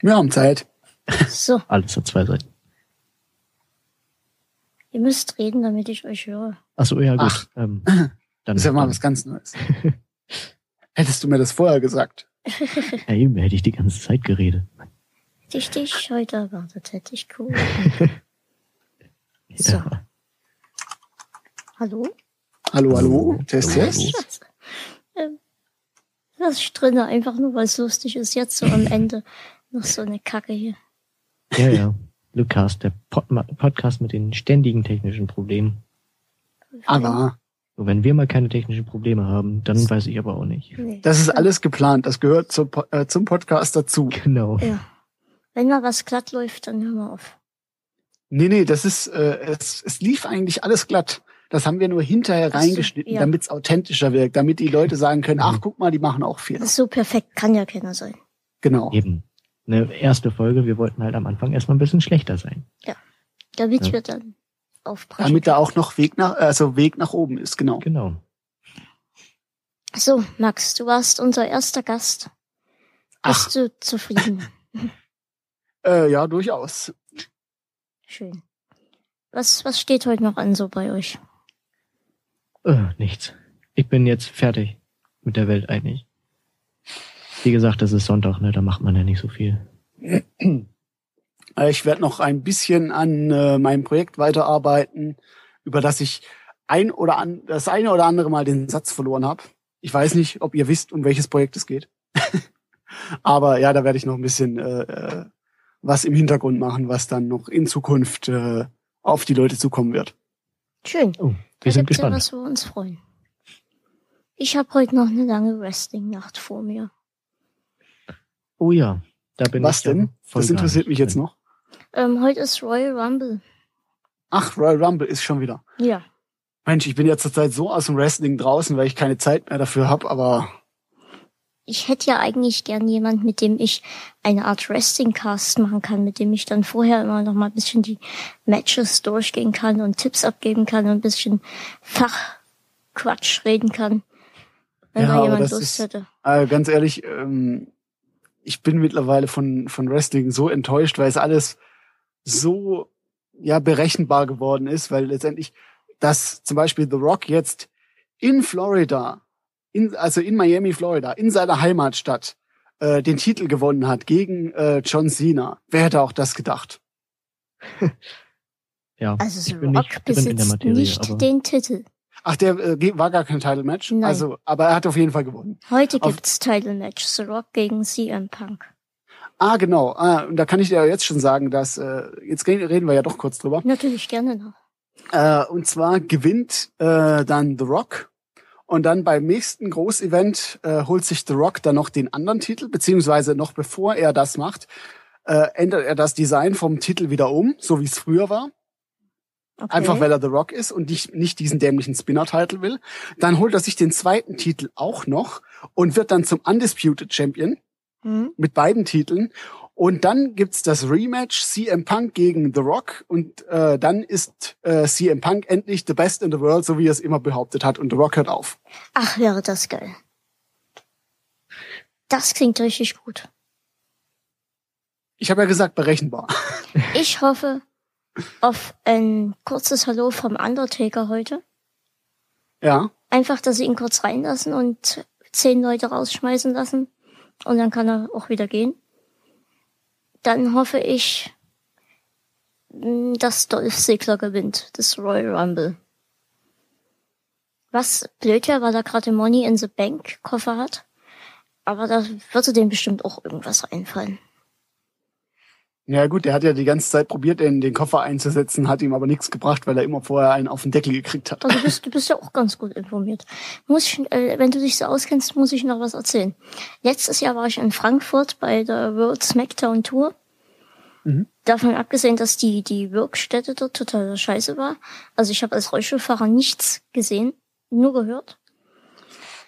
Wir haben Zeit. So. Alles hat zwei Seiten. Ihr müsst reden, damit ich euch höre. Ach so, ja, gut. Ach, ähm, dann, ist ja mal was ganz Neues. Hättest du mir das vorher gesagt? ja, eben, hätte ich die ganze Zeit geredet. die ich dich heute erwartet hätte. Ich cool. So. Hallo? Hallo, hallo, Test, Test. Ähm, lass ich drinne, einfach nur, weil es lustig ist. Jetzt so am Ende noch so eine Kacke hier. Ja, ja. Lukas, der Pod Podcast mit den ständigen technischen Problemen. Aber Und wenn wir mal keine technischen Probleme haben, dann weiß ich aber auch nicht. Nee. das ist alles geplant. Das gehört zum, äh, zum Podcast dazu. Genau. Ja. Wenn mal was glatt läuft, dann hören wir auf. Nee, nee, das ist, äh, es, es lief eigentlich alles glatt. Das haben wir nur hinterher Ach so, reingeschnitten, ja. damit es authentischer wirkt, damit die Leute sagen können, Mhm. ach, guck mal, die machen auch Fehler. So perfekt kann ja keiner sein. Genau. Eben. Eine erste Folge, wir wollten halt am Anfang erstmal ein bisschen schlechter sein. Damit Ja. wir dann aufbrechen. Damit da auch noch Weg nach, also Weg nach oben ist, genau. Genau. So, Max, du warst unser erster Gast. Ach, Bist du zufrieden? äh, ja, durchaus. Schön. Was, was steht heute noch an so bei euch? Äh, nichts. Ich bin jetzt fertig mit der Welt eigentlich. Wie gesagt, das ist Sonntag, ne? Da macht man ja nicht so viel. Äh, Ich werde noch ein bisschen an äh, meinem Projekt weiterarbeiten, über das ich ein oder an, das eine oder andere Mal den Satz verloren habe. Ich weiß nicht, ob ihr wisst, um welches Projekt es geht. Aber ja, da werde ich noch ein bisschen äh, äh, was im Hintergrund machen, was dann noch in Zukunft äh, auf die Leute zukommen wird. Schön. Oh, Da wir sind gibt's ja gespannt. was, wo wir uns freuen. Ich habe heute noch eine lange Wrestling-Nacht vor mir. Oh ja, da bin was ich ja denn? voll Das interessiert mich jetzt noch. Ähm, heute ist Royal Rumble. Ach, Royal Rumble ist schon wieder. Ja. Mensch, ich bin ja zurzeit so aus dem Wrestling draußen, weil ich keine Zeit mehr dafür habe, aber Ich hätte ja eigentlich gern jemand, mit dem ich eine Art Wrestling-Cast machen kann, mit dem ich dann vorher immer noch mal ein bisschen die Matches durchgehen kann und Tipps abgeben kann und ein bisschen Fachquatsch reden kann. Wenn Ja, da jemand Lust ist- hätte. Äh, ganz ehrlich, ähm, ich bin mittlerweile von, von Wrestling so enttäuscht, weil es alles so ja berechenbar geworden ist, weil letztendlich, dass zum Beispiel The Rock jetzt in Florida, in, also in Miami, Florida, in seiner Heimatstadt, äh, den Titel gewonnen hat gegen äh, John Cena. Wer hätte auch das gedacht? Ja, Also ich The bin Rock nicht drin in der besitzt Materie, nicht aber den Titel. Ach, der äh, war gar kein Title-Match. Nein. Also, aber er hat auf jeden Fall gewonnen. Heute Auf- gibt's Title Match The Rock gegen CM Punk. Ah, genau. Ah, und da kann ich dir jetzt schon sagen, dass äh, jetzt reden reden wir ja doch kurz drüber. Natürlich gerne noch. Äh, und zwar gewinnt äh, dann The Rock. Und dann beim nächsten Großevent äh, holt sich The Rock dann noch den anderen Titel, beziehungsweise noch bevor er das macht, äh, ändert er das Design vom Titel wieder um, so wie es früher war. Okay. Einfach weil er The Rock ist und nicht, nicht diesen dämlichen Spinner-Titel will. Dann holt er sich den zweiten Titel auch noch und wird dann zum Undisputed Champion Hm? mit beiden Titeln. Und dann gibt's das Rematch CM Punk gegen The Rock und äh, dann ist äh, CM Punk endlich the best in the world, so wie er es immer behauptet hat. Und The Rock hört auf. Ach, wäre das geil. Das klingt richtig gut. Ich habe ja gesagt, berechenbar. Ich hoffe auf ein kurzes Hallo vom Undertaker heute. ja, Einfach, dass sie ihn kurz reinlassen und zehn Leute rausschmeißen lassen. Und dann kann er auch wieder gehen. Dann hoffe ich, mh, dass Dolph Ziggler gewinnt, das Royal Rumble. Was blöd wäre, weil er gerade Money in the Bank Koffer hat. Aber da würde dem bestimmt auch irgendwas einfallen. Ja gut, der hat ja die ganze Zeit probiert, den, den Koffer einzusetzen, hat ihm aber nichts gebracht, weil er immer vorher einen auf den Deckel gekriegt hat. Also du bist, du bist ja auch ganz gut informiert. Muss ich, äh, wenn du dich so auskennst, muss ich noch was erzählen. Letztes Jahr war ich in Frankfurt bei der World Smackdown Tour. Mhm. Davon abgesehen, dass die, die Wirkstätte dort total scheiße war. Also ich habe als Rollstuhlfahrer nichts gesehen, nur gehört.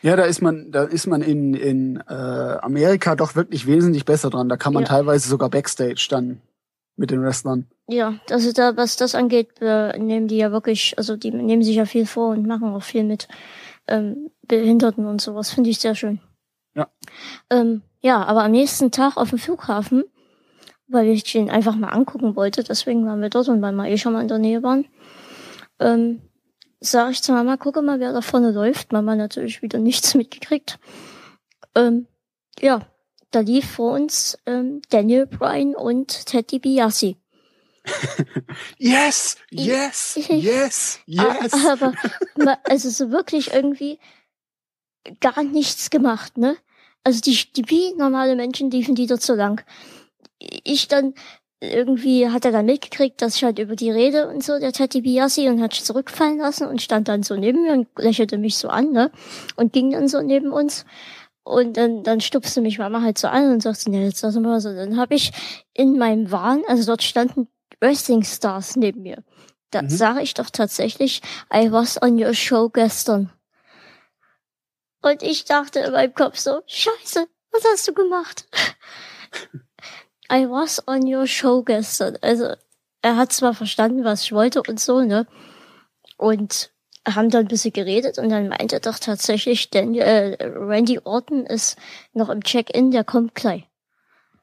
Ja, da ist man, da ist man in, in äh, Amerika doch wirklich wesentlich besser dran. Da kann man Ja. teilweise sogar Backstage dann mit den Wrestlern. Ja, also da, was das angeht, äh, nehmen die ja wirklich, also die nehmen sich ja viel vor und machen auch viel mit ähm, Behinderten und sowas. Finde ich sehr schön. Ja. Ähm, ja, aber am nächsten Tag auf dem Flughafen, weil ich den einfach mal angucken wollte, deswegen waren wir dort und weil wir eh schon mal in der Nähe waren, ähm, sag ich zu Mama, gucke mal, wer da vorne läuft. Mama natürlich wieder nichts mitgekriegt. Ähm, ja, da lief vor uns ähm, Daniel Bryan und Ted DiBiase. Yes, yes, yes, yes. Aber also so wirklich irgendwie gar nichts gemacht, ne? Also die, die wie normale Menschen liefen die dort so lang. Ich dann irgendwie hat er dann mitgekriegt, dass ich halt über die rede und so, der Teddy Biassi, und hat sich zurückfallen lassen und stand dann so neben mir und lächelte mich so an, ne? Und ging dann so neben uns. Und dann, dann stupste mich Mama halt so an und sagte, ne, jetzt lass mal so. Dann habe ich in meinem Wahn, also dort standen Wrestling Stars neben mir. Da mhm. sage ich doch tatsächlich, I was on your show gestern. Und ich dachte in meinem Kopf so, scheiße, was hast du gemacht? I was on your show gestern. Also, er hat zwar verstanden, was ich wollte und so, ne? Und haben dann ein bisschen geredet und dann meinte er doch tatsächlich, denn äh, Randy Orton ist noch im Check-in, der kommt gleich.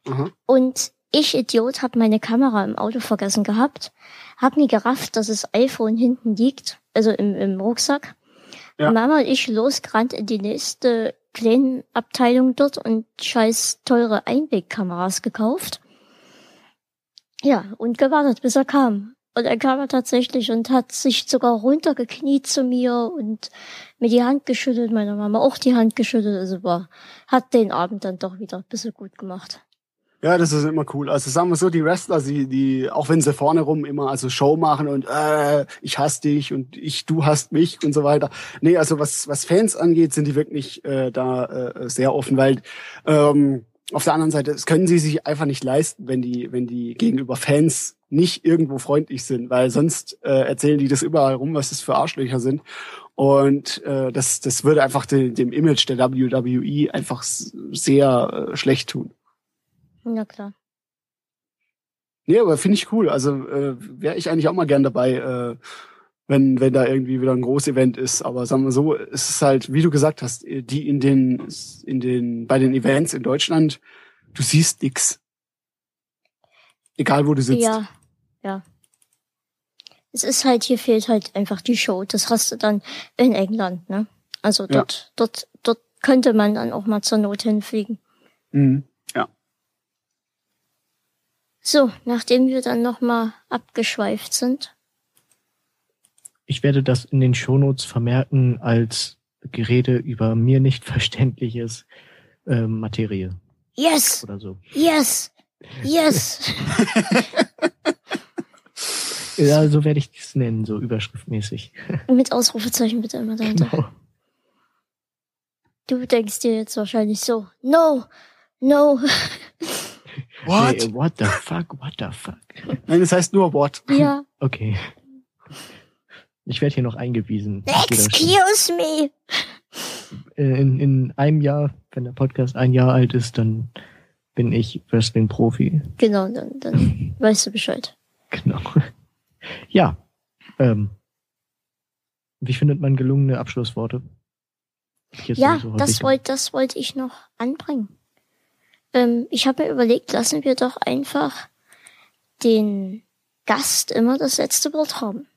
Mhm. Und ich, Idiot, habe meine Kamera im Auto vergessen gehabt, hab nie gerafft, dass das iPhone hinten liegt, also im, im Rucksack. Ja. Mama und ich losgerannt in die nächste kleine Abteilung dort und scheiß teure Einwegkameras gekauft. Ja, und gewartet, bis er kam. Und dann kam er tatsächlich und hat sich sogar runtergekniet zu mir und mir die Hand geschüttelt, meiner Mama auch die Hand geschüttelt. Also war, hat den Abend dann doch wieder ein bisschen gut gemacht. Ja, das ist immer cool. Also sagen wir so, die Wrestler, die, die, auch wenn sie vorne rum immer also Show machen und äh, ich hasse dich und ich, du hast mich und so weiter. Nee, also was, was Fans angeht, sind die wirklich äh, da äh, sehr offen, weil ähm, auf der anderen Seite, das können sie sich einfach nicht leisten, wenn die, wenn die gegenüber Fans nicht irgendwo freundlich sind, weil sonst äh, erzählen die das überall rum, was das für Arschlöcher sind. Und äh, das, das würde einfach de, dem Image der WWE einfach sehr äh, schlecht tun. Ja, klar. Nee, aber finde ich cool. Also äh, wäre ich eigentlich auch mal gern dabei, äh, wenn, wenn da irgendwie wieder ein Großevent ist. Aber sagen wir so, es ist halt, wie du gesagt hast, die in den, in den, bei den Events in Deutschland, du siehst nix. Egal wo du sitzt. Ja, ja. Es ist halt, hier fehlt halt einfach die Show. Das hast du dann in England, ne? Also dort, ja. dort, dort könnte man dann auch mal zur Not hinfliegen. Mhm. So, nachdem wir dann nochmal abgeschweift sind. Ich werde das in den Shownotes vermerken als Gerede über mir nicht verständliches äh, Materie. Yes! Oder so. Yes! Yes! ja, so werde ich das nennen, so überschriftmäßig. Mit Ausrufezeichen bitte immer dahinter. Genau. Du denkst dir jetzt wahrscheinlich so, no, no. What? Nee, what the fuck? What the fuck? Nein, das heißt nur what. Ja. Okay. Ich werde hier noch eingewiesen. Excuse me. Äh, in, in einem Jahr, wenn der Podcast ein Jahr alt ist, dann bin ich Wrestling-Profi. Genau, dann, dann weißt du Bescheid. Genau. Ja. Ähm, wie findet man gelungene Abschlussworte? Ja, das wollte das wollte ich noch anbringen. Ähm, ich habe mir überlegt, lassen wir doch einfach den Gast immer das letzte Wort haben.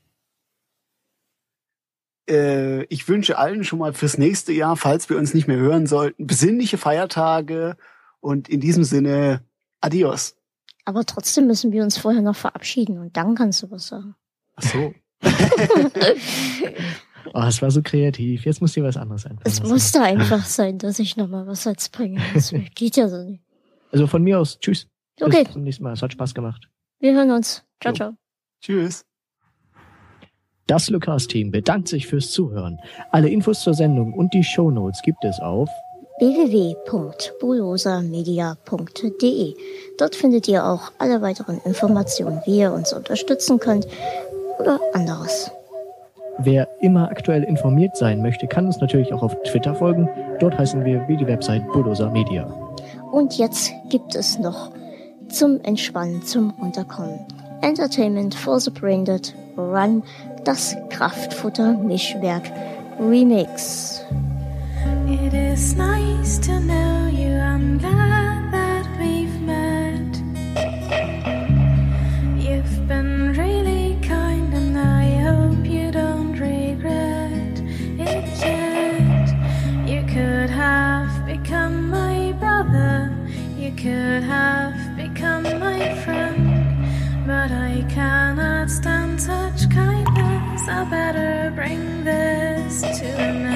Äh, ich wünsche allen schon mal fürs nächste Jahr, falls wir uns nicht mehr hören sollten, besinnliche Feiertage und in diesem Sinne adios. Aber trotzdem müssen wir uns vorher noch verabschieden und dann kannst du was sagen. Ach so. oh, es war so kreativ. Jetzt muss dir was anderes einfallen. Es musste einfach sein, dass ich nochmal was als bringe. Das geht ja so nicht. Also von mir aus, tschüss. Okay. Bis zum nächsten Mal. Es hat Spaß gemacht. Wir hören uns. Ciao, jo. ciao. Tschüss. Das Lukas-Team bedankt sich fürs Zuhören. Alle Infos zur Sendung und die Shownotes gibt es auf www.bulosamedia.de. Dort findet ihr auch alle weiteren Informationen, wie ihr uns unterstützen könnt oder anderes. Wer immer aktuell informiert sein möchte, kann uns natürlich auch auf Twitter folgen. Dort heißen wir wie die Website Bulldozer Media. Und jetzt gibt es noch zum Entspannen, zum Runterkommen. Entertainment for the Braindead Run, das Kraftfutter Mischwerk Remix. It is nice to know you. I'm glad bring this to an.